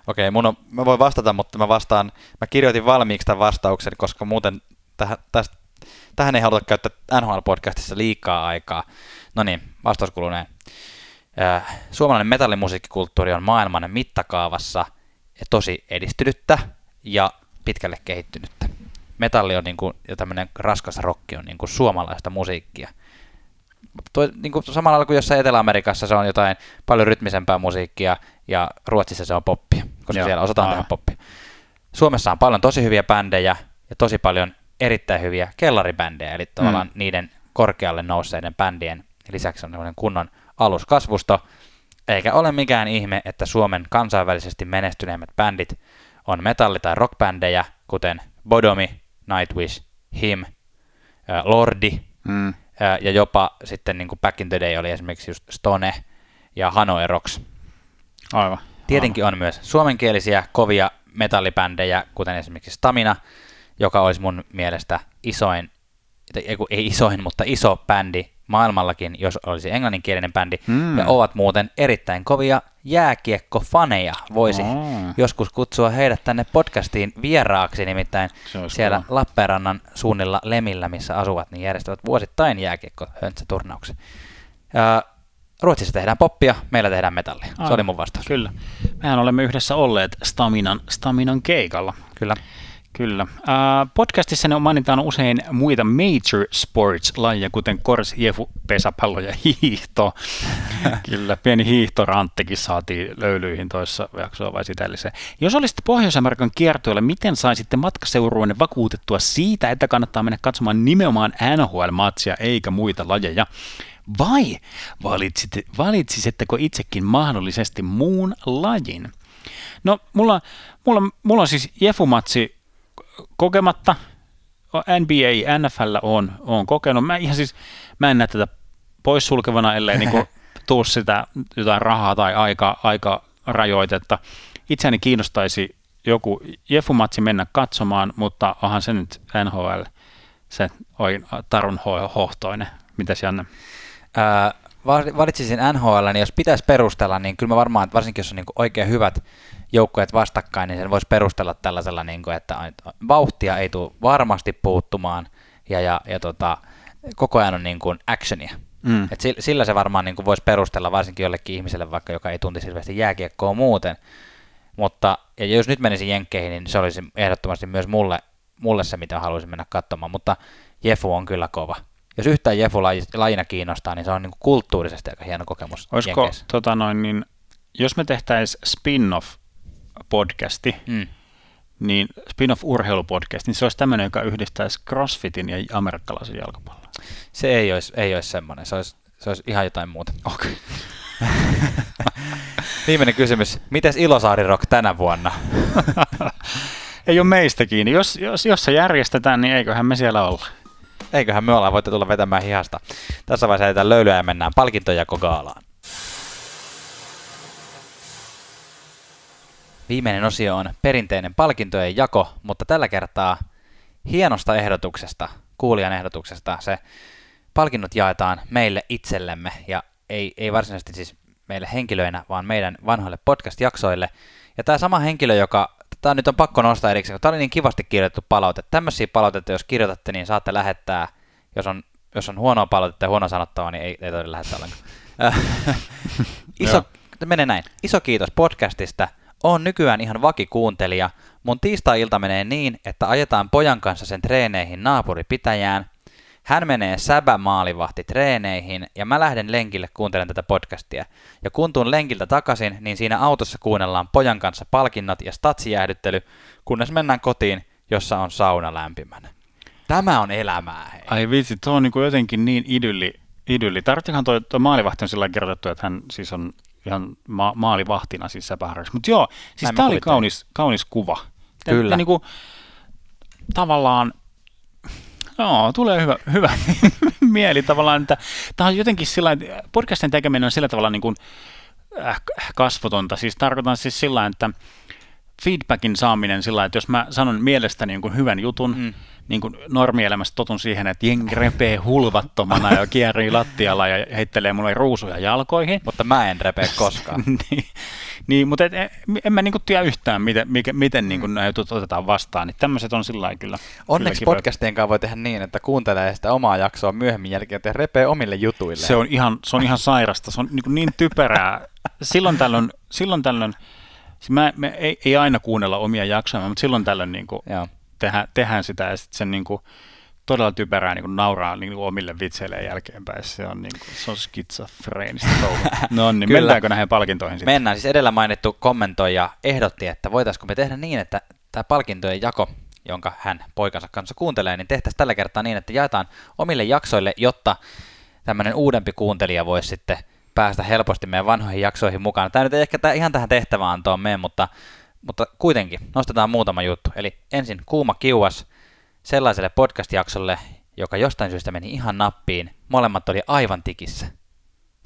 Okei, mun on, mä voin vastata, mutta mä vastaan, mä kirjoitin valmiiksi tämän vastauksen, koska muuten täh, tästä, tähän ei haluta käyttää NHL-podcastissa liikaa aikaa. No niin, vastaus kuuluu näin. Äh, suomalainen metallimusiikkikulttuuri on maailman mittakaavassa tosi edistynyttä ja pitkälle kehittynyttä. Metalli on niin kuin, ja tämmöinen raskas rokki on niin kuin suomalaista musiikkia. Tuo, niin kuin samalla kuin jossain Etelä-Amerikassa se on jotain paljon rytmisempää musiikkia ja Ruotsissa se on poppia. koska Joo, siellä osataan tehdä poppia. Suomessa on paljon tosi hyviä bändejä ja tosi paljon erittäin hyviä kellaribändejä, eli tavallaan niiden korkealle nousseiden bändien lisäksi on kunnon aluskasvusto, eikä ole mikään ihme, että Suomen kansainvälisesti menestyneimmät bändit on metalli- tai rockbändejä, kuten Bodomi, Nightwish, Him, Lordi, Mm. ja jopa sitten niin kuin back in the day oli esimerkiksi just Stone ja Hanoi Rocks. Aivan. Tietenkin on myös suomenkielisiä kovia metallibändejä, kuten esimerkiksi Stamina, joka olisi mun mielestä isoin, ei ei isoin, mutta iso bändi maailmallakin, jos olisi englanninkielinen bändi, Mm. ja ovat muuten erittäin kovia jääkiekkofaneja. Voisi Aa. joskus kutsua heidät tänne podcastiin vieraaksi, nimittäin Se siellä kova. Lappeenrannan suunnilla Lemillä, missä asuvat, niin järjestävät vuosittain jääkiekko-höntsäturnauksen. Ää, Ruotsissa tehdään poppia, meillä tehdään metallia. Se Aivan. oli mun vastaus. Kyllä. Mehän olemme yhdessä olleet Staminan, Staminan keikalla. Kyllä. Kyllä. Uh, podcastissa ne mainitaan usein muita major sports-lajeja, kuten kors, jefu, pesäpallo ja hiihto. [LAUGHS] Kyllä, pieni hiihtoranttekin saatiin löylyihin toissa jaksoa vai sitä lisää. Jos olisitte Pohjois-Amerikan kiertueella, miten saisitte matkaseurueenne vakuutettua siitä, että kannattaa mennä katsomaan nimenomaan NHL-matsia eikä muita lajeja? Vai valitsitte, valitsisitteko itsekin mahdollisesti muun lajin? No, mulla, mulla, mulla on siis Jefu-matsi kokematta. NBA, NFL on, on kokenut. Mä ihan siis, mä en näe tätä poissulkevana, ellei niinku [LAUGHS] tuu sitä jotain rahaa tai aika, aika rajoitetta. Itseäni kiinnostaisi joku Jefu-matsi mennä katsomaan, mutta onhan se nyt NHL, se tarun ho- hohtoinen. Mitäs Janne? Ää, valitsisin NHL, niin jos pitäisi perustella, niin kyllä mä varmaan, että varsinkin jos on niin oikein hyvät joukkueet vastakkain, niin sen voisi perustella tällaisella, niin kuin, että vauhtia ei tule varmasti puuttumaan ja, ja, ja tota, koko ajan on niin kuin actionia. Mm. Et sillä, sillä se varmaan niin kuin voisi perustella varsinkin jollekin ihmiselle, vaikka joka ei tuntisi hirveästi jääkiekkoa muuten. Mutta ja jos nyt menisin Jenkkeihin, niin se olisi ehdottomasti myös mulle, mulle se, mitä haluaisin mennä katsomaan. Mutta Jefu on kyllä kova. Jos yhtään Jefu lajina kiinnostaa, niin se on niin kuin kulttuurisesti aika hieno kokemus Olisiko, Jenkeissä. tota noin, niin, jos me tehtäisiin spin-off podcasti, Mm. niin spin-off urheilupodcast, niin se olisi tämmöinen, joka yhdistäisi crossfitin ja amerikkalaisen jalkapallon. Se ei olisi, ei olisi semmoinen, se olisi, se olisi ihan jotain muuta. Okei. [LAUGHS] Viimeinen kysymys. Mites Ilosaari Rock tänä vuonna? [LAUGHS] Ei ole meistä kiinni. Jos, jos, jos se järjestetään, niin eiköhän me siellä olla. Eiköhän me olla, voitte tulla vetämään hihasta. Tässä vaiheessa jätetään löylyä ja mennään palkintojako-gaalaan. Viimeinen osio on perinteinen palkintojen jako, mutta tällä kertaa hienosta ehdotuksesta, kuulijan ehdotuksesta. Se palkinnot jaetaan meille itsellemme ja ei, ei varsinaisesti siis meille henkilöinä, vaan meidän vanhoille podcast-jaksoille. Ja tämä sama henkilö, joka, tämä nyt on pakko nostaa erikseen, kun tämä oli niin kivasti kirjoitettu palaute. Tämmöisiä palautetta, jos kirjoitatte, niin saatte lähettää, jos on, jos on huonoa palautetta ja huono sanottavaa, niin ei, ei todellakaan lähettää ollenkaan. [LAUGHS] Iso, menee näin. Iso kiitos podcastista. Oon nykyään ihan vakikuuntelija. Mun tiistai-ilta menee niin, että ajetaan pojan kanssa sen treeneihin naapuripitäjään. Hän menee säbä maalivahti treeneihin ja mä lähden lenkille kuuntelen tätä podcastia. Ja kun tuun lenkiltä takaisin, niin siinä autossa kuunnellaan pojan kanssa palkinnot ja statsijäähdyttely, kunnes mennään kotiin, jossa on sauna lämpimänä. Tämä on elämää, hei. Ai vitsi, tuo on niin jotenkin niin idylli. idylli. Tarvitseehan tuo, tuo maalivahti on sillä kirjoitettu, että hän siis on ihan ma- maalivahtina siis säpäharraksi. Mutta joo, siis tämä oli kaunis, kaunis kuva. Kyllä. Ja niin kuin, tavallaan, joo, tulee hyvä, hyvä [LAUGHS] mieli tavallaan, että tämä on jotenkin sillä podcastin tekeminen on sillä tavalla niin kuin, äh, kasvotonta. Siis tarkoitan siis sillä että feedbackin saaminen sillä että jos mä sanon mielestäni kuin hyvän jutun, Mm. Mm. niin kuin normielämässä totun siihen, että jengi repee hulvattomana ja kierii lattialla ja heittelee mulle ruusuja jalkoihin. Mutta mä en repeä koskaan. [LAUGHS] niin, niin, mutta et, en, mä niinku tiedä yhtään, miten, mikä, miten niinku nämä jutut otetaan vastaan. Niin tämmöiset on sillä kyllä. Onneksi kyllä podcastien kanssa voi tehdä niin, että kuuntelee sitä omaa jaksoa myöhemmin jälkeen ja repee omille jutuille. Se on ihan, se on ihan sairasta, se on niin, niin typerää. Silloin tällöin, silloin tällöin siis mä, me ei, ei, aina kuunnella omia jaksoja, mutta silloin tällöin niin kuin Joo. Tehdään, tehdään sitä ja sitten sen niin kuin todella typerää niin kuin nauraa niin kuin omille vitseille jälkeenpäin. Se on, niin kuin, se on skitsofreenista [LAUGHS] No niin, Kyllä. mennäänkö näihin palkintoihin sitten? Mennään. Siis edellä mainittu kommentoija ehdotti, että voitaisiko me tehdä niin, että tämä palkintojen jako, jonka hän poikansa kanssa kuuntelee, niin tehtäisiin tällä kertaa niin, että jaetaan omille jaksoille, jotta tämmöinen uudempi kuuntelija voisi sitten päästä helposti meidän vanhoihin jaksoihin mukaan. Tämä nyt ei ehkä ihan tähän tehtäväantoon mene, mutta, mutta kuitenkin nostetaan muutama juttu. Eli ensin kuuma kiuas sellaiselle podcast-jaksolle, joka jostain syystä meni ihan nappiin. Molemmat oli aivan tikissä.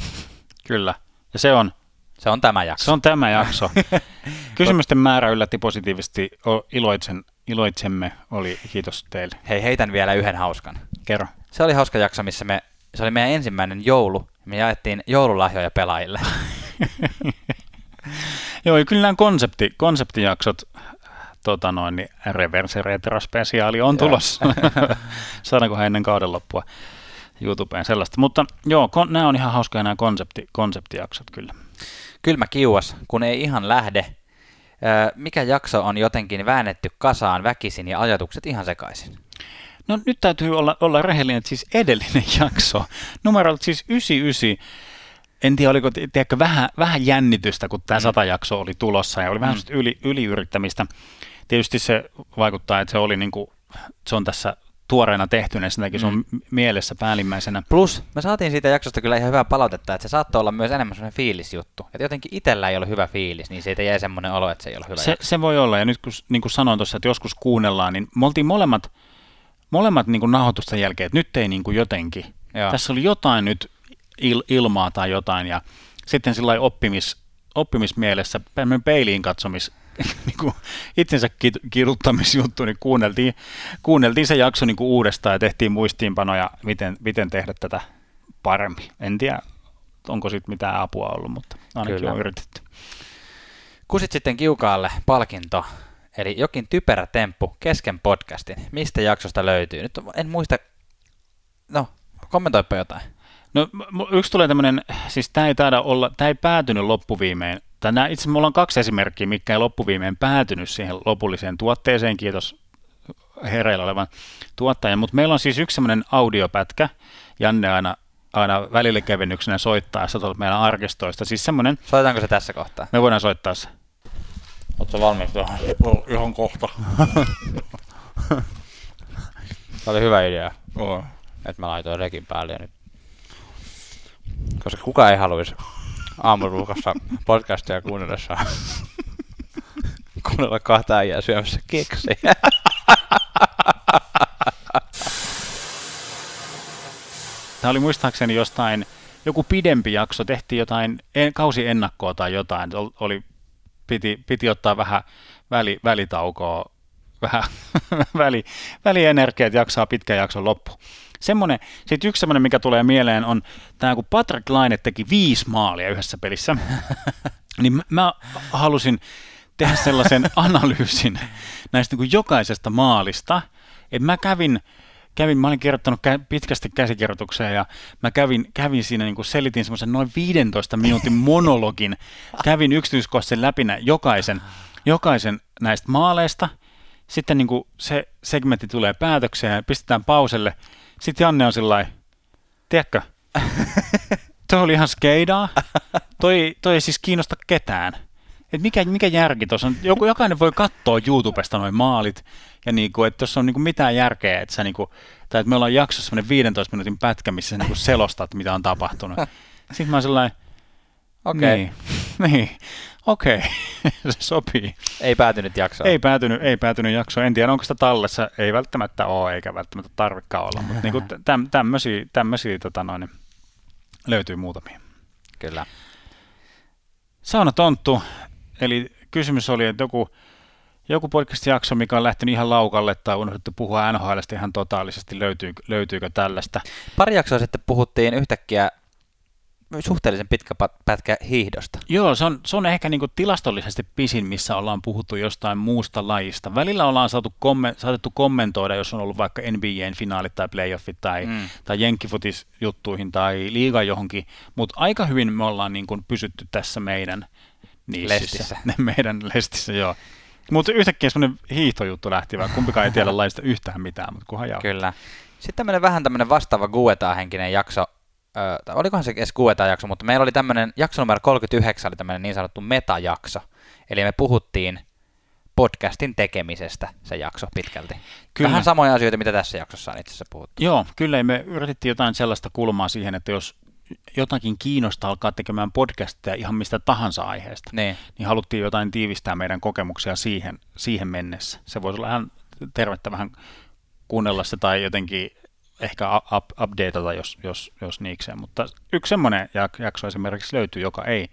[LAUGHS] Kyllä. Ja se on? Se on tämä jakso. Se on tämä jakso. [LAUGHS] Kysymysten määrä yllätti positiivisesti. Iloitsen, iloitsemme. Oli kiitos teille. Hei, heitän vielä yhden hauskan. Kerro. Se oli hauska jakso, missä me, se oli meidän ensimmäinen joulu. Me jaettiin joululahjoja pelaajille. [LAUGHS] [LAUGHS] Joo, kyllä nämä konsepti, konseptijaksot tota noin, niin Reverse Retro Speciaali on tulossa. [LAUGHS] Saadaankohan ennen kauden loppua YouTubeen sellaista. Mutta joo, kon, nämä on ihan hauskoja nämä konsepti, konseptijaksot kyllä. Kylmä kiuas, kun ei ihan lähde. Mikä jakso on jotenkin väännetty kasaan väkisin ja ajatukset ihan sekaisin? No nyt täytyy olla, olla rehellinen, että siis edellinen [LAUGHS] jakso, numerolta siis 99, en tiedä oliko tiedätkö, vähän, vähän jännitystä, kun tämä mm. sata jakso oli tulossa ja oli vähän mm. yli, yliyrittämistä tietysti se vaikuttaa, että se oli niin kuin, se on tässä tuoreena tehtynä, mm. se on mm. mielessä päällimmäisenä. Plus, me saatiin siitä jaksosta kyllä ihan hyvää palautetta, että se saattoi olla myös enemmän sellainen fiilisjuttu. Että jotenkin itsellä ei ole hyvä fiilis, niin siitä jäi semmoinen olo, että se ei ole hyvä se, se voi olla, ja nyt kun, niin kuin sanoin tuossa, että joskus kuunnellaan, niin me oltiin molemmat, molemmat niin kuin nahoitusten jälkeen, että nyt ei niin kuin jotenkin. Joo. Tässä oli jotain nyt il, ilmaa tai jotain, ja sitten sillä oppimis, oppimismielessä, peiliin katsomis [LAUGHS] niin kuin itsensä kiduttamisjuttu, niin kuunneltiin, kuunneltiin se jakso niin kuin uudestaan ja tehtiin muistiinpanoja, miten, miten tehdä tätä paremmin. En tiedä, onko sitten mitään apua ollut, mutta ainakin Kyllä. on yritetty. Kusit sitten kiukaalle palkinto, eli jokin typerä temppu kesken podcastin. Mistä jaksosta löytyy? Nyt en muista, no kommentoipa jotain. No yksi tulee tämmöinen, siis tämä ei taida olla, tämä ei päätynyt loppuviimein Tänään itse mulla on kaksi esimerkkiä, mikä ei loppuviimein päätynyt siihen lopulliseen tuotteeseen, kiitos hereillä olevan tuottajan, mutta meillä on siis yksi semmoinen audiopätkä, Janne aina, aina välillä kevennyksenä soittaa se tuolta meidän arkistoista, siis semmoinen... Soitetaanko se tässä kohtaa? Me voidaan soittaa se. Oletko valmis tuohon? Ihan kohta. [LAUGHS] Tämä oli hyvä idea. Oh. Että mä laitoin rekin päälle nyt. Koska kuka ei haluaisi aamuruukassa podcastia kuunnellessa kuunnella kahta äijää syömässä keksejä. Tämä oli muistaakseni jostain, joku pidempi jakso, tehtiin jotain kausi ennakkoa tai jotain, oli, piti, piti ottaa vähän väli, välitaukoa, vähän [LAUGHS] väli, välienergiaa, että jaksaa pitkän jakson loppu semmoinen, sitten yksi semmoinen, mikä tulee mieleen on tämä, kun Patrick Laine teki viisi maalia yhdessä pelissä, [LAUGHS] niin mä halusin tehdä sellaisen [LAUGHS] analyysin näistä niin kuin jokaisesta maalista, että mä kävin, kävin, mä olin kirjoittanut pitkästi käsikirjoitukseen ja mä kävin, kävin siinä, niin kuin selitin semmoisen noin 15 minuutin [LAUGHS] monologin, kävin yksityiskohtaisen läpi jokaisen, jokaisen näistä maaleista, sitten niin kuin se segmentti tulee päätökseen ja pistetään pauselle, sitten Janne on sillä tiedätkö, [LAUGHS] toi oli ihan skeidaa, toi, toi ei siis kiinnosta ketään. Et mikä, mikä järki tuossa on? Joku, jokainen voi katsoa YouTubesta noin maalit, ja niinku, että tuossa on niinku mitään järkeä, että, sä niinku, tai että me ollaan jaksossa semmoinen 15 minuutin pätkä, missä sä niinku selostat, mitä on tapahtunut. Sitten mä oon sellainen, okei, okay. niin, [LAUGHS] niin. Okei, okay. [LAUGHS] se sopii. Ei päätynyt jaksoon. Ei päätynyt, ei päätynyt jaksoon. En tiedä, onko sitä tallessa. Ei välttämättä ole, eikä välttämättä tarvikaan olla. Mutta niin [LAUGHS] täm, tämmöisiä, tämmöisiä tota noin, löytyy muutamia. Kyllä. Sauna Tonttu, eli kysymys oli, että joku, joku podcast-jakso, mikä on lähtenyt ihan laukalle tai unohdettu puhua NHLstä ihan totaalisesti, löytyy, löytyykö tällaista? Pari jaksoa sitten puhuttiin yhtäkkiä suhteellisen pitkä pätkä hiihdosta. Joo, se on, se on ehkä niin tilastollisesti pisin, missä ollaan puhuttu jostain muusta lajista. Välillä ollaan saatu komme, saatettu kommentoida, jos on ollut vaikka NBAn finaalit tai playoffit tai, mm. tai jenkkifutis-juttuihin tai liiga johonkin, mutta aika hyvin me ollaan niin kuin pysytty tässä meidän niississä. Lestissä. [LAUGHS] meidän lestissä, joo. Mutta yhtäkkiä semmoinen hiihtojuttu lähti, vaan kumpikaan ei tiedä [LAUGHS] lajista yhtään mitään, mutta kunhan joo. Kyllä. Sitten tämmöinen vähän tämmöinen vastaava Guetaa-henkinen jakso, ö, olikohan se edes Guetaa-jakso, mutta meillä oli tämmöinen, jakso numero 39 oli tämmöinen niin sanottu metajakso. Eli me puhuttiin podcastin tekemisestä se jakso pitkälti. Kyllä. Vähän samoja asioita, mitä tässä jaksossa on itse asiassa puhuttu. Joo, kyllä me yritettiin jotain sellaista kulmaa siihen, että jos jotakin kiinnostaa alkaa tekemään podcastia ihan mistä tahansa aiheesta, niin, niin haluttiin jotain tiivistää meidän kokemuksia siihen, siihen mennessä. Se voisi olla ihan tervettä vähän kuunnella se tai jotenkin ehkä up, updateata, jos, jos, jos niikseen. Mutta yksi semmoinen jakso esimerkiksi löytyy, joka ei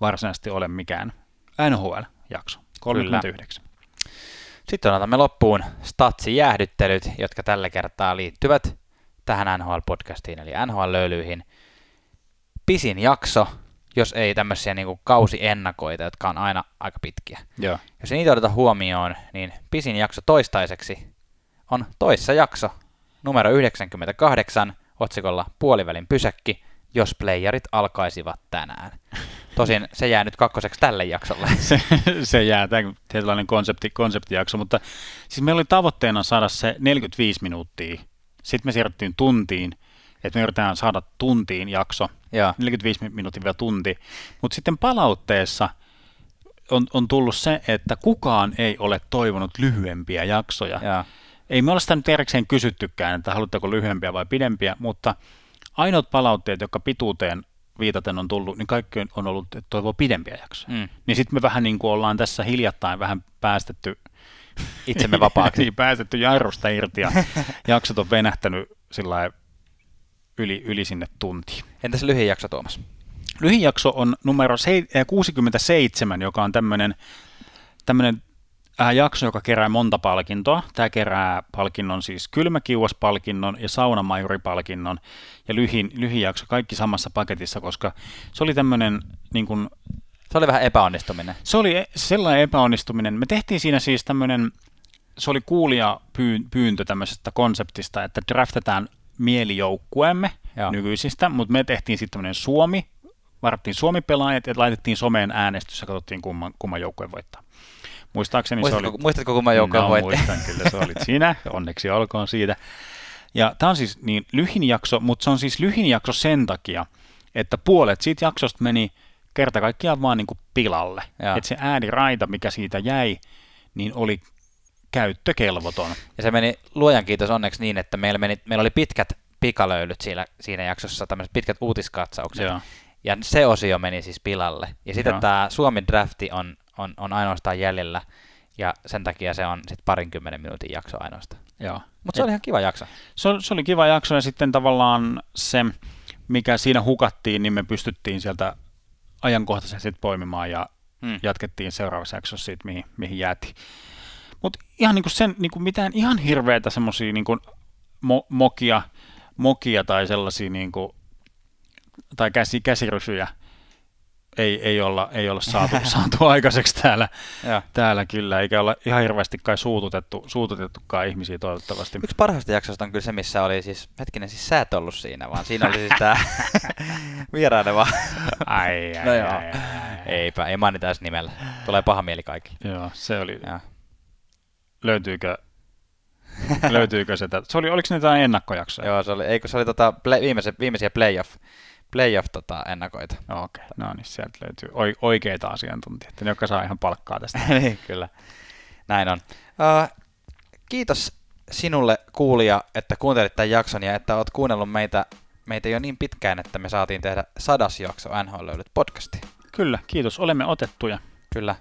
varsinaisesti ole mikään NHL-jakso, 39. Kyllä. Sitten otamme loppuun statsi-jäähdyttelyt, jotka tällä kertaa liittyvät tähän NHL-podcastiin, eli NHL-löylyihin. Pisin jakso, jos ei tämmöisiä niin kausiennakoita, jotka on aina aika pitkiä. Joo. Jos ei niitä oteta huomioon, niin pisin jakso toistaiseksi on toissa jakso, numero 98, otsikolla Puolivälin pysäkki, jos playerit alkaisivat tänään. Tosin se jää nyt kakkoseksi tälle jaksolle. [LAUGHS] Se, se jää, tämä tietynlainen konsepti, konseptijakso, mutta siis meillä oli tavoitteena saada se 45 minuuttia. Sitten me siirryttiin tuntiin, että me yritetään saada tuntiin jakso, Joo. 45 minuuttia vielä tunti. Mutta sitten palautteessa on, on tullut se, että kukaan ei ole toivonut lyhyempiä jaksoja. Joo. Ei me olla sitä nyt erikseen kysyttykään, että haluatteko lyhyempiä vai pidempiä, mutta ainoat palautteet, jotka pituuteen viitaten on tullut, niin kaikki on ollut, että toivoo pidempiä jaksoja. Mm. Niin sitten me vähän niin kuin ollaan tässä hiljattain vähän päästetty [LAUGHS] Itsemme vapaaksi. niin, päästetty jarrusta irti ja [LAUGHS] jaksot on venähtänyt sillä yli, yli sinne tuntiin. Entäs lyhin jakso, Tuomas? Lyhin jakso on numero 67, joka on tämmöinen tämmöinen jakso, joka kerää monta palkintoa. Tämä kerää palkinnon siis kylmäkiuaspalkinnon ja saunamajuripalkinnon ja lyhin, lyhin jakso, kaikki samassa paketissa, koska se oli tämmöinen niin kuin, Se oli vähän epäonnistuminen. se oli e- sellainen epäonnistuminen. Me tehtiin siinä siis tämmöinen, se oli kuulija pyyntö tämmöisestä konseptista, että draftetaan mielijoukkueemme Joo. nykyisistä, mutta me tehtiin sitten tämmöinen Suomi, varattiin Suomi-pelaajat ja laitettiin someen äänestys ja katsottiin kumman, kumman joukkue voittaa. Muistaakseni Muistatko, se oli... muistatko kun mä joukkoon no, muistan kyllä, se olit sinä, [LAUGHS] onneksi olkoon siitä. Ja tämä on siis niin lyhin jakso, mutta se on siis lyhin jakso sen takia, että puolet siitä jaksosta meni kerta kaikkiaan vaan niin kuin pilalle. Että se ääniraita, mikä siitä jäi, niin oli käyttökelvoton. Ja se meni luojan kiitos onneksi niin, että meillä, meni, meillä oli pitkät pikalöylyt siinä, siinä jaksossa, tämmöiset pitkät uutiskatsaukset. Joo. Ja se osio meni siis pilalle. Ja sitten Joo. tämä Suomen drafti on, on, on ainoastaan jäljellä, ja sen takia se on sitten parinkymmenen minuutin jakso ainoastaan. Joo. Mutta se oli ihan kiva jakso. Se, oli- se oli kiva jakso ja sitten tavallaan se, mikä siinä hukattiin, niin me pystyttiin sieltä ajankohtaisesti sitten poimimaan ja Hmm. jatkettiin seuraavassa jaksossa siitä, mihin, mihin jäätiin. Mutta ihan niinku sen, niinku mitään ihan hirveitä semmoisia niinku mo, mokia, mokia tai sellaisia niinku, tai käsi, käsirysyjä ei, ei, olla, ei olla saatu, [LAUGHS] saatu aikaiseksi täällä, täällä kyllä, eikä olla ihan hirveästi kai suututettu, suututettukaan ihmisiä toivottavasti. Yksi parhaista jaksoista on kyllä se, missä oli siis, hetkinen, siis sä et ollut siinä, vaan siinä oli siis tää [LAUGHS] vieraileva. Ai, ai, No joo. ai, ai, ai. Eipä, ei mainita edes nimellä. Tulee paha mieli kaikki. Joo, se oli, Joo. löytyykö, löytyykö se, se oli, oliko ne jotain ennakkojaksoja? Joo, se oli, eikö se oli tota play, viimeisiä, viimeisiä playoff, playoff tota, ennakoita. Okei, okay. no niin, sieltä löytyy oi- oikeita asiantuntijoita, ne, jotka saa ihan palkkaa tästä. [LAUGHS] niin, kyllä. Näin on. Uh, kiitos sinulle kuulija, että kuuntelit tämän jakson ja että oot kuunnellut meitä, meitä jo niin pitkään, että me saatiin tehdä sadas jakso NHL löydyt podcasti. Kyllä, kiitos, olemme otettuja. Kyllä.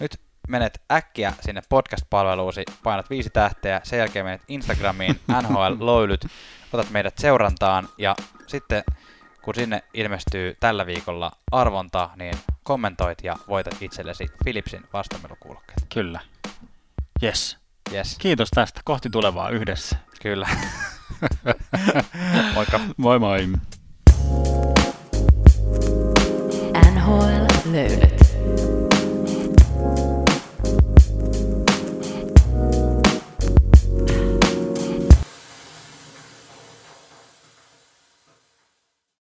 Nyt menet äkkiä sinne podcast-palveluusi, painat viisi tähteä, sen jälkeen menet Instagramiin NHL Löylyt, otat meidät seurantaan ja sitten kun sinne ilmestyy tällä viikolla arvonta, niin kommentoit ja voitat itsellesi Philipsin vastamelukuulokkeet. Kyllä. Yes. Yes, Kiitos tästä. Kohti tulevaa yhdessä. kyllä. [LAUGHS] Moikka. Moi moi. NHL löylyt.